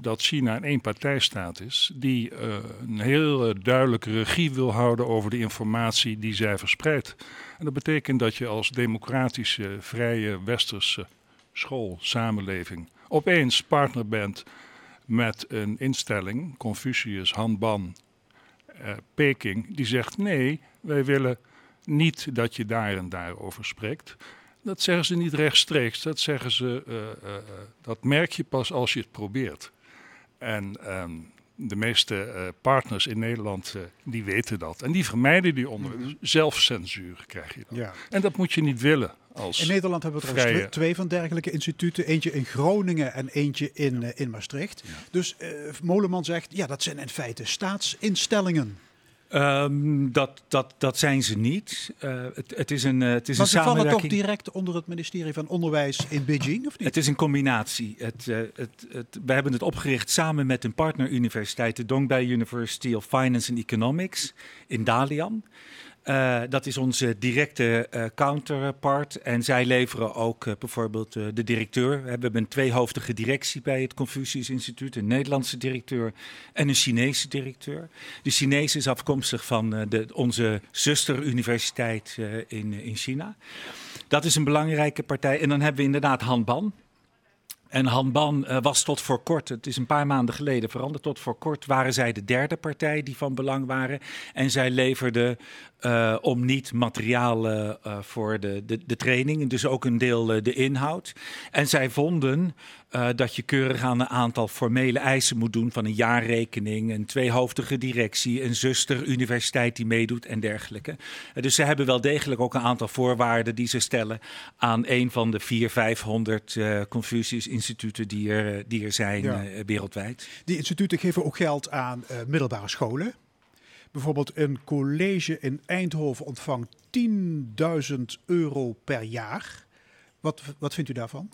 dat China een eenpartijstaat is, die uh, een heel duidelijke regie wil houden over de informatie die zij verspreidt. En dat betekent dat je als democratische, vrije, westerse school, samenleving, opeens partner bent met een instelling, Confucius, Hanban, Peking, die zegt nee, wij willen niet dat je daar en daar over spreekt. Dat zeggen ze niet rechtstreeks, dat zeggen ze, uh, uh, dat merk je pas als je het probeert. En um, de meeste partners in Nederland, die weten dat. En die vermijden die onder. Mm -hmm. Zelfcensuur krijg je dan. Ja. En dat moet je niet willen. Als in Nederland hebben we trouwens vrije... twee van dergelijke instituten. Eentje in Groningen en eentje in, ja. in Maastricht. Ja. Dus uh, Moleman zegt, ja, dat zijn in feite staatsinstellingen. Um, dat, dat, dat zijn ze niet. Uh, het, het is een, uh, het is een samenwerking. vallen toch direct onder het ministerie van Onderwijs in Beijing, of niet? Het is een combinatie. Het, uh, het, het, we hebben het opgericht samen met een partneruniversiteit, de Dongbei University of Finance and Economics in Dalian. Uh, dat is onze directe uh, counterpart. En zij leveren ook uh, bijvoorbeeld de directeur. We hebben een tweehoofdige directie bij het Confucius Instituut. Een Nederlandse directeur en een Chinese directeur. De Chinese is afkomstig van de, onze zusteruniversiteit in, in China. Dat is een belangrijke partij. En dan hebben we inderdaad Han Ban. En Han Ban eh, was tot voor kort, het is een paar maanden geleden veranderd, tot voor kort waren zij de derde partij die van belang waren. En zij leverden eh, om niet materiaal eh, voor de, de, de training, dus ook een deel eh, de inhoud. En zij vonden dat je keurig aan een aantal formele eisen moet doen van een jaarrekening, een tweehoofdige directie, een zuster universiteit die meedoet en dergelijke. Dus ze hebben wel degelijk ook een aantal voorwaarden die ze stellen aan een van de vier, vijfhonderd eh Confucius-instituten die er, die er zijn Ja. wereldwijd. Die instituten geven ook geld aan middelbare scholen. Bijvoorbeeld een college in Eindhoven ontvangt 10.000 euro per jaar. Wat, wat vindt u daarvan?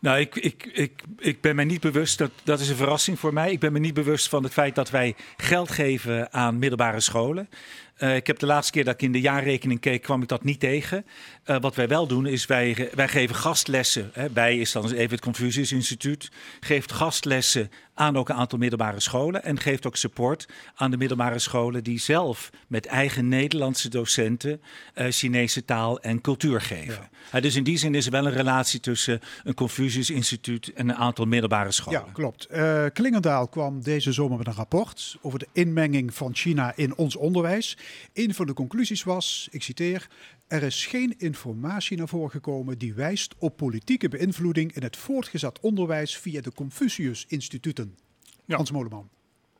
Nou, ik, ik, ik, ik ben mij niet bewust, dat, dat is een verrassing voor mij. Ik ben me niet bewust van het feit dat wij geld geven aan middelbare scholen. Eh, ik heb de laatste keer dat ik in de jaarrekening keek, kwam ik dat niet tegen. Eh, wat wij wel doen, is wij, wij geven gastlessen. Hè. Bij is dan even het Confucius Instituut. Geeft gastlessen aan ook een aantal middelbare scholen. En geeft ook support aan de middelbare scholen die zelf met eigen Nederlandse docenten eh, Chinese taal en cultuur geven. Dus in die zin is er wel een relatie tussen een Confucius Instituut en een aantal middelbare scholen. Ja, klopt. Klingendaal kwam deze zomer met een rapport over de inmenging van China in ons onderwijs. Een van de conclusies was, ik citeer, er is geen informatie naar voren gekomen die wijst op politieke beïnvloeding in het voortgezet onderwijs via de Confucius-instituten. Ja. Hans Moleman.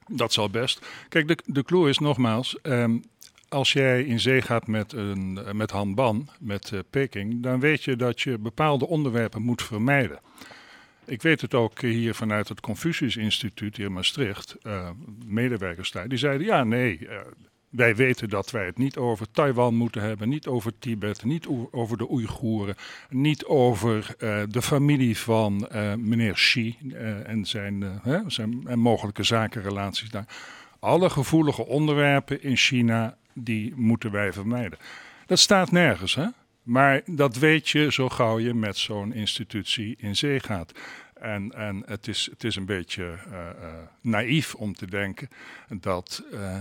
Dat zal best. Kijk, de, de clue is nogmaals, ehm, als jij in zee gaat met, een, met Han Ban, met eh, Peking, dan weet je dat je bepaalde onderwerpen moet vermijden. Ik weet het ook hier vanuit het Confucius Instituut hier in Maastricht, eh, medewerkers daar, die zeiden ja, nee, eh, wij weten dat wij het niet over Taiwan moeten hebben, niet over Tibet, niet over de Oeigoeren, niet over eh, de familie van eh, meneer Xi eh, en zijn, hè, zijn en mogelijke zakenrelaties daar. Alle gevoelige onderwerpen in China, die moeten wij vermijden. Dat staat nergens, hè? Maar dat weet je zo gauw je met zo'n institutie in zee gaat. En, en het, is, het is een beetje eh, eh, naïef om te denken dat eh,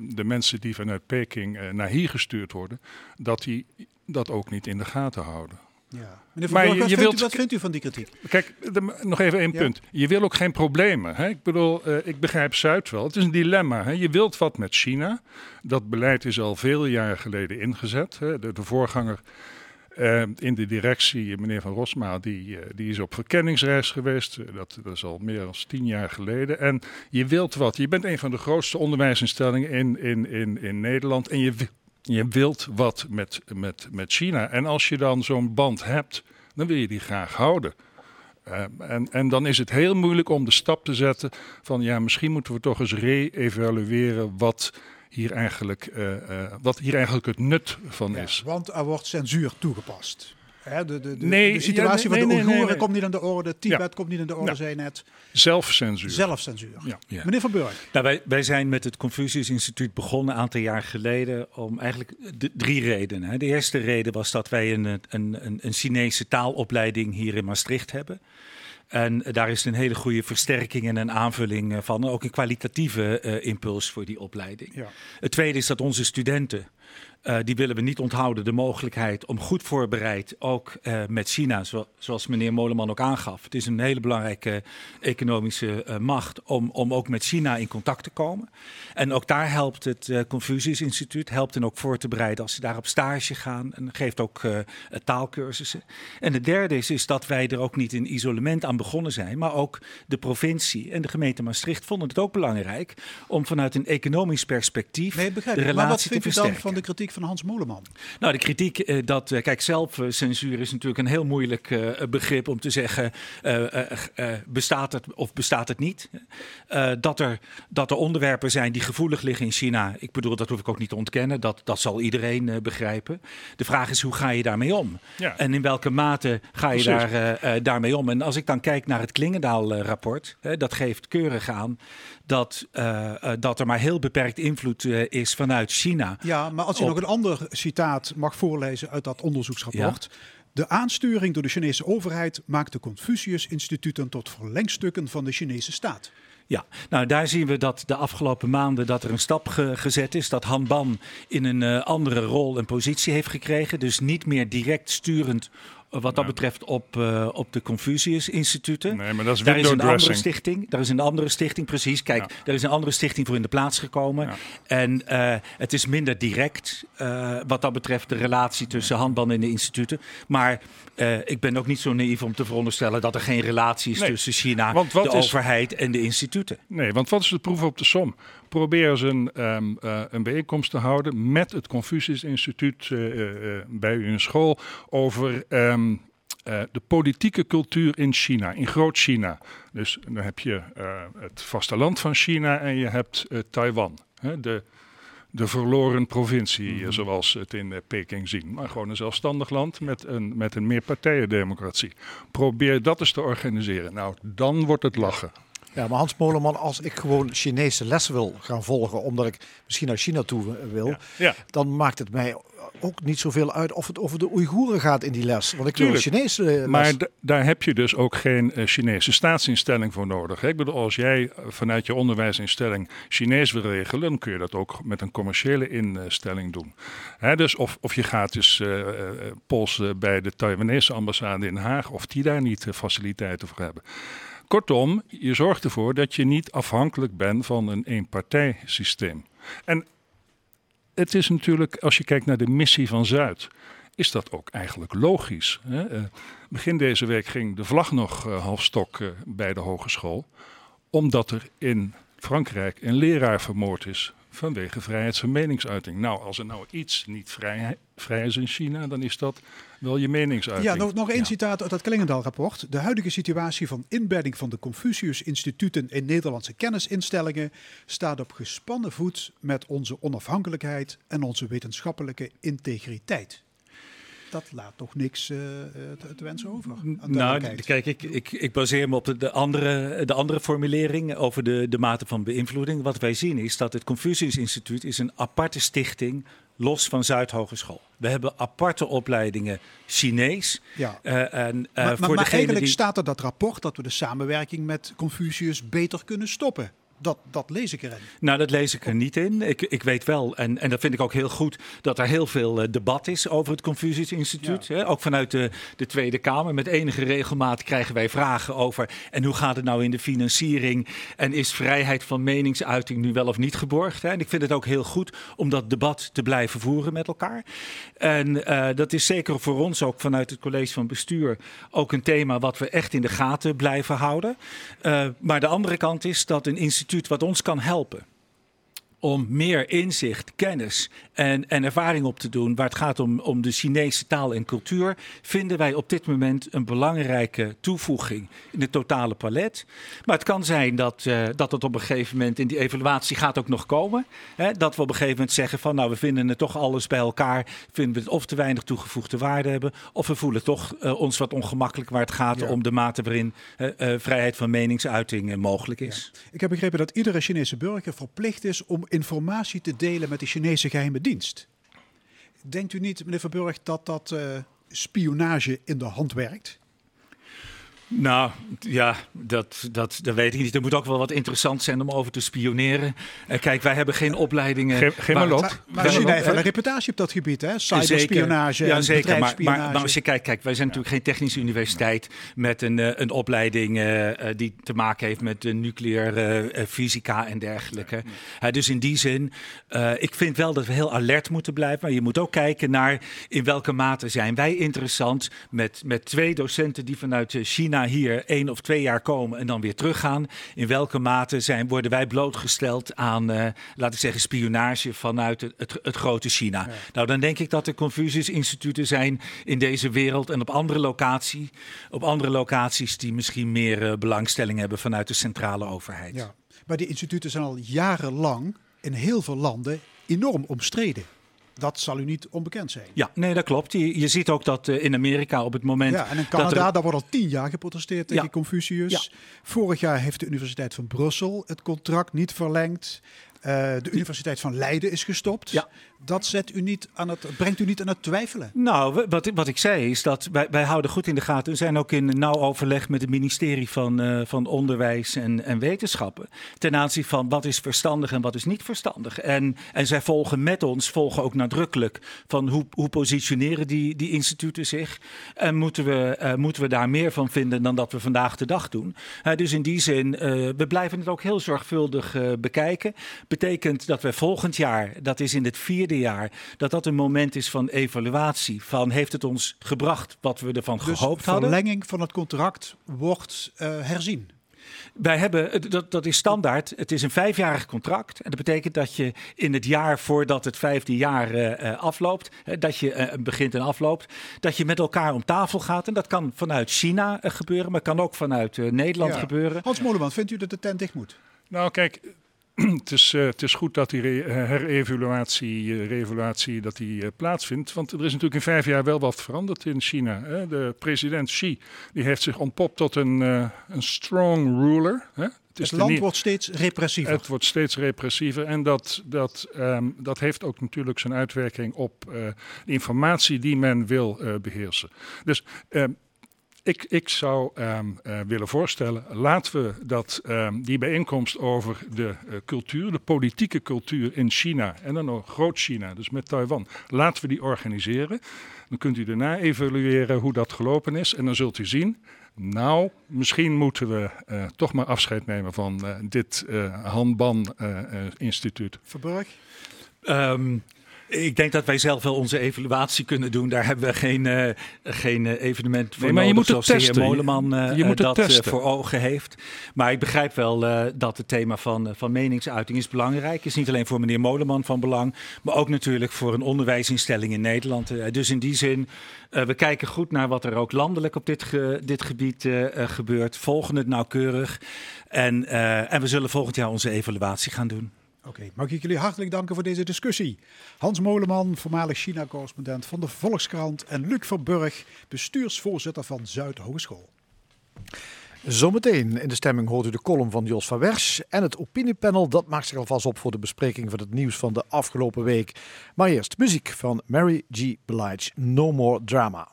de mensen die vanuit Peking naar hier gestuurd worden, dat die dat ook niet in de gaten houden. Ja. Meneer Maar Van wat, je vindt wilt- u, wat vindt u van die kritiek? Kijk, de- nog even één Ja. punt. Je wil ook geen problemen. Hè? Ik bedoel, ik begrijp Zuid wel. Het is een dilemma. Hè? Je wilt wat met China. Dat beleid is al veel jaren geleden ingezet. Hè? De, de voorganger eh, in de directie, meneer Van Rosma, die, eh, die is op verkenningsreis geweest. Eh, Dat, dat is al meer dan tien jaar geleden. En je wilt wat. Je bent een van de grootste onderwijsinstellingen in, in, in, in Nederland. En je, je wilt wat met, met, met China. En als je dan zo'n band hebt, dan wil je die graag houden. En, en dan is het heel moeilijk om de stap te zetten van ja, misschien moeten we toch eens re-evalueren wat hier eigenlijk, eh, eh, wat hier eigenlijk het nut van is. Want er wordt censuur toegepast. Hè, de, de, de, Nee, de situatie ja, nee, van de Oeigoeren nee. komt niet aan de orde, Tibet Ja. komt niet aan de orde, Ja. zei net. Zelfcensuur. Zelfcensuur. Ja. Ja. Meneer Van Burg. Nou, wij, wij zijn met het Confucius Instituut begonnen een aantal jaar geleden om eigenlijk de, drie redenen. Hè. De eerste reden was dat wij een, een, een, een Chinese taalopleiding hier in Maastricht hebben. En daar is een hele goede versterking en een aanvulling eh, van. Ook een kwalitatieve eh, impuls voor die opleiding. Ja. Het tweede is dat onze studenten, eh, die willen we niet onthouden, de mogelijkheid om goed voorbereid, ook eh, met China, zo- zoals meneer Moleman ook aangaf. Het is een hele belangrijke economische eh, macht om, om ook met China in contact te komen. En ook daar helpt het Confucius Instituut, helpt hen ook voor te bereiden als ze daar op stage gaan en geeft ook taalkursussen. En het derde is, is dat wij er ook niet in isolement aan begonnen zijn, maar ook de provincie en de gemeente Maastricht vonden het ook belangrijk om vanuit een economisch perspectief Nee, de relatie Maar wat te vindt u dan versterken. van de kritiek van Hans Moleman? Nou, de kritiek eh, dat, eh, kijk, zelfcensuur is natuurlijk een heel moeilijk eh, begrip om te zeggen, eh, eh, eh, bestaat het of bestaat het niet? Eh, dat, er, dat er onderwerpen zijn die gevoelig liggen in China, ik bedoel, dat hoef ik ook niet te ontkennen, dat, dat zal iedereen eh, begrijpen. De vraag is, hoe ga je daarmee om? Ja. En in welke mate ga je Precies. daar, eh, eh, daarmee om? En als ik dan kijk naar het Klingendaal-rapport, dat geeft keurig aan dat, eh, eh, dat er maar heel beperkt invloed eh, is vanuit China. Ja, maar als je Op- nog een ander citaat mag voorlezen uit dat onderzoeksrapport. De aansturing door de Chinese overheid maakt de Confucius-instituten tot verlengstukken van de Chinese staat. Ja, nou daar zien we dat de afgelopen maanden dat er een stap ge- gezet is. Dat Han Ban in een andere rol en positie heeft gekregen. Dus niet meer direct sturend wat dat betreft op, eh, op de Confucius-instituten. Nee, maar dat is Daar is een andere stichting. Daar is een andere stichting, precies. Kijk, Ja. er is een andere stichting voor in de plaats gekomen. Ja. En eh, het is minder direct eh, wat dat betreft de relatie tussen handbanden en de instituten. Maar ik ben ook niet zo naïef om te veronderstellen dat er geen relatie is Nee, tussen China, de is- overheid en de instituten. Nee, want wat is de proef op de som? Een, ehm, eh, een bijeenkomst te houden met het Confucius-instituut eh, eh, eh, bij u in school over ehm, eh, de politieke cultuur in China, in Groot-China. Dus dan heb je eh, het vasteland van China en je hebt Taiwan. Hè, de, de verloren provincie, eh, zoals ze het in Peking zien. Maar gewoon een zelfstandig land met een, met een meerpartijendemocratie. Probeer dat eens te organiseren. Nou, dan wordt het lachen. Ja, maar Hans Moleman, als ik gewoon Chinese les wil gaan volgen, omdat ik misschien naar China toe wil, Ja. Ja. dan maakt het mij ook niet zoveel uit of het over de Oeigoeren gaat in die les. Want ik wil Tuurlijk. Chinese les. Maar daar heb je dus ook geen eh, Chinese staatsinstelling voor nodig. hè. Ik bedoel, als jij eh, vanuit je onderwijsinstelling Chinees wil regelen, dan kun je dat ook met een commerciële instelling doen. Hè, dus of, of je gaat dus eh, eh, polsen bij de Taiwanese ambassade in Den Haag, of die daar niet faciliteiten voor hebben. Kortom, je zorgt ervoor dat je niet afhankelijk bent van een eenpartijsysteem. En het is natuurlijk, als je kijkt naar de missie van Zuid, is dat ook eigenlijk logisch. Hè? Eh, begin deze week ging de vlag nog eh, half stok eh, bij de hogeschool, omdat er in Frankrijk een leraar vermoord is vanwege vrijheid van meningsuiting. Nou, als er nou iets niet vrij, vrij is in China, dan is dat wel je meningsuiting. Ja, nog, nog één citaat uit het Klingendal-rapport. De huidige situatie van inbedding van de Confucius-instituten in Nederlandse kennisinstellingen staat op gespannen voet met onze onafhankelijkheid en onze wetenschappelijke integriteit. Dat laat toch niks eh, eh, te, te wensen over. Nou, kijk, ik, ik, ik baseer me op de, de, andere, de andere formulering over de, de mate van beïnvloeding. Wat wij zien is dat het Confucius Instituut is een aparte stichting los van Zuidhogeschool. We hebben aparte opleidingen Chinees. Ja. eh, en, eh, maar maar, voor maar eigenlijk die... staat er dat rapport dat we de samenwerking met Confucius beter kunnen stoppen. Dat, dat lees ik erin. Nou, dat lees ik er niet in. Ik, ik weet wel, en, en dat vind ik ook heel goed, dat er heel veel eh, debat is over het Confucius Instituut. Hè? Ook vanuit de, de Tweede Kamer. Met enige regelmaat krijgen wij vragen over. En hoe gaat het nou in de financiering? En is vrijheid van meningsuiting nu wel of niet geborgd? Hè? En ik vind het ook heel goed om dat debat te blijven voeren met elkaar. En eh, dat is zeker voor ons ook vanuit het college van bestuur ook een thema wat we echt in de gaten blijven houden. Eh, maar de andere kant is dat een instituut wat ons kan helpen om meer inzicht, kennis en, en ervaring op te doen waar het gaat om, om de Chinese taal en cultuur, vinden wij op dit moment een belangrijke toevoeging in het totale palet. Maar het kan zijn dat, eh, dat het op een gegeven moment in die evaluatie gaat ook nog komen. Hè, dat we op een gegeven moment zeggen van nou we vinden het toch alles bij elkaar, vinden we het of te weinig toegevoegde waarde hebben, of we voelen toch eh, ons wat ongemakkelijk waar het gaat Ja. om de mate waarin eh, vrijheid van meningsuiting mogelijk is. Ik heb begrepen dat iedere Chinese burger verplicht is om informatie te delen met de Chinese geheime dienst. Denkt u niet, meneer Verburg, dat dat eh, spionage in de hand werkt? Nou, ja, dat, dat, dat weet ik niet. Er moet ook wel wat interessant zijn om over te spioneren. Eh, kijk, wij hebben geen opleidingen... Geen-. Maar, maar China malot, heeft wel een reputatie op dat gebied, hè? Cyberspionage, Ja, en zeker. Maar, maar, als je kijkt, kijk, wij zijn natuurlijk geen technische universiteit met een, eh, een opleiding eh, die te maken heeft met uh, nucleaire eh, fysica en dergelijke. Hè, dus in die zin, eh, ik vind wel dat we heel alert moeten blijven. Maar je moet ook kijken naar in welke mate zijn wij interessant met, met twee docenten die vanuit eh, Hier één of twee jaar komen en dan weer teruggaan. In welke mate zijn, worden wij blootgesteld aan, eh, laat ik zeggen, spionage vanuit het, het, het grote China? Nou, dan denk ik dat er Confucius-instituten zijn in deze wereld en op andere, locatie, op andere locaties die misschien meer eh, belangstelling hebben vanuit de centrale overheid. Ja. Maar die instituten zijn al jarenlang in heel veel landen enorm omstreden. Dat zal u niet onbekend zijn. Ja, nee, dat klopt. Je, je ziet ook dat eh, in Amerika op het moment. Ja, en in dat er- Canada, daar wordt al tien jaar geprotesteerd tegen Ja. Confucius. Vorig jaar heeft de Universiteit van Brussel het contract niet verlengd. Eh, de Universiteit van Leiden is gestopt. Ja. Dat zet u niet aan het, brengt u niet aan het twijfelen. Nou, wat, wat ik zei is dat wij, wij houden goed in de gaten. We zijn ook in nauw overleg met het ministerie van, eh, van Onderwijs en, en Wetenschappen. Ten aanzien van wat is verstandig en wat is niet verstandig. En, en zij volgen met ons, volgen ook nadrukkelijk van hoe, hoe positioneren die, die instituten zich. En moeten we, eh, moeten we daar meer van vinden dan dat we vandaag de dag doen. Dus in die zin, eh, we blijven het ook heel zorgvuldig bekijken. Betekent dat we volgend jaar, dat is in het vierde jaar, dat dat een moment is van evaluatie. Van heeft het ons gebracht wat we ervan Dus gehoopt hadden? verlenging van het contract wordt eh, herzien. Wij hebben, het- dat, dat is standaard, het is een vijfjarig contract. En dat betekent dat je in het jaar voordat het vijfde jaar eh, eh, afloopt, dat je begint en afloopt, dat je met elkaar om tafel gaat. En dat kan vanuit China gebeuren, maar kan ook vanuit Nederland Ja. gebeuren. Hans Moleman, vindt u dat de tent dicht moet? Nou, kijk, het is, eh, het is goed dat die re- eh, herevaluatie eh, reevaluatie, dat die plaatsvindt. Want er is natuurlijk in vijf jaar wel wat veranderd in China. Hè. De president Xi die heeft zich ontpopt tot een, een strong ruler. Hè. Het, land wordt steeds repressiever. het wordt steeds repressiever en dat, dat, ehm, dat heeft ook natuurlijk zijn uitwerking op de informatie die men wil eh, beheersen. Dus ehm, ik, ik zou ehm, eh, willen voorstellen, laten we dat, ehm, die bijeenkomst over de eh, cultuur, de politieke cultuur in China en dan ook groot China, dus met Taiwan, laten we die organiseren. Dan kunt u daarna evalueren hoe dat gelopen is en dan zult u zien, nou, misschien moeten we eh, toch maar afscheid nemen van eh, dit eh Hanban-instituut. Verburg? Ehm, ik denk dat wij zelf wel onze evaluatie kunnen doen. Daar hebben we geen, eh, geen eh, evenement voor Nee, maar je nodig, moet het zoals de heer testen. Moleman eh, Je moet dat eh, testen. voor ogen heeft. Maar ik begrijp wel eh, dat het thema van, eh, van meningsuiting is belangrijk. is niet alleen voor meneer Moleman van belang, maar ook natuurlijk voor een onderwijsinstelling in Nederland. Eh, dus in die zin, eh, we kijken goed naar wat er ook landelijk op dit, ge- dit gebied eh, eh, gebeurt. Volgen het nauwkeurig. En, eh, en we zullen volgend jaar onze evaluatie gaan doen. Oké, mag ik jullie hartelijk danken voor deze discussie. Hans Moleman, voormalig China-correspondent van de Volkskrant. En Luc Verburg, bestuursvoorzitter van Zuid Hogeschool. Zometeen in de stemming hoort u de column van Jos van Wersch. En het opiniepanel dat maakt zich alvast op voor de bespreking van het nieuws van de afgelopen week. Maar eerst muziek van Mary G. Blige, No More Drama.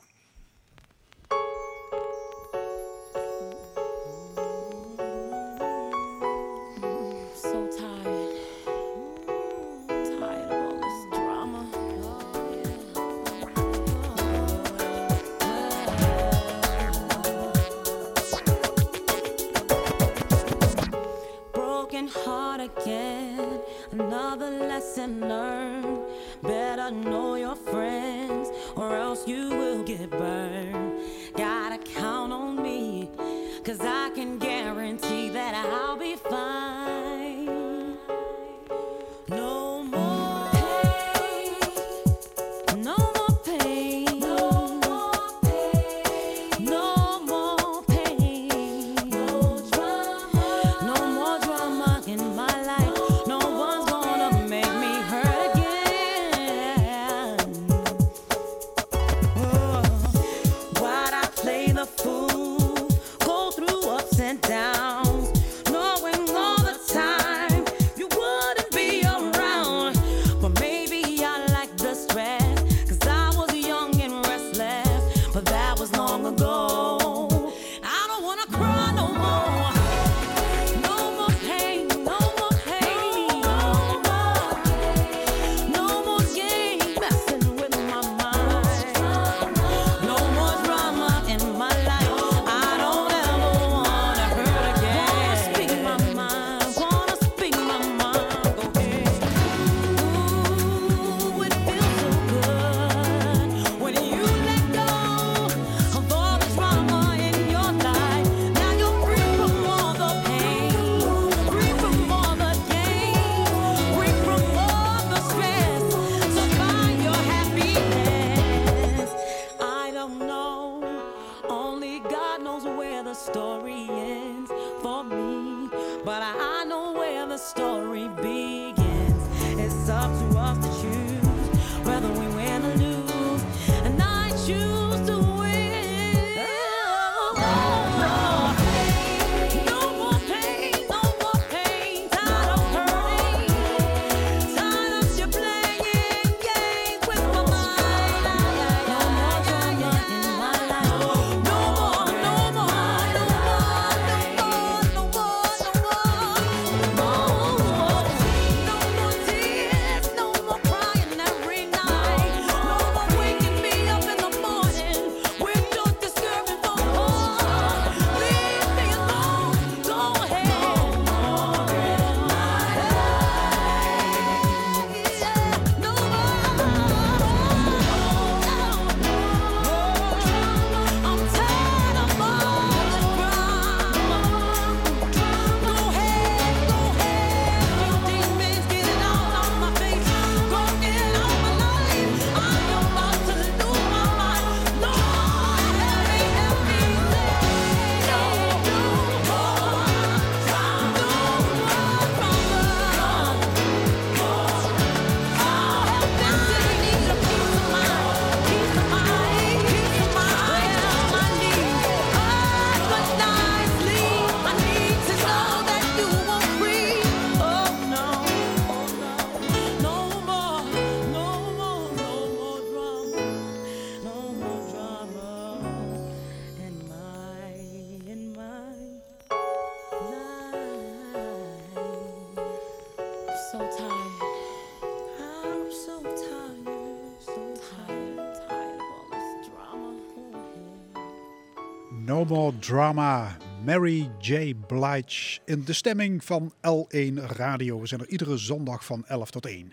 More Drama. Mary J. Blige in de stemming van L1 Radio. We zijn er iedere zondag van 11 tot 1.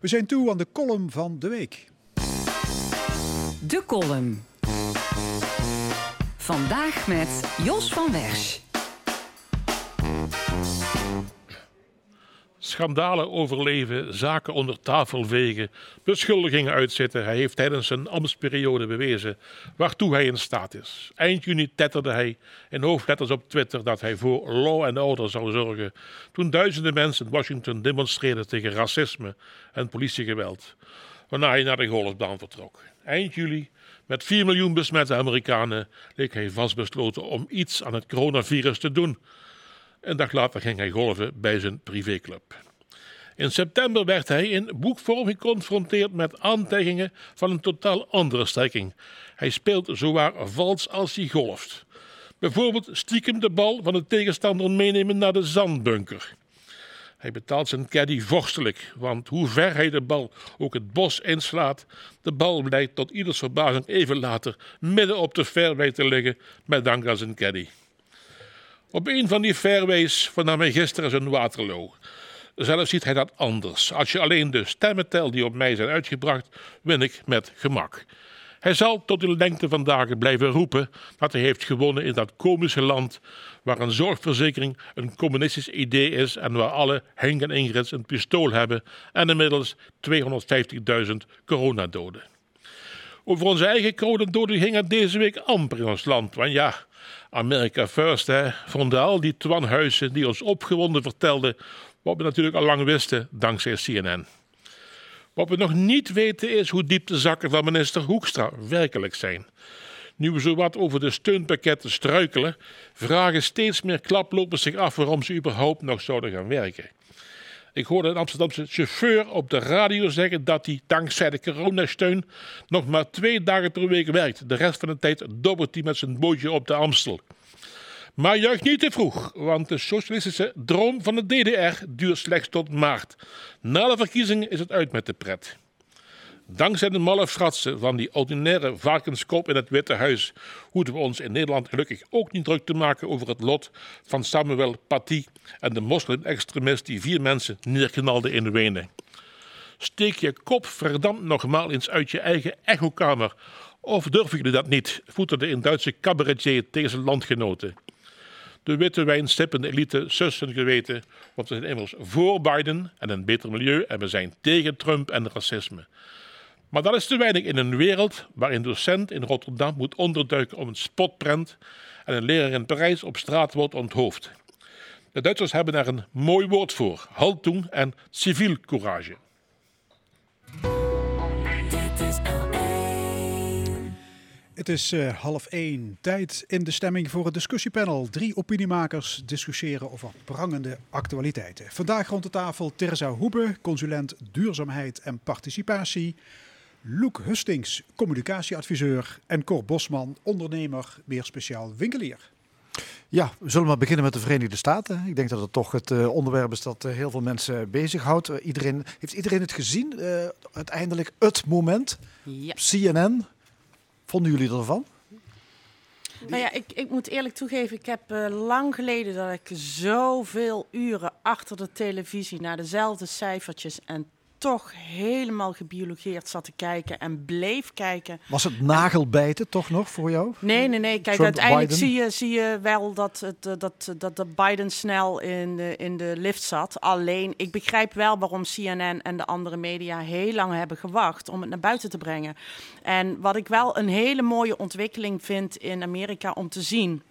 We zijn toe aan de column van de week. De column. Vandaag met Jos van Wersch. Schandalen overleven, zaken onder tafel vegen, beschuldigingen uitzitten. Hij heeft tijdens zijn ambtsperiode bewezen waartoe hij in staat is. Eind juni tetterde hij in hoofdletters op Twitter dat hij voor law and order zou zorgen. Toen duizenden mensen in Washington demonstreerden tegen racisme en politiegeweld. Waarna hij naar de golfbaan vertrok. Eind juli, met 4 miljoen besmette Amerikanen, leek hij vastbesloten om iets aan het coronavirus te doen. Een dag later ging hij golven bij zijn privéclub. In september werd hij in boekvorm geconfronteerd met aantijgingen van een totaal andere strekking. Hij speelt zowaar vals als hij golft. Bijvoorbeeld stiekem de bal van de tegenstander meenemen naar de zandbunker. Hij betaalt zijn caddy vorstelijk, want hoe ver hij de bal ook het bos inslaat, de bal blijkt tot ieders verbazing even later midden op de fairway te liggen, met dank aan zijn caddy. Op een van die fairways vernam hij gisteren zijn Waterloo. Zelf ziet hij dat anders. Als je alleen de stemmen telt die op mij zijn uitgebracht, win ik met gemak. Hij zal tot de lengte van dagen blijven roepen dat hij heeft gewonnen in dat komische land waar een zorgverzekering een communistisch idee is en waar alle Henk en Ingrids een pistool hebben en inmiddels 250.000 coronadoden. Over onze eigen coronadoden ging het deze week amper in ons land, want ja, America first, hè, vonden al die Twan Huizen die ons opgewonden vertelden wat we natuurlijk al lang wisten dankzij CNN. Wat we nog niet weten is hoe diep de zakken van minister Hoekstra werkelijk zijn. Nu we zo wat over de steunpakketten struikelen, vragen steeds meer klaplopers zich af waarom ze überhaupt nog zouden gaan werken. Ik hoorde een Amsterdamse chauffeur op de radio zeggen dat hij dankzij de coronasteun nog maar twee dagen per week werkt. De rest van de tijd dobbert hij met zijn bootje op de Amstel. Maar juich niet te vroeg, want de socialistische droom van de DDR duurt slechts tot maart. Na de verkiezingen is het uit met de pret. Dankzij de malle fratsen van die ordinaire varkenskop in het Witte Huis hoeven we ons in Nederland gelukkig ook niet druk te maken over het lot van Samuel Paty en de moslim-extremist die vier mensen neerknalde in Wenen. Steek je kop verdampt nogmaals eens uit je eigen echokamer. Of durven jullie dat niet? voeterde een Duitse cabaretier tegen zijn landgenoten. De witte wijn sippende elite sussen geweten, want we zijn immers voor Biden en een beter milieu en we zijn tegen Trump en racisme. Maar dat is te weinig in een wereld waar een docent in Rotterdam moet onderduiken om een spotprent en een leraar in Parijs op straat wordt onthoofd. De Duitsers hebben daar een mooi woord voor: Haltung en civielcourage. Het is eh, half één. Tijd in de stemming voor het discussiepanel. Drie opiniemakers discussiëren over prangende actualiteiten. Vandaag rond de tafel Terza Hoebe, consulent duurzaamheid en participatie. Loek Hustings, communicatieadviseur. En Cor Bosman, ondernemer, meer speciaal winkelier. Ja, we zullen maar beginnen met de Verenigde Staten. Ik denk dat het toch het eh, onderwerp is dat eh, heel veel mensen bezighoudt. Uh, iedereen, heeft iedereen het gezien? Eh, uiteindelijk het moment. Ja. CNN. Vonden jullie ervan? Nou ja, ik, ik moet eerlijk toegeven, ik heb eh, lang geleden dat ik zoveel uren achter de televisie naar dezelfde cijfertjes en toch helemaal gebiologeerd zat te kijken en bleef kijken. Was het nagelbijten toch nog voor jou? Nee, nee, nee. Kijk, Trump, uiteindelijk Biden? zie je, zie je wel dat, het, eh, dat, dat de Biden snel in de, in de lift zat. Alleen, ik begrijp wel waarom CNN en de andere media heel lang hebben gewacht om het naar buiten te brengen. En wat ik wel een hele mooie ontwikkeling vind in Amerika om te zien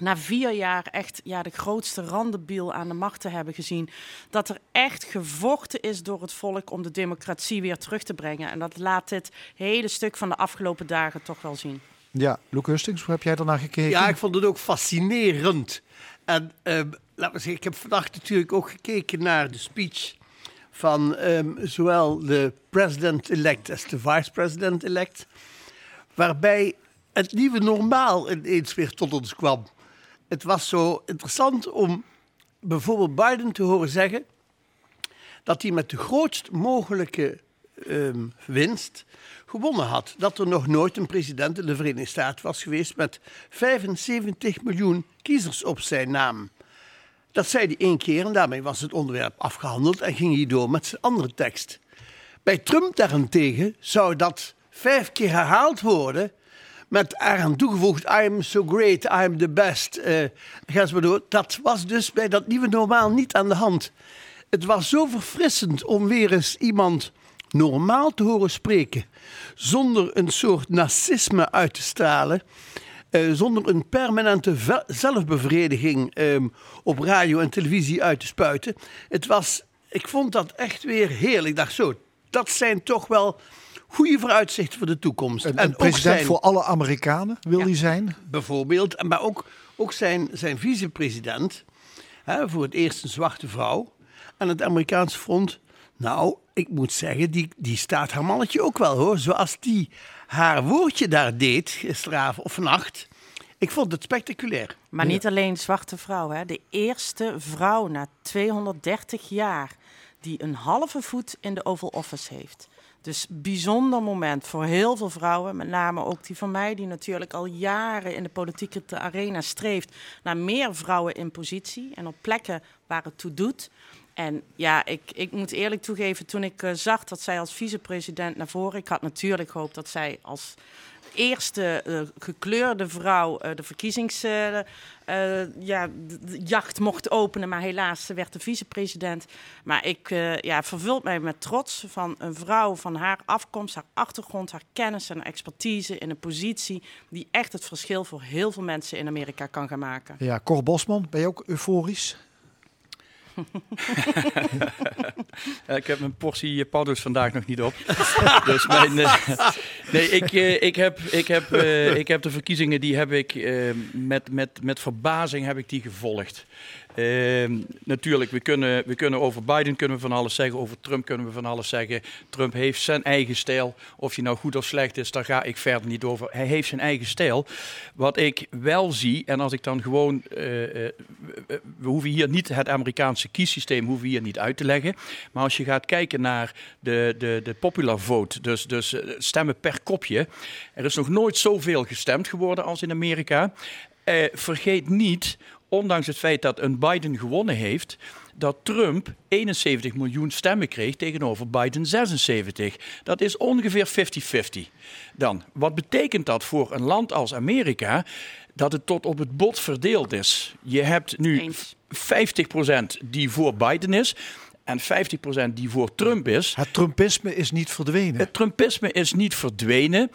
na vier jaar echt ja, de grootste randenbiel aan de macht te hebben gezien, dat er echt gevochten is door het volk om de democratie weer terug te brengen. En dat laat dit hele stuk van de afgelopen dagen toch wel zien. Ja, Luke Hustings, hoe heb jij daarnaar gekeken? Ja, ik vond het ook fascinerend. En ehm, laten we zeggen, ik heb vandaag natuurlijk ook gekeken naar de speech van ehm, zowel de president-elect als de vice-president-elect. Waarbij het nieuwe normaal ineens weer tot ons kwam. Het was zo interessant om bijvoorbeeld Biden te horen zeggen dat hij met de grootst mogelijke ehm, winst gewonnen had. Dat er nog nooit een president in de Verenigde Staten was geweest met 75 miljoen kiezers op zijn naam. Dat zei hij één keer en daarmee was het onderwerp afgehandeld en ging hij door met zijn andere tekst. Bij Trump daarentegen zou dat vijf keer herhaald worden met eraan toegevoegd I am so great, I am the best. eh ga eens maar door. Dat was dus bij dat nieuwe normaal niet aan de hand. Het was zo verfrissend om weer eens iemand normaal te horen spreken. Zonder een soort narcisme uit te stralen. eh, zonder een permanente zelfbevrediging ehm, op radio en televisie uit te spuiten. Het was, ik vond dat echt weer heerlijk. Ik dacht zo, dat zijn toch wel goede vooruitzichten voor de toekomst. Een, En een president zijn- voor alle Amerikanen wil hij zijn. bijvoorbeeld. En Maar ook, ook zijn, zijn vicepresident, hè, voor het eerst een zwarte vrouw. aan het Amerikaanse front. Nou, ik moet zeggen, die, die staat haar mannetje ook wel hoor. Zoals die haar woordje daar deed gisteravond of vannacht. Ik vond het spectaculair. Maar niet alleen zwarte vrouw. Hè. De eerste vrouw na 230 jaar die een halve voet in de Oval Office heeft. Dus bijzonder moment voor heel veel vrouwen. Met name ook die van mij, die natuurlijk al jaren in de politieke arena streeft naar meer vrouwen in positie en op plekken waar het toe doet. En ja, ik, ik moet eerlijk toegeven, toen ik eh, zag dat zij als vicepresident naar voren... Ik had natuurlijk gehoopt dat zij als eerste eh, gekleurde vrouw eh, de verkiezingsjacht jacht mocht openen. Maar helaas werd de vicepresident. Maar ik eh, ja, vervult mij met trots van een vrouw van haar afkomst, haar achtergrond, haar kennis en expertise in een positie die echt het verschil voor heel veel mensen in Amerika kan gaan maken. Ja, Cor Bosman, ben je ook euforisch? Ik heb mijn portie eh, paddo's vandaag nog niet op. dus mijn, eh, nee, ik, eh, ik, heb, ik, heb, ik heb de verkiezingen, die heb ik met, met, met verbazing heb ik die gevolgd. Ehm, natuurlijk, we kunnen, we kunnen over Biden kunnen we van alles zeggen, over Trump kunnen we van alles zeggen. Trump heeft zijn eigen stijl. Of hij nou goed of slecht is, daar ga ik verder niet over. Hij heeft zijn eigen stijl. Wat ik wel zie, en als ik dan gewoon, eh, eh, we, hoeven hier niet het Amerikaanse kiessysteem hoeven hier niet uit te leggen. Maar als je gaat kijken naar de, de, de popular vote, dus, dus eh, stemmen per kopje. Er is nog nooit zoveel gestemd geworden als in Amerika. Vergeet niet, ondanks het feit dat een Biden gewonnen heeft, dat Trump 71 miljoen stemmen kreeg tegenover Biden 76. Dat is ongeveer 50-50. Dan, wat betekent dat voor een land als Amerika? Dat het tot op het bot verdeeld is. Je hebt nu Eens. 50% die voor Biden is en 50% die voor Trump is. Het Trumpisme is niet verdwenen. Het Trumpisme is niet verdwenen.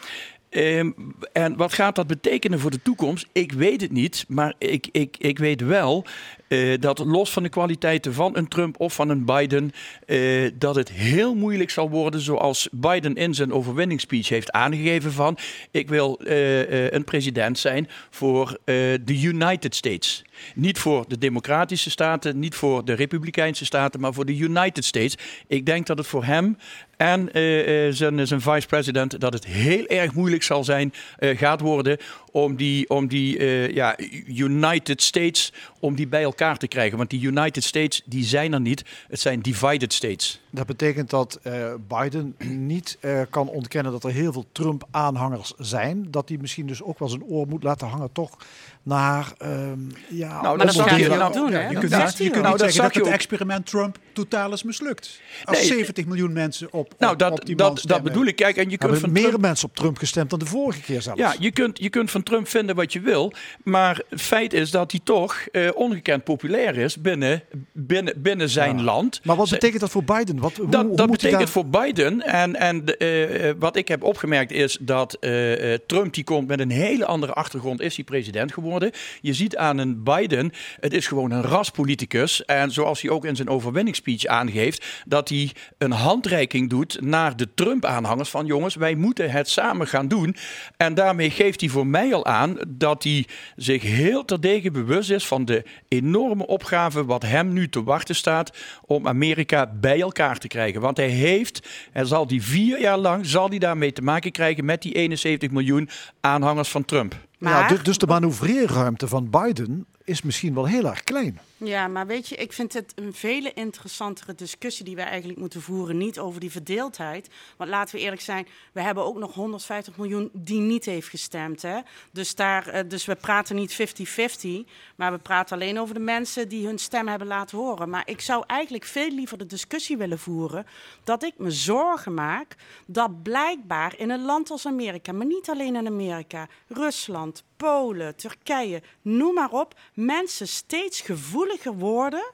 Ehm, en wat gaat dat betekenen voor de toekomst? Ik weet het niet, maar ik, ik, ik weet wel eh, dat los van de kwaliteiten van een Trump of van een Biden, eh, dat het heel moeilijk zal worden, zoals Biden in zijn overwinningsspeech heeft aangegeven van, ik wil eh, een president zijn voor de United States. Niet voor de democratische staten, niet voor de republikeinse staten, maar voor de United States. Ik denk dat het voor hem en eh, eh, zijn, zijn vice-president dat het heel erg moeilijk zal zijn, eh, gaat worden om die, om die ja, United States, om die bij elkaar te krijgen. Want die United States, die zijn er niet. Het zijn divided states. Dat betekent dat eh, Biden niet eh, kan ontkennen dat er heel veel Trump-aanhangers zijn. Dat hij misschien dus ook wel zijn oor moet laten hangen toch naar... ehm, ja, Nou, Maar dat gaat je- nou, ook doen, Ja, hè? je Dat kunt niet, je kunt. Nou, niet dat zeggen dat het experiment Trump totaal is mislukt. Als Nee, 70 miljoen mensen op, op, Nou, dat, op die dat, dat bedoel ik. Kijk, en je kunt van meer Trump- mensen op Trump gestemd dan de vorige keer zelfs. Ja, je kunt, je kunt van Trump vinden wat je wil. Maar het feit is dat hij toch eh, ongekend populair is binnen, binnen, binnen zijn Ja. land. Maar wat betekent dat voor Biden? Wat, hoe, Dat, hoe dat betekent daar- voor Biden, en, en eh, eh, wat ik heb opgemerkt is dat eh, Trump die komt met een hele andere achtergrond, is hij president geworden. Je ziet aan een Biden, het is gewoon een raspoliticus. En zoals hij ook in zijn overwinningsspeech aangeeft, dat hij een handreiking doet naar de Trump-aanhangers van jongens, wij moeten het samen gaan doen. En daarmee geeft hij voor mij al aan dat hij zich heel terdege bewust is van de enorme opgave wat hem nu te wachten staat om Amerika bij elkaar te krijgen. Want hij heeft, en zal die vier jaar lang, zal hij daarmee te maken krijgen met die 71 miljoen aanhangers van Trump. Ja, Maar- du- dus de manoeuvreerruimte van Biden is misschien wel heel erg klein. Ja, maar weet je, ik vind het een vele interessantere discussie die we eigenlijk moeten voeren. Niet over die verdeeldheid. Want laten we eerlijk zijn, we hebben ook nog 150 miljoen die niet heeft gestemd. Hè? Dus, daar, eh, dus we praten niet 50-50, maar we praten alleen over de mensen die hun stem hebben laten horen. Maar ik zou eigenlijk veel liever de discussie willen voeren dat ik me zorgen maak dat blijkbaar in een land als Amerika, maar niet alleen in Amerika, Rusland, Polen, Turkije, noem maar op, mensen steeds gevoeliger worden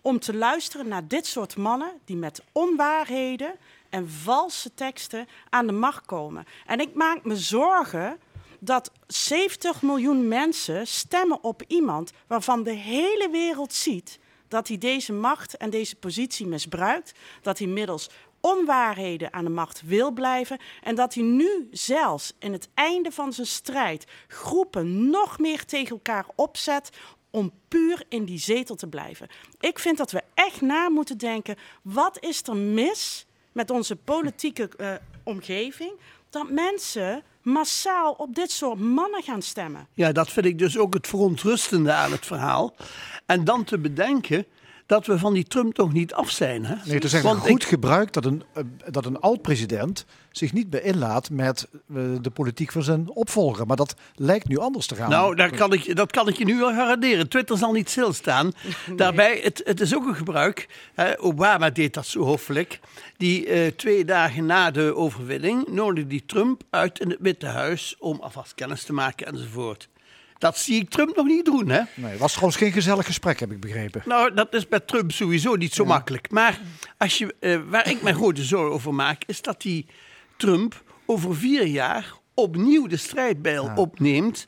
om te luisteren naar dit soort mannen die met onwaarheden en valse teksten aan de macht komen. En ik maak me zorgen dat 70 miljoen mensen stemmen op iemand waarvan de hele wereld ziet dat hij deze macht en deze positie misbruikt, dat hij middels onwaarheden aan de macht wil blijven en dat hij nu zelfs in het einde van zijn strijd groepen nog meer tegen elkaar opzet om puur in die zetel te blijven. Ik vind dat we echt na moeten denken, wat is er mis met onze politieke eh, omgeving, dat mensen massaal op dit soort mannen gaan stemmen. Ja, dat vind ik dus ook het verontrustende aan het verhaal. En dan te bedenken dat we van die Trump toch niet af zijn. Hè? Nee, het is Want goed gebruik dat een, eh, dat een oud-president zich niet meer inlaat met eh, de politiek van zijn opvolger. Maar dat lijkt nu anders te gaan. Nou, daar kan ik, dat kan ik je nu wel garanderen. Twitter zal niet stilstaan. Daarbij, het, het is ook een gebruik. Hè, Obama deed dat zo hoffelijk. Die eh, twee dagen na de overwinning nodigde die Trump uit in het Witte Huis om alvast kennis te maken enzovoort. Dat zie ik Trump nog niet doen, hè? Nee, het was trouwens geen gezellig gesprek, heb ik begrepen. Nou, dat is bij Trump sowieso niet zo makkelijk. Maar als je, eh, waar ik mij grote zorgen over maak, is dat die Trump over vier jaar opnieuw de strijdbijl opneemt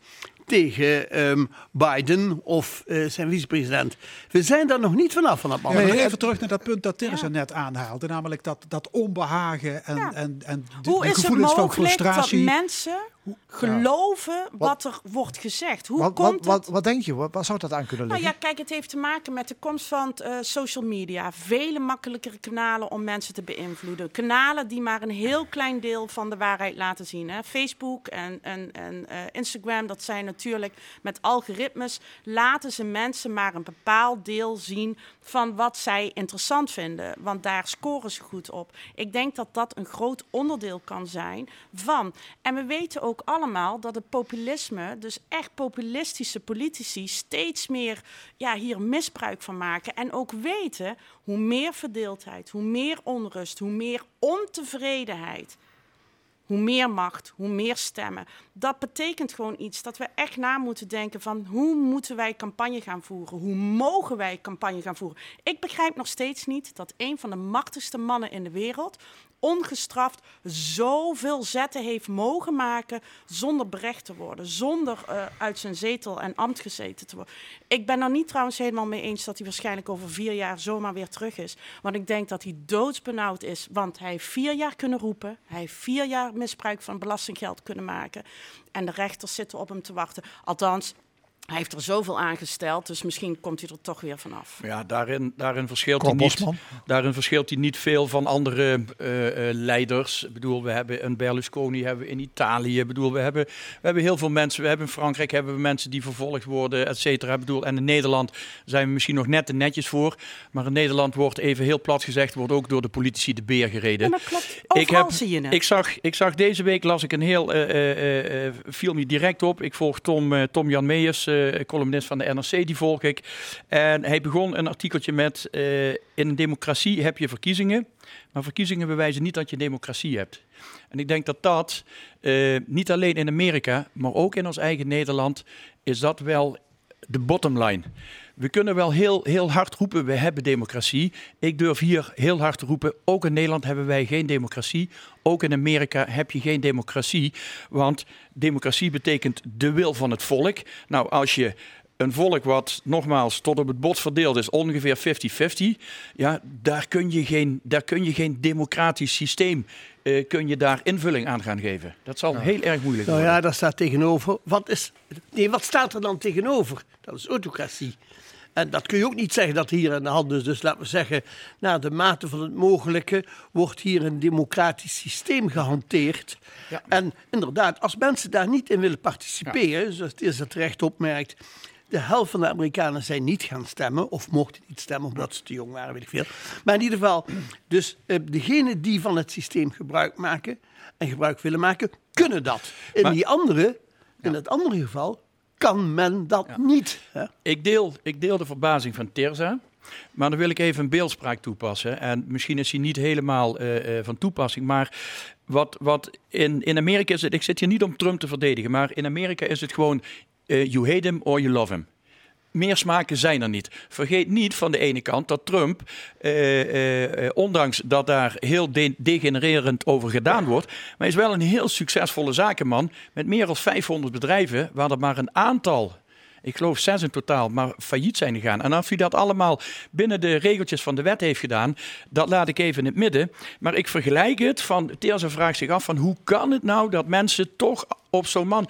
tegen ehm, Biden of eh, zijn vicepresident. We zijn daar nog niet vanaf van dat moment. maar even terug naar dat punt dat Teresa net aanhaalde. Namelijk dat, dat onbehagen en, en, en de, Hoe de is het gevoelens van mogelijk dat frustratie. mensen geloven wat er wordt gezegd? Hoe Wat, komt wat, wat, wat denk je? Wat, zou dat aan kunnen Nou liggen? ja, kijk, het heeft te maken met de komst van eh, social media. Vele makkelijkere kanalen om mensen te beïnvloeden. Kanalen die maar een heel klein deel van de waarheid laten zien. Hè. Facebook en, en, en eh, Instagram, dat zijn natuurlijk met algoritmes, laten ze mensen maar een bepaald deel zien van wat zij interessant vinden. Want daar scoren ze goed op. Ik denk dat dat een groot onderdeel kan zijn van. En we weten ook allemaal dat het populisme, dus echt populistische politici, steeds meer ja, hier misbruik van maken. En ook weten hoe meer verdeeldheid, hoe meer onrust, hoe meer ontevredenheid. Hoe meer macht, hoe meer stemmen. Dat betekent gewoon iets dat we echt na moeten denken van hoe moeten wij campagne gaan voeren? Hoe mogen wij campagne gaan voeren? Ik begrijp nog steeds niet dat een van de machtigste mannen in de wereld ongestraft zoveel zetten heeft mogen maken zonder berecht te worden, zonder eh, uit zijn zetel en ambt gezeten te worden. Ik ben er niet trouwens helemaal mee eens dat hij waarschijnlijk over vier jaar zomaar weer terug is. Want ik denk dat hij doodsbenauwd is, want hij heeft vier jaar kunnen roepen, hij heeft vier jaar misbruik van belastinggeld kunnen maken en de rechters zitten op hem te wachten. Althans, hij heeft er zoveel aangesteld, dus misschien komt hij er toch weer vanaf. Ja, daarin, daarin, verschilt hij niet, Bosman. daarin verschilt hij niet veel van andere eh, eh, leiders. Ik bedoel, we hebben een Berlusconi hebben we in Italië. Ik bedoel, we hebben, we hebben heel veel mensen. We hebben in Frankrijk hebben we mensen die vervolgd worden, et cetera. Ik bedoel, en in Nederland zijn we misschien nog net te netjes voor. Maar in Nederland wordt even heel plat gezegd, wordt ook door de politici de beer gereden. Ja, maar klopt. Ik, heb, zie je het. ik, zag, ik zag deze week, las ik een heel, eh, eh, eh, viel me direct op. Ik volg Tom, eh, Tom Jan Meijers, eh, columnist van de NRC, die volg ik. En hij begon een artikeltje met, eh, in een democratie heb je verkiezingen, maar verkiezingen bewijzen niet dat je democratie hebt. En ik denk dat dat, eh, niet alleen in Amerika, maar ook in ons eigen Nederland, is dat wel de bottom line. We kunnen wel heel, heel hard roepen, we hebben democratie. Ik durf hier heel hard te roepen, ook in Nederland hebben wij geen democratie. Ook in Amerika heb je geen democratie. Want democratie betekent de wil van het volk. Nou, als je een volk wat nogmaals tot op het bot verdeeld is, ongeveer 50-50, ja, daar kun je geen, daar kun je geen democratisch systeem, eh, kun je daar invulling aan gaan geven. Dat zal heel erg moeilijk Nou worden. ja, daar staat tegenover. Wat, is, nee, wat staat er dan tegenover? Dat is autocratie. En dat kun je ook niet zeggen dat hier aan de hand is. Dus laten we zeggen, naar de mate van het mogelijke wordt hier een democratisch systeem gehanteerd. En inderdaad, als mensen daar niet in willen participeren, zoals Tirza terecht opmerkt, De helft van de Amerikanen zijn niet gaan stemmen, of mochten niet stemmen omdat ze te jong waren, weet ik veel. Maar in ieder geval, dus eh, degenen die van het systeem gebruik maken en gebruik willen maken, kunnen dat. In Maar- die andere, in het andere geval, kan men dat niet. Hè? Ik deel, ik deel de verbazing van Terza. Maar dan wil ik even een beeldspraak toepassen. En misschien is die niet helemaal eh, eh, van toepassing. Maar wat, wat in, in Amerika is het. Ik zit hier niet om Trump te verdedigen. Maar in Amerika is het gewoon. Eh, you hate him or you love him. Meer smaken zijn er niet. Vergeet niet van de ene kant dat Trump, eh, eh, eh, ondanks dat daar heel de- degenererend over gedaan wordt, maar is wel een heel succesvolle zakenman met meer dan 500 bedrijven, waar er maar een aantal ik geloof zes in totaal, maar failliet zijn gegaan. En of hij dat allemaal binnen de regeltjes van de wet heeft gedaan, dat laat ik even in het midden. Maar ik vergelijk het van, Teerse vraagt zich af van hoe kan het nou dat mensen toch op zo'n man,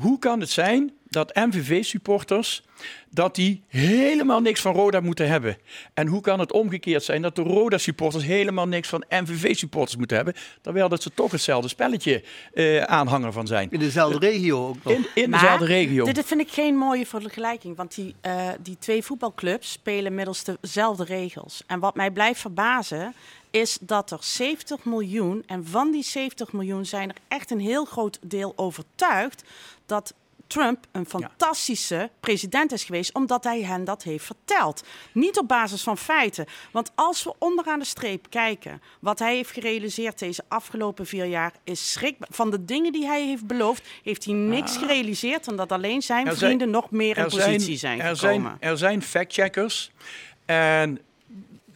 hoe kan het zijn dat MVV-supporters, dat die helemaal niks van Roda moeten hebben? En hoe kan het omgekeerd zijn dat de Roda-supporters helemaal niks van MVV-supporters moeten hebben, terwijl dat ze toch hetzelfde spelletje eh, aanhanger van zijn? In dezelfde regio ook nog. In, in Maar dezelfde regio. Dit vind ik geen mooie vergelijking, want die, eh, die twee voetbalclubs spelen middels dezelfde regels. En wat mij blijft verbazen is dat er 70 miljoen, en van die 70 miljoen zijn er echt een heel groot deel overtuigd dat Trump een fantastische president is geweest, omdat hij hen dat heeft verteld. Niet op basis van feiten. Want als we onderaan de streep kijken, wat hij heeft gerealiseerd deze afgelopen vier jaar, is schrikbaar. Van de dingen die hij heeft beloofd, heeft hij niks gerealiseerd. En dat alleen zijn Er zijn- vrienden nog meer in er positie zijn, er gekomen. zijn, er zijn factcheckers en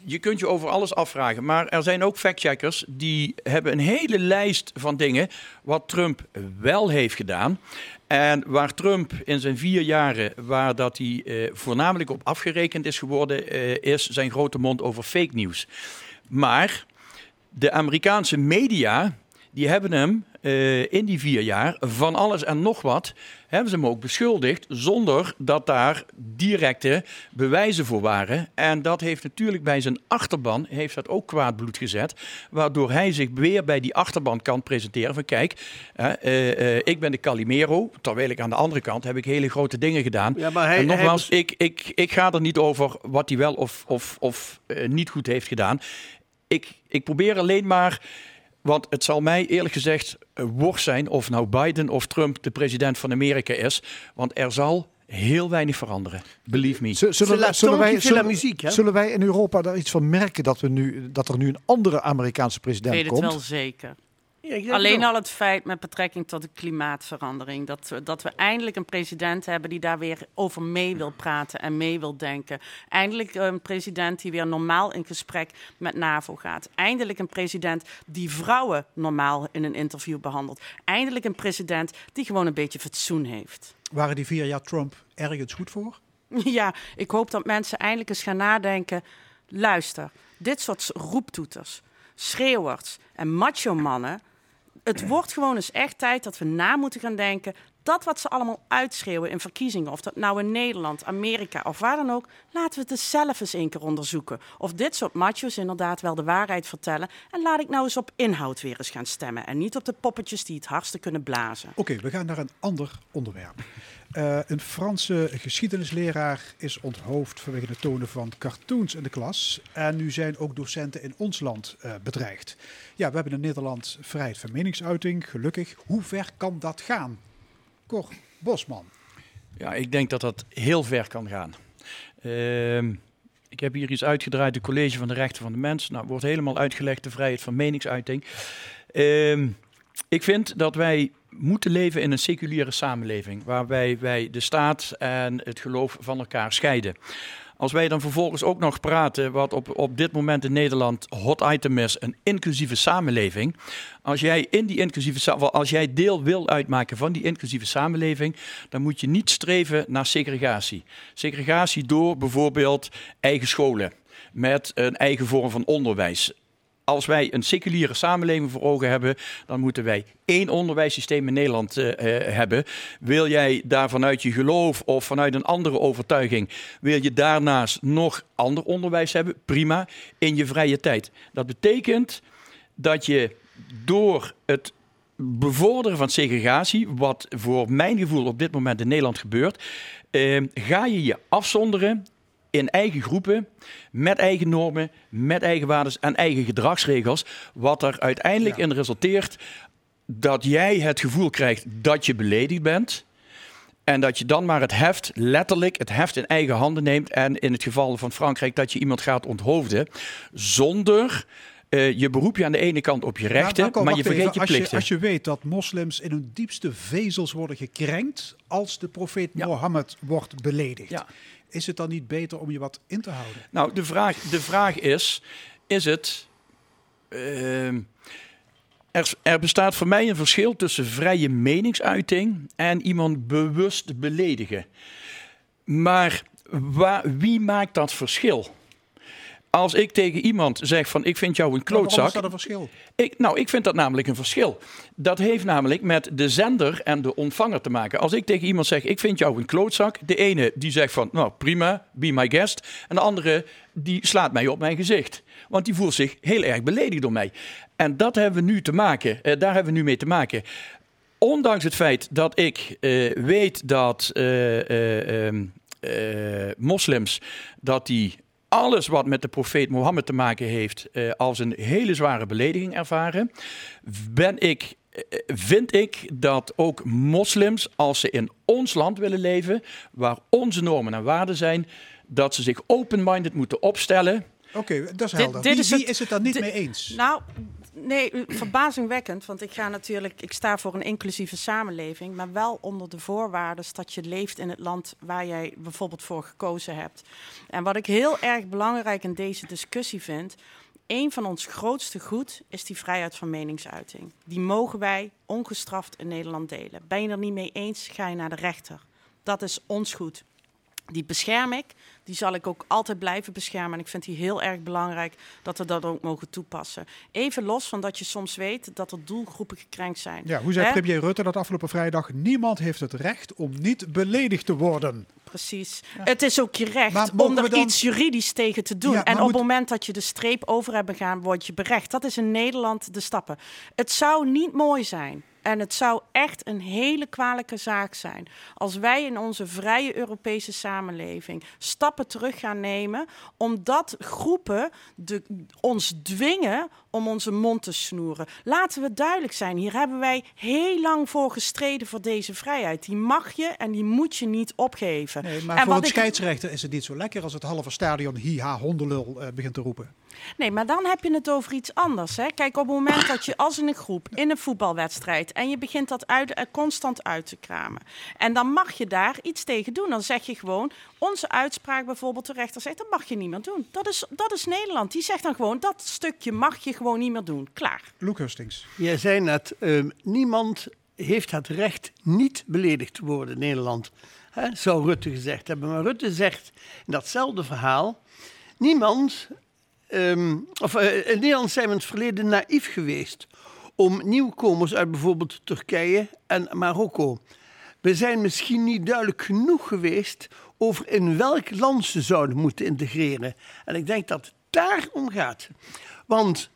je kunt je over alles afvragen. Maar er zijn ook factcheckers die hebben een hele lijst van dingen wat Trump wel heeft gedaan. En waar Trump in zijn vier jaren, waar dat hij eh, voornamelijk op afgerekend is geworden, eh, is zijn grote mond over fake nieuws. Maar de Amerikaanse media, die hebben hem eh, in die vier jaar van alles en nog wat, hebben ze hem ook beschuldigd zonder dat daar directe bewijzen voor waren. En dat heeft natuurlijk bij zijn achterban, heeft dat ook kwaad bloed gezet, waardoor hij zich weer bij die achterban kan presenteren van kijk, eh, eh, ik ben de Calimero, terwijl ik aan de andere kant heb ik hele grote dingen gedaan. Ja, maar hij- en nogmaals, hij ik, ik, ik ga er niet over wat hij wel of, of, of niet goed heeft gedaan. Ik, ik probeer alleen maar. Want het zal mij eerlijk gezegd eh, worst zijn of nou Biden of Trump de president van Amerika is. Want er zal heel weinig veranderen. Believe me. Zullen, wij, zullen, wij, zullen, muziek, hè? zullen wij in Europa daar iets van merken dat, we nu, dat er nu een andere Amerikaanse president Ik weet het komt? wel zeker. Ja, Alleen al het feit met betrekking tot de klimaatverandering. Dat we, dat we eindelijk een president hebben die daar weer over mee wil praten en mee wil denken. Eindelijk een president die weer normaal in gesprek met NAVO gaat. Eindelijk een president die vrouwen normaal in een interview behandelt. Eindelijk een president die gewoon een beetje fatsoen heeft. Waren die vier jaar Trump ergens goed voor? Ja, ik hoop dat mensen eindelijk eens gaan nadenken. Luister, dit soort roeptoeters, schreeuwers en macho-mannen. Het wordt gewoon eens echt tijd dat we na moeten gaan denken. Dat wat ze allemaal uitschreeuwen in verkiezingen, of dat nou in Nederland, Amerika of waar dan ook, laten we het dus zelf eens een keer onderzoeken. Of dit soort macho's inderdaad wel de waarheid vertellen. En laat ik nou eens op inhoud weer eens gaan stemmen. En niet op de poppetjes die het hardste kunnen blazen. Oké, we gaan naar een ander onderwerp. Eh, een Franse geschiedenisleraar is onthoofd vanwege het tonen van cartoons in de klas. En nu zijn ook docenten in ons land eh, bedreigd. Ja, we hebben in Nederland vrijheid van meningsuiting, gelukkig. Hoe ver kan dat gaan? Cor Bosman. Ja, ik denk dat dat heel ver kan gaan. Ehm, ik heb hier iets uitgedraaid, het College van de Rechten van de Mens. Nou, wordt helemaal uitgelegd de vrijheid van meningsuiting. Ehm, ik vind dat wij moeten leven in een seculiere samenleving, waarbij wij de staat en het geloof van elkaar scheiden. Als wij dan vervolgens ook nog praten, wat op, op dit moment in Nederland hot item is, een inclusieve samenleving. Als jij, in die inclusieve, als jij deel wil uitmaken van die inclusieve samenleving, dan moet je niet streven naar segregatie. Segregatie door bijvoorbeeld eigen scholen, met een eigen vorm van onderwijs als wij een seculiere samenleving voor ogen hebben, dan moeten wij één onderwijssysteem in Nederland eh, eh, hebben. Wil jij daar vanuit je geloof of vanuit een andere overtuiging, wil je daarnaast nog ander onderwijs hebben? Prima, in je vrije tijd. Dat betekent dat je door het bevorderen van segregatie, wat voor mijn gevoel op dit moment in Nederland gebeurt, eh, ga je je afzonderen in eigen groepen, met eigen normen, met eigen waarden en eigen gedragsregels, wat er uiteindelijk in resulteert dat jij het gevoel krijgt dat je beledigd bent. En dat je dan maar het heft, letterlijk het heft in eigen handen neemt. En in het geval van Frankrijk dat je iemand gaat onthoofden. Zonder eh, je beroep je aan de ene kant op je rechten, maar je vergeet even. je als plichten. Je, als je weet dat moslims in hun diepste vezels worden gekrenkt als de profeet Mohammed wordt beledigd. Is het dan niet beter om je wat in te houden? Nou, de vraag, de vraag is: is het. ehm, er, er bestaat voor mij een verschil tussen vrije meningsuiting en iemand bewust beledigen. Maar wie maakt dat verschil? Als ik tegen iemand zeg van ik vind jou een klootzak. is dat een verschil? Ik, nou, ik vind dat namelijk een verschil. Dat heeft namelijk met de zender en de ontvanger te maken. Als ik tegen iemand zeg, ik vind jou een klootzak. De ene die zegt van, nou prima, be my guest. En de andere die slaat mij op mijn gezicht. Want die voelt zich heel erg beledigd door mij. En dat hebben we nu te maken. eh, daar hebben we nu mee te maken. Ondanks het feit dat ik eh, weet dat eh, eh, ehm, eh, moslims, dat die alles wat met de profeet Mohammed te maken heeft, eh, als een hele zware belediging ervaren, ben ik, eh, vind ik dat ook moslims, als ze in ons land willen leven, waar onze normen en waarden zijn, dat ze zich open-minded moeten opstellen. Oké, dat is helder. dit wie, is wie het- is het dan niet mee eens? Nou, nee, verbazingwekkend. Want ik ga natuurlijk, ik sta voor een inclusieve samenleving, maar wel onder de voorwaarden dat je leeft in het land waar jij bijvoorbeeld voor gekozen hebt. En wat ik heel erg belangrijk in deze discussie vind. Een van ons grootste goed is die vrijheid van meningsuiting. Die mogen wij ongestraft in Nederland delen. Ben je er niet mee eens, ga je naar de rechter. Dat is ons goed. Die bescherm ik. Die zal ik ook altijd blijven beschermen. En ik vind die heel erg belangrijk dat we dat ook mogen toepassen. Even los van dat je soms weet dat er doelgroepen gekrenkt zijn. Ja, hoe zei premier Rutte dat afgelopen vrijdag? Niemand heeft het recht om niet beledigd te worden. Precies. Het is ook je recht om er dan- iets juridisch tegen te doen. Ja, en op moet- het moment dat je de streep over hebt begaan, word je berecht. Dat is in Nederland de stappen. Het zou niet mooi zijn. En het zou echt een hele kwalijke zaak zijn als wij in onze vrije Europese samenleving stappen terug gaan nemen, omdat groepen de, ons dwingen om onze mond te snoeren. Laten we duidelijk zijn, hier hebben wij heel lang voor gestreden voor deze vrijheid. Die mag je en die moet je niet opgeven. Nee, maar en voor een scheidsrechter is het niet zo lekker als het halve stadion hi-ha hondenlul eh, begint te roepen. Nee, maar dan heb je het over iets anders. Hè? Kijk, op het moment dat je als in een groep in een voetbalwedstrijd en je begint dat uit, eh, constant uit te kramen. En dan mag je daar iets tegen doen. Dan zeg je gewoon, onze uitspraak bijvoorbeeld, de rechter zegt, dat mag je niet meer doen. Dat is, dat is Nederland. Die zegt dan gewoon, dat stukje mag je gewoon niet meer doen. Klaar. Luc Hustings. Jij zei net, ehm, niemand heeft het recht niet beledigd te worden in Nederland. Hè, zou Rutte gezegd hebben. Maar Rutte zegt in datzelfde verhaal, niemand, ehm, of in Nederland zijn we in het verleden naïef geweest om nieuwkomers uit bijvoorbeeld Turkije en Marokko. We zijn misschien niet duidelijk genoeg geweest over in welk land ze zouden moeten integreren. En ik denk dat het daarom gaat. Want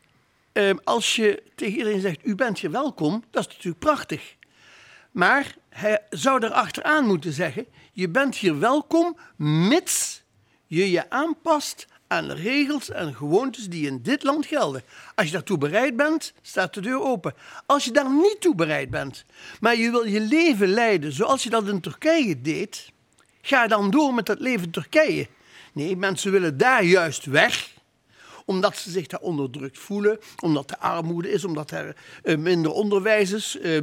Ehm, als je tegen iedereen zegt, u bent hier welkom, dat is natuurlijk prachtig. Maar hij zou er achteraan moeten zeggen, je bent hier welkom, mits je je aanpast aan regels en gewoontes die in dit land gelden. Als je daartoe bereid bent, staat de deur open. Als je daar niet toe bereid bent, maar je wil je leven leiden zoals je dat in Turkije deed, ga dan door met dat leven in Turkije. Nee, mensen willen daar juist weg omdat ze zich daar onderdrukt voelen, omdat er armoede is, omdat er eh, minder onderwijs is, eh,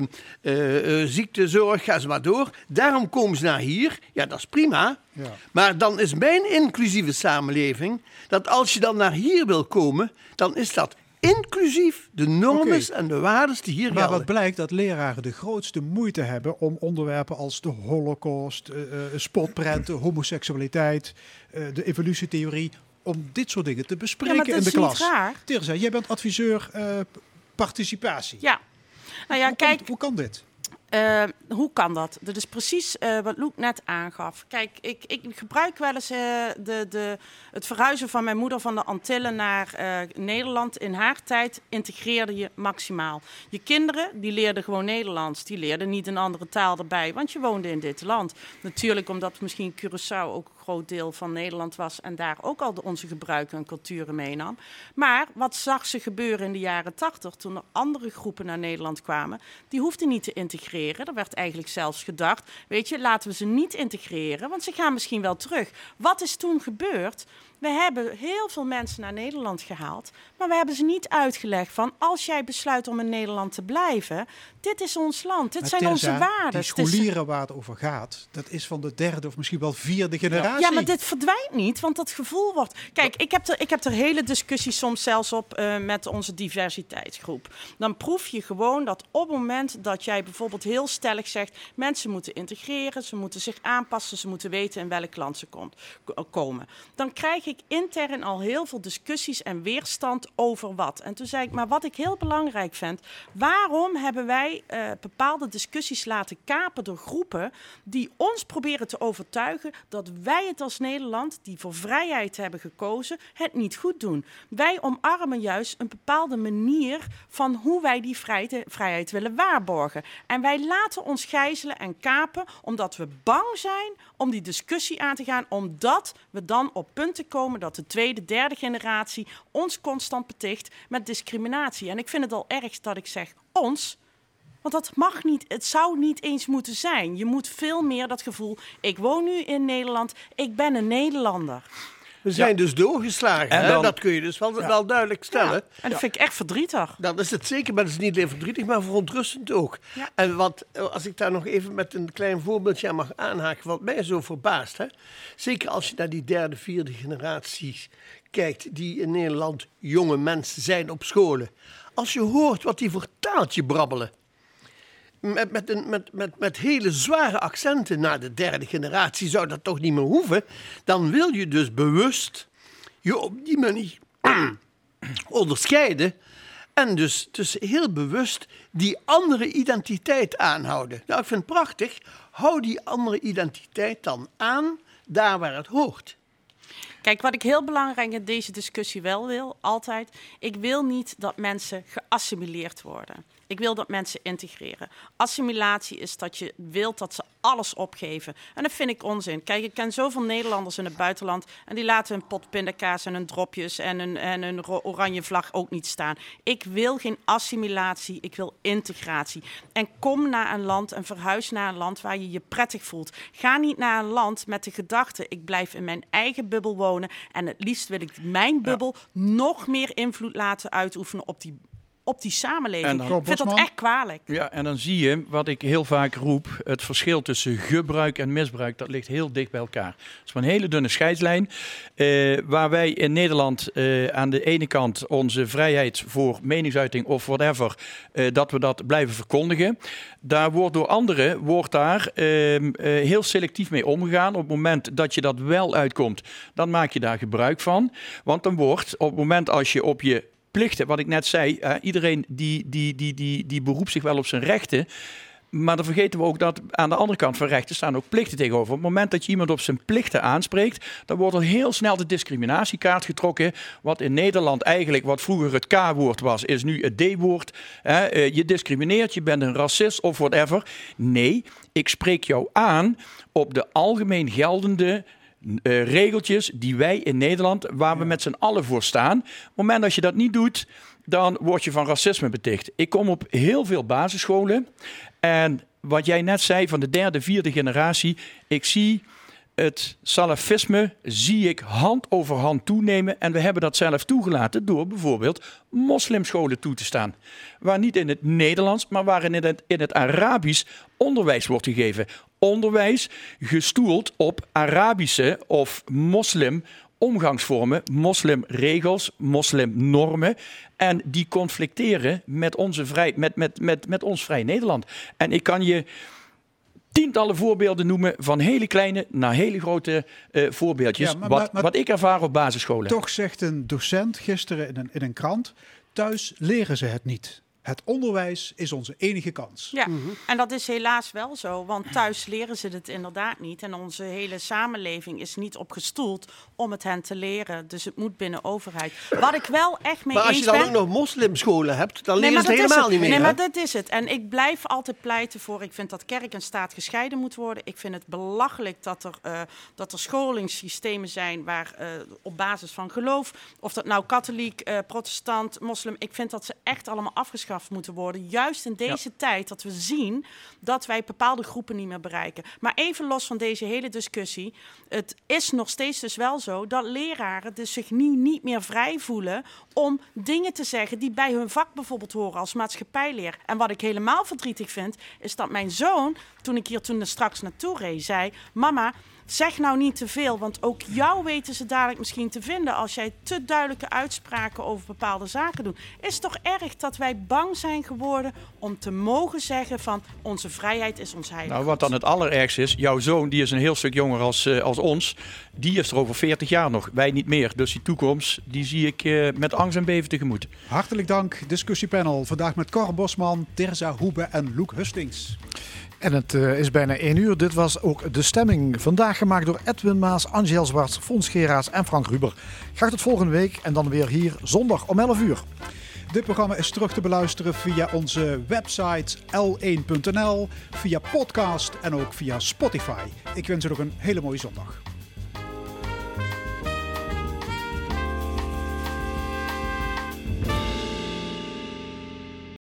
eh, ziektezorg, ga ze maar door. Daarom komen ze naar hier. Ja, dat is prima. Ja. Maar dan is mijn inclusieve samenleving dat als je dan naar hier wil komen, dan is dat inclusief de normen en de waarden die hier Maar gelden. wat blijkt dat leraren de grootste moeite hebben om onderwerpen als de holocaust, eh, spotprenten, homoseksualiteit, de evolutietheorie, om dit soort dingen te bespreken Ja, in de klas. raar. Terza, jij bent adviseur eh, participatie. Ja. Nou ja, hoe, kijk, hoe kan dit? eh, hoe kan dat? Dat is precies eh, wat Loek net aangaf. Kijk, ik, ik gebruik wel eens de, de, het verhuizen van mijn moeder van de Antillen naar Nederland. In haar tijd integreerde je maximaal. Je kinderen, die leerden gewoon Nederlands. Die leerden niet een andere taal erbij, want je woonde in dit land. Natuurlijk omdat misschien Curaçao ook groot deel van Nederland was... en daar ook al de, onze gebruiken en culturen meenam. Maar wat zag ze gebeuren in de jaren tachtig... toen er andere groepen naar Nederland kwamen... die hoefden niet te integreren. Er werd eigenlijk zelfs gedacht... weet je, laten we ze niet integreren... want ze gaan misschien wel terug. Wat is toen gebeurd? We hebben heel veel mensen naar Nederland gehaald, maar we hebben ze niet uitgelegd van als jij besluit om in Nederland te blijven, dit is ons land, dit Maar zijn onze waarden. Is- scholieren waar het over gaat, dat is van de derde of misschien wel vierde generatie. Ja, maar dit verdwijnt niet, want dat gevoel wordt. Kijk, ik heb er, ik heb er hele discussies soms zelfs op eh, met onze diversiteitsgroep. Dan proef je gewoon dat op het moment dat jij bijvoorbeeld heel stellig zegt: mensen moeten integreren, ze moeten zich aanpassen, ze moeten weten in welk land ze komt, ko- komen. Dan krijg ik intern al heel veel discussies en weerstand over wat. En toen zei ik: maar wat ik heel belangrijk vind, waarom hebben wij eh, bepaalde discussies laten kapen door groepen die ons proberen te overtuigen dat wij het als Nederland, die voor vrijheid hebben gekozen, het niet goed doen. Wij omarmen juist een bepaalde manier van hoe wij die vrijheid, vrijheid willen waarborgen. En wij laten ons gijzelen en kapen omdat we bang zijn om die discussie aan te gaan, omdat we dan op punten komen dat de tweede, derde generatie ons constant beticht met discriminatie. En ik vind het al erg dat ik zeg ons. Want dat mag niet, het zou niet eens moeten zijn. Je moet veel meer dat gevoel, ik woon nu in Nederland, ik ben een Nederlander. We zijn dus doorgeslagen. En dan- Dat kun je dus wel, wel duidelijk stellen. Ja, en dat vind ik echt verdrietig. Dat is het zeker, maar dat is niet alleen verdrietig, maar verontrustend ook. Ja. En wat, eh, als ik daar nog even met een klein voorbeeldje aan mag aanhaken, wat mij zo verbaast. Hè? Zeker als je naar die derde, vierde generaties kijkt, die in Nederland jonge mensen zijn op scholen. Als je hoort wat die voor taaltje brabbelen. Met, met, een, met, met, met hele zware accenten naar de derde generatie zou dat toch niet meer hoeven. Dan wil je dus bewust je op die manier onderscheiden. En dus, dus heel bewust die andere identiteit aanhouden. Nou, ik vind het prachtig. Hou die andere identiteit dan aan daar waar het hoort. Kijk, wat ik heel belangrijk in deze discussie wel wil, altijd, ik wil niet dat mensen geassimileerd worden. Ik wil dat mensen integreren. Assimilatie is dat je wilt dat ze alles opgeven. En dat vind ik onzin. Kijk, ik ken zoveel Nederlanders in het buitenland en die laten een pot pindakaas en hun dropjes en een, en een ro- oranje vlag ook niet staan. Ik wil geen assimilatie, ik wil integratie. En kom naar een land en verhuis naar een land waar je je prettig voelt. Ga niet naar een land met de gedachte, ik blijf in mijn eigen bubbel wonen en het liefst wil ik mijn bubbel nog meer invloed laten uitoefenen op die, op die samenleving. En dan- ik vind dat echt kwalijk. Ja, en dan zie je wat ik heel vaak roep: het verschil tussen gebruik en misbruik, dat ligt heel dicht bij elkaar. Het is maar een hele dunne scheidslijn. eh, waar wij in Nederland eh, aan de ene kant onze vrijheid voor meningsuiting of whatever, eh, dat we dat blijven verkondigen. Daar wordt door anderen wordt daar ehm, eh, heel selectief mee omgegaan. Op het moment dat je dat wel uitkomt, dan maak je daar gebruik van. Want dan wordt op het moment als je op je plichten, wat ik net zei, eh, iedereen die, die, die, die, die beroept zich wel op zijn rechten. Maar dan vergeten we ook dat aan de andere kant van rechten staan ook plichten tegenover. Op het moment dat je iemand op zijn plichten aanspreekt, dan wordt er heel snel de discriminatiekaart getrokken. Wat in Nederland eigenlijk, wat vroeger het K-woord was, is nu het D-woord. Eh, je discrimineert, je bent een racist of whatever. Nee, ik spreek jou aan op de algemeen geldende eh, regeltjes die wij in Nederland, waar we met z'n allen voor staan. Op het moment dat je dat niet doet, dan word je van racisme beticht. Ik kom op heel veel basisscholen en wat jij net zei van de derde, vierde generatie, ik zie het salafisme zie ik hand over hand toenemen. En we hebben dat zelf toegelaten door bijvoorbeeld moslimscholen toe te staan. Waar niet in het Nederlands, maar waar in het, in het Arabisch onderwijs wordt gegeven. Onderwijs gestoeld op Arabische of moslim omgangsvormen, moslimregels, moslimnormen. En die conflicteren met, onze vrij, met, met, met, met ons vrij Nederland. En ik kan je tientallen voorbeelden noemen van hele kleine naar hele grote eh, voorbeeldjes. Ja, maar- wat, maar- maar- wat ik ervaar op basisscholen. Toch zegt een docent gisteren in een, in een krant, thuis leren ze het niet. Het onderwijs is onze enige kans. Ja, en dat is helaas wel zo, want thuis leren ze het inderdaad niet. En onze hele samenleving is niet opgestoeld om het hen te leren. Dus het moet binnen overheid. Wat ik wel echt mee Maar als eens je dan ben... ook nog moslimscholen hebt, dan Nee, leren ze het helemaal niet meer. Nee, hè? maar dat is het. En ik blijf altijd pleiten voor. Ik vind dat kerk en staat gescheiden moet worden. Ik vind het belachelijk dat er, eh, dat er scholingssystemen zijn waar eh, op basis van geloof, of dat nou katholiek, eh, protestant, moslim, ik vind dat ze echt allemaal afgeschaft moeten worden. Juist in deze tijd dat we zien dat wij bepaalde groepen niet meer bereiken. Maar even los van deze hele discussie. Het is nog steeds dus wel zo dat leraren dus zich nu niet meer vrij voelen om dingen te zeggen die bij hun vak bijvoorbeeld horen als maatschappijleer. En wat ik helemaal verdrietig vind, is dat mijn zoon, toen ik hier toen er straks naartoe reed, zei: Mama. Zeg nou niet te veel, want ook jou weten ze dadelijk misschien te vinden als jij te duidelijke uitspraken over bepaalde zaken doet. Is het toch erg dat wij bang zijn geworden om te mogen zeggen van onze vrijheid is ons heilig. Nou, wat dan het allerergste is, jouw zoon, die is een heel stuk jonger als, eh, als ons, die is er over 40 jaar nog. Wij niet meer. Dus die toekomst, die zie ik eh, met angst en beven tegemoet. Hartelijk dank, discussiepanel. Vandaag met Cor Bosman, Terza Hoebe en Loek Hustings. En het eh, is bijna 1 uur. Dit was ook de stemming. Vandaag gemaakt door Edwin Maas, Angel Zwarts, Fons Geraas en Frank Ruber. Graag tot volgende week en dan weer hier zondag om 11 uur. Dit programma is terug te beluisteren via onze website l1.nl, via podcast en ook via Spotify. Ik wens u nog een hele mooie zondag.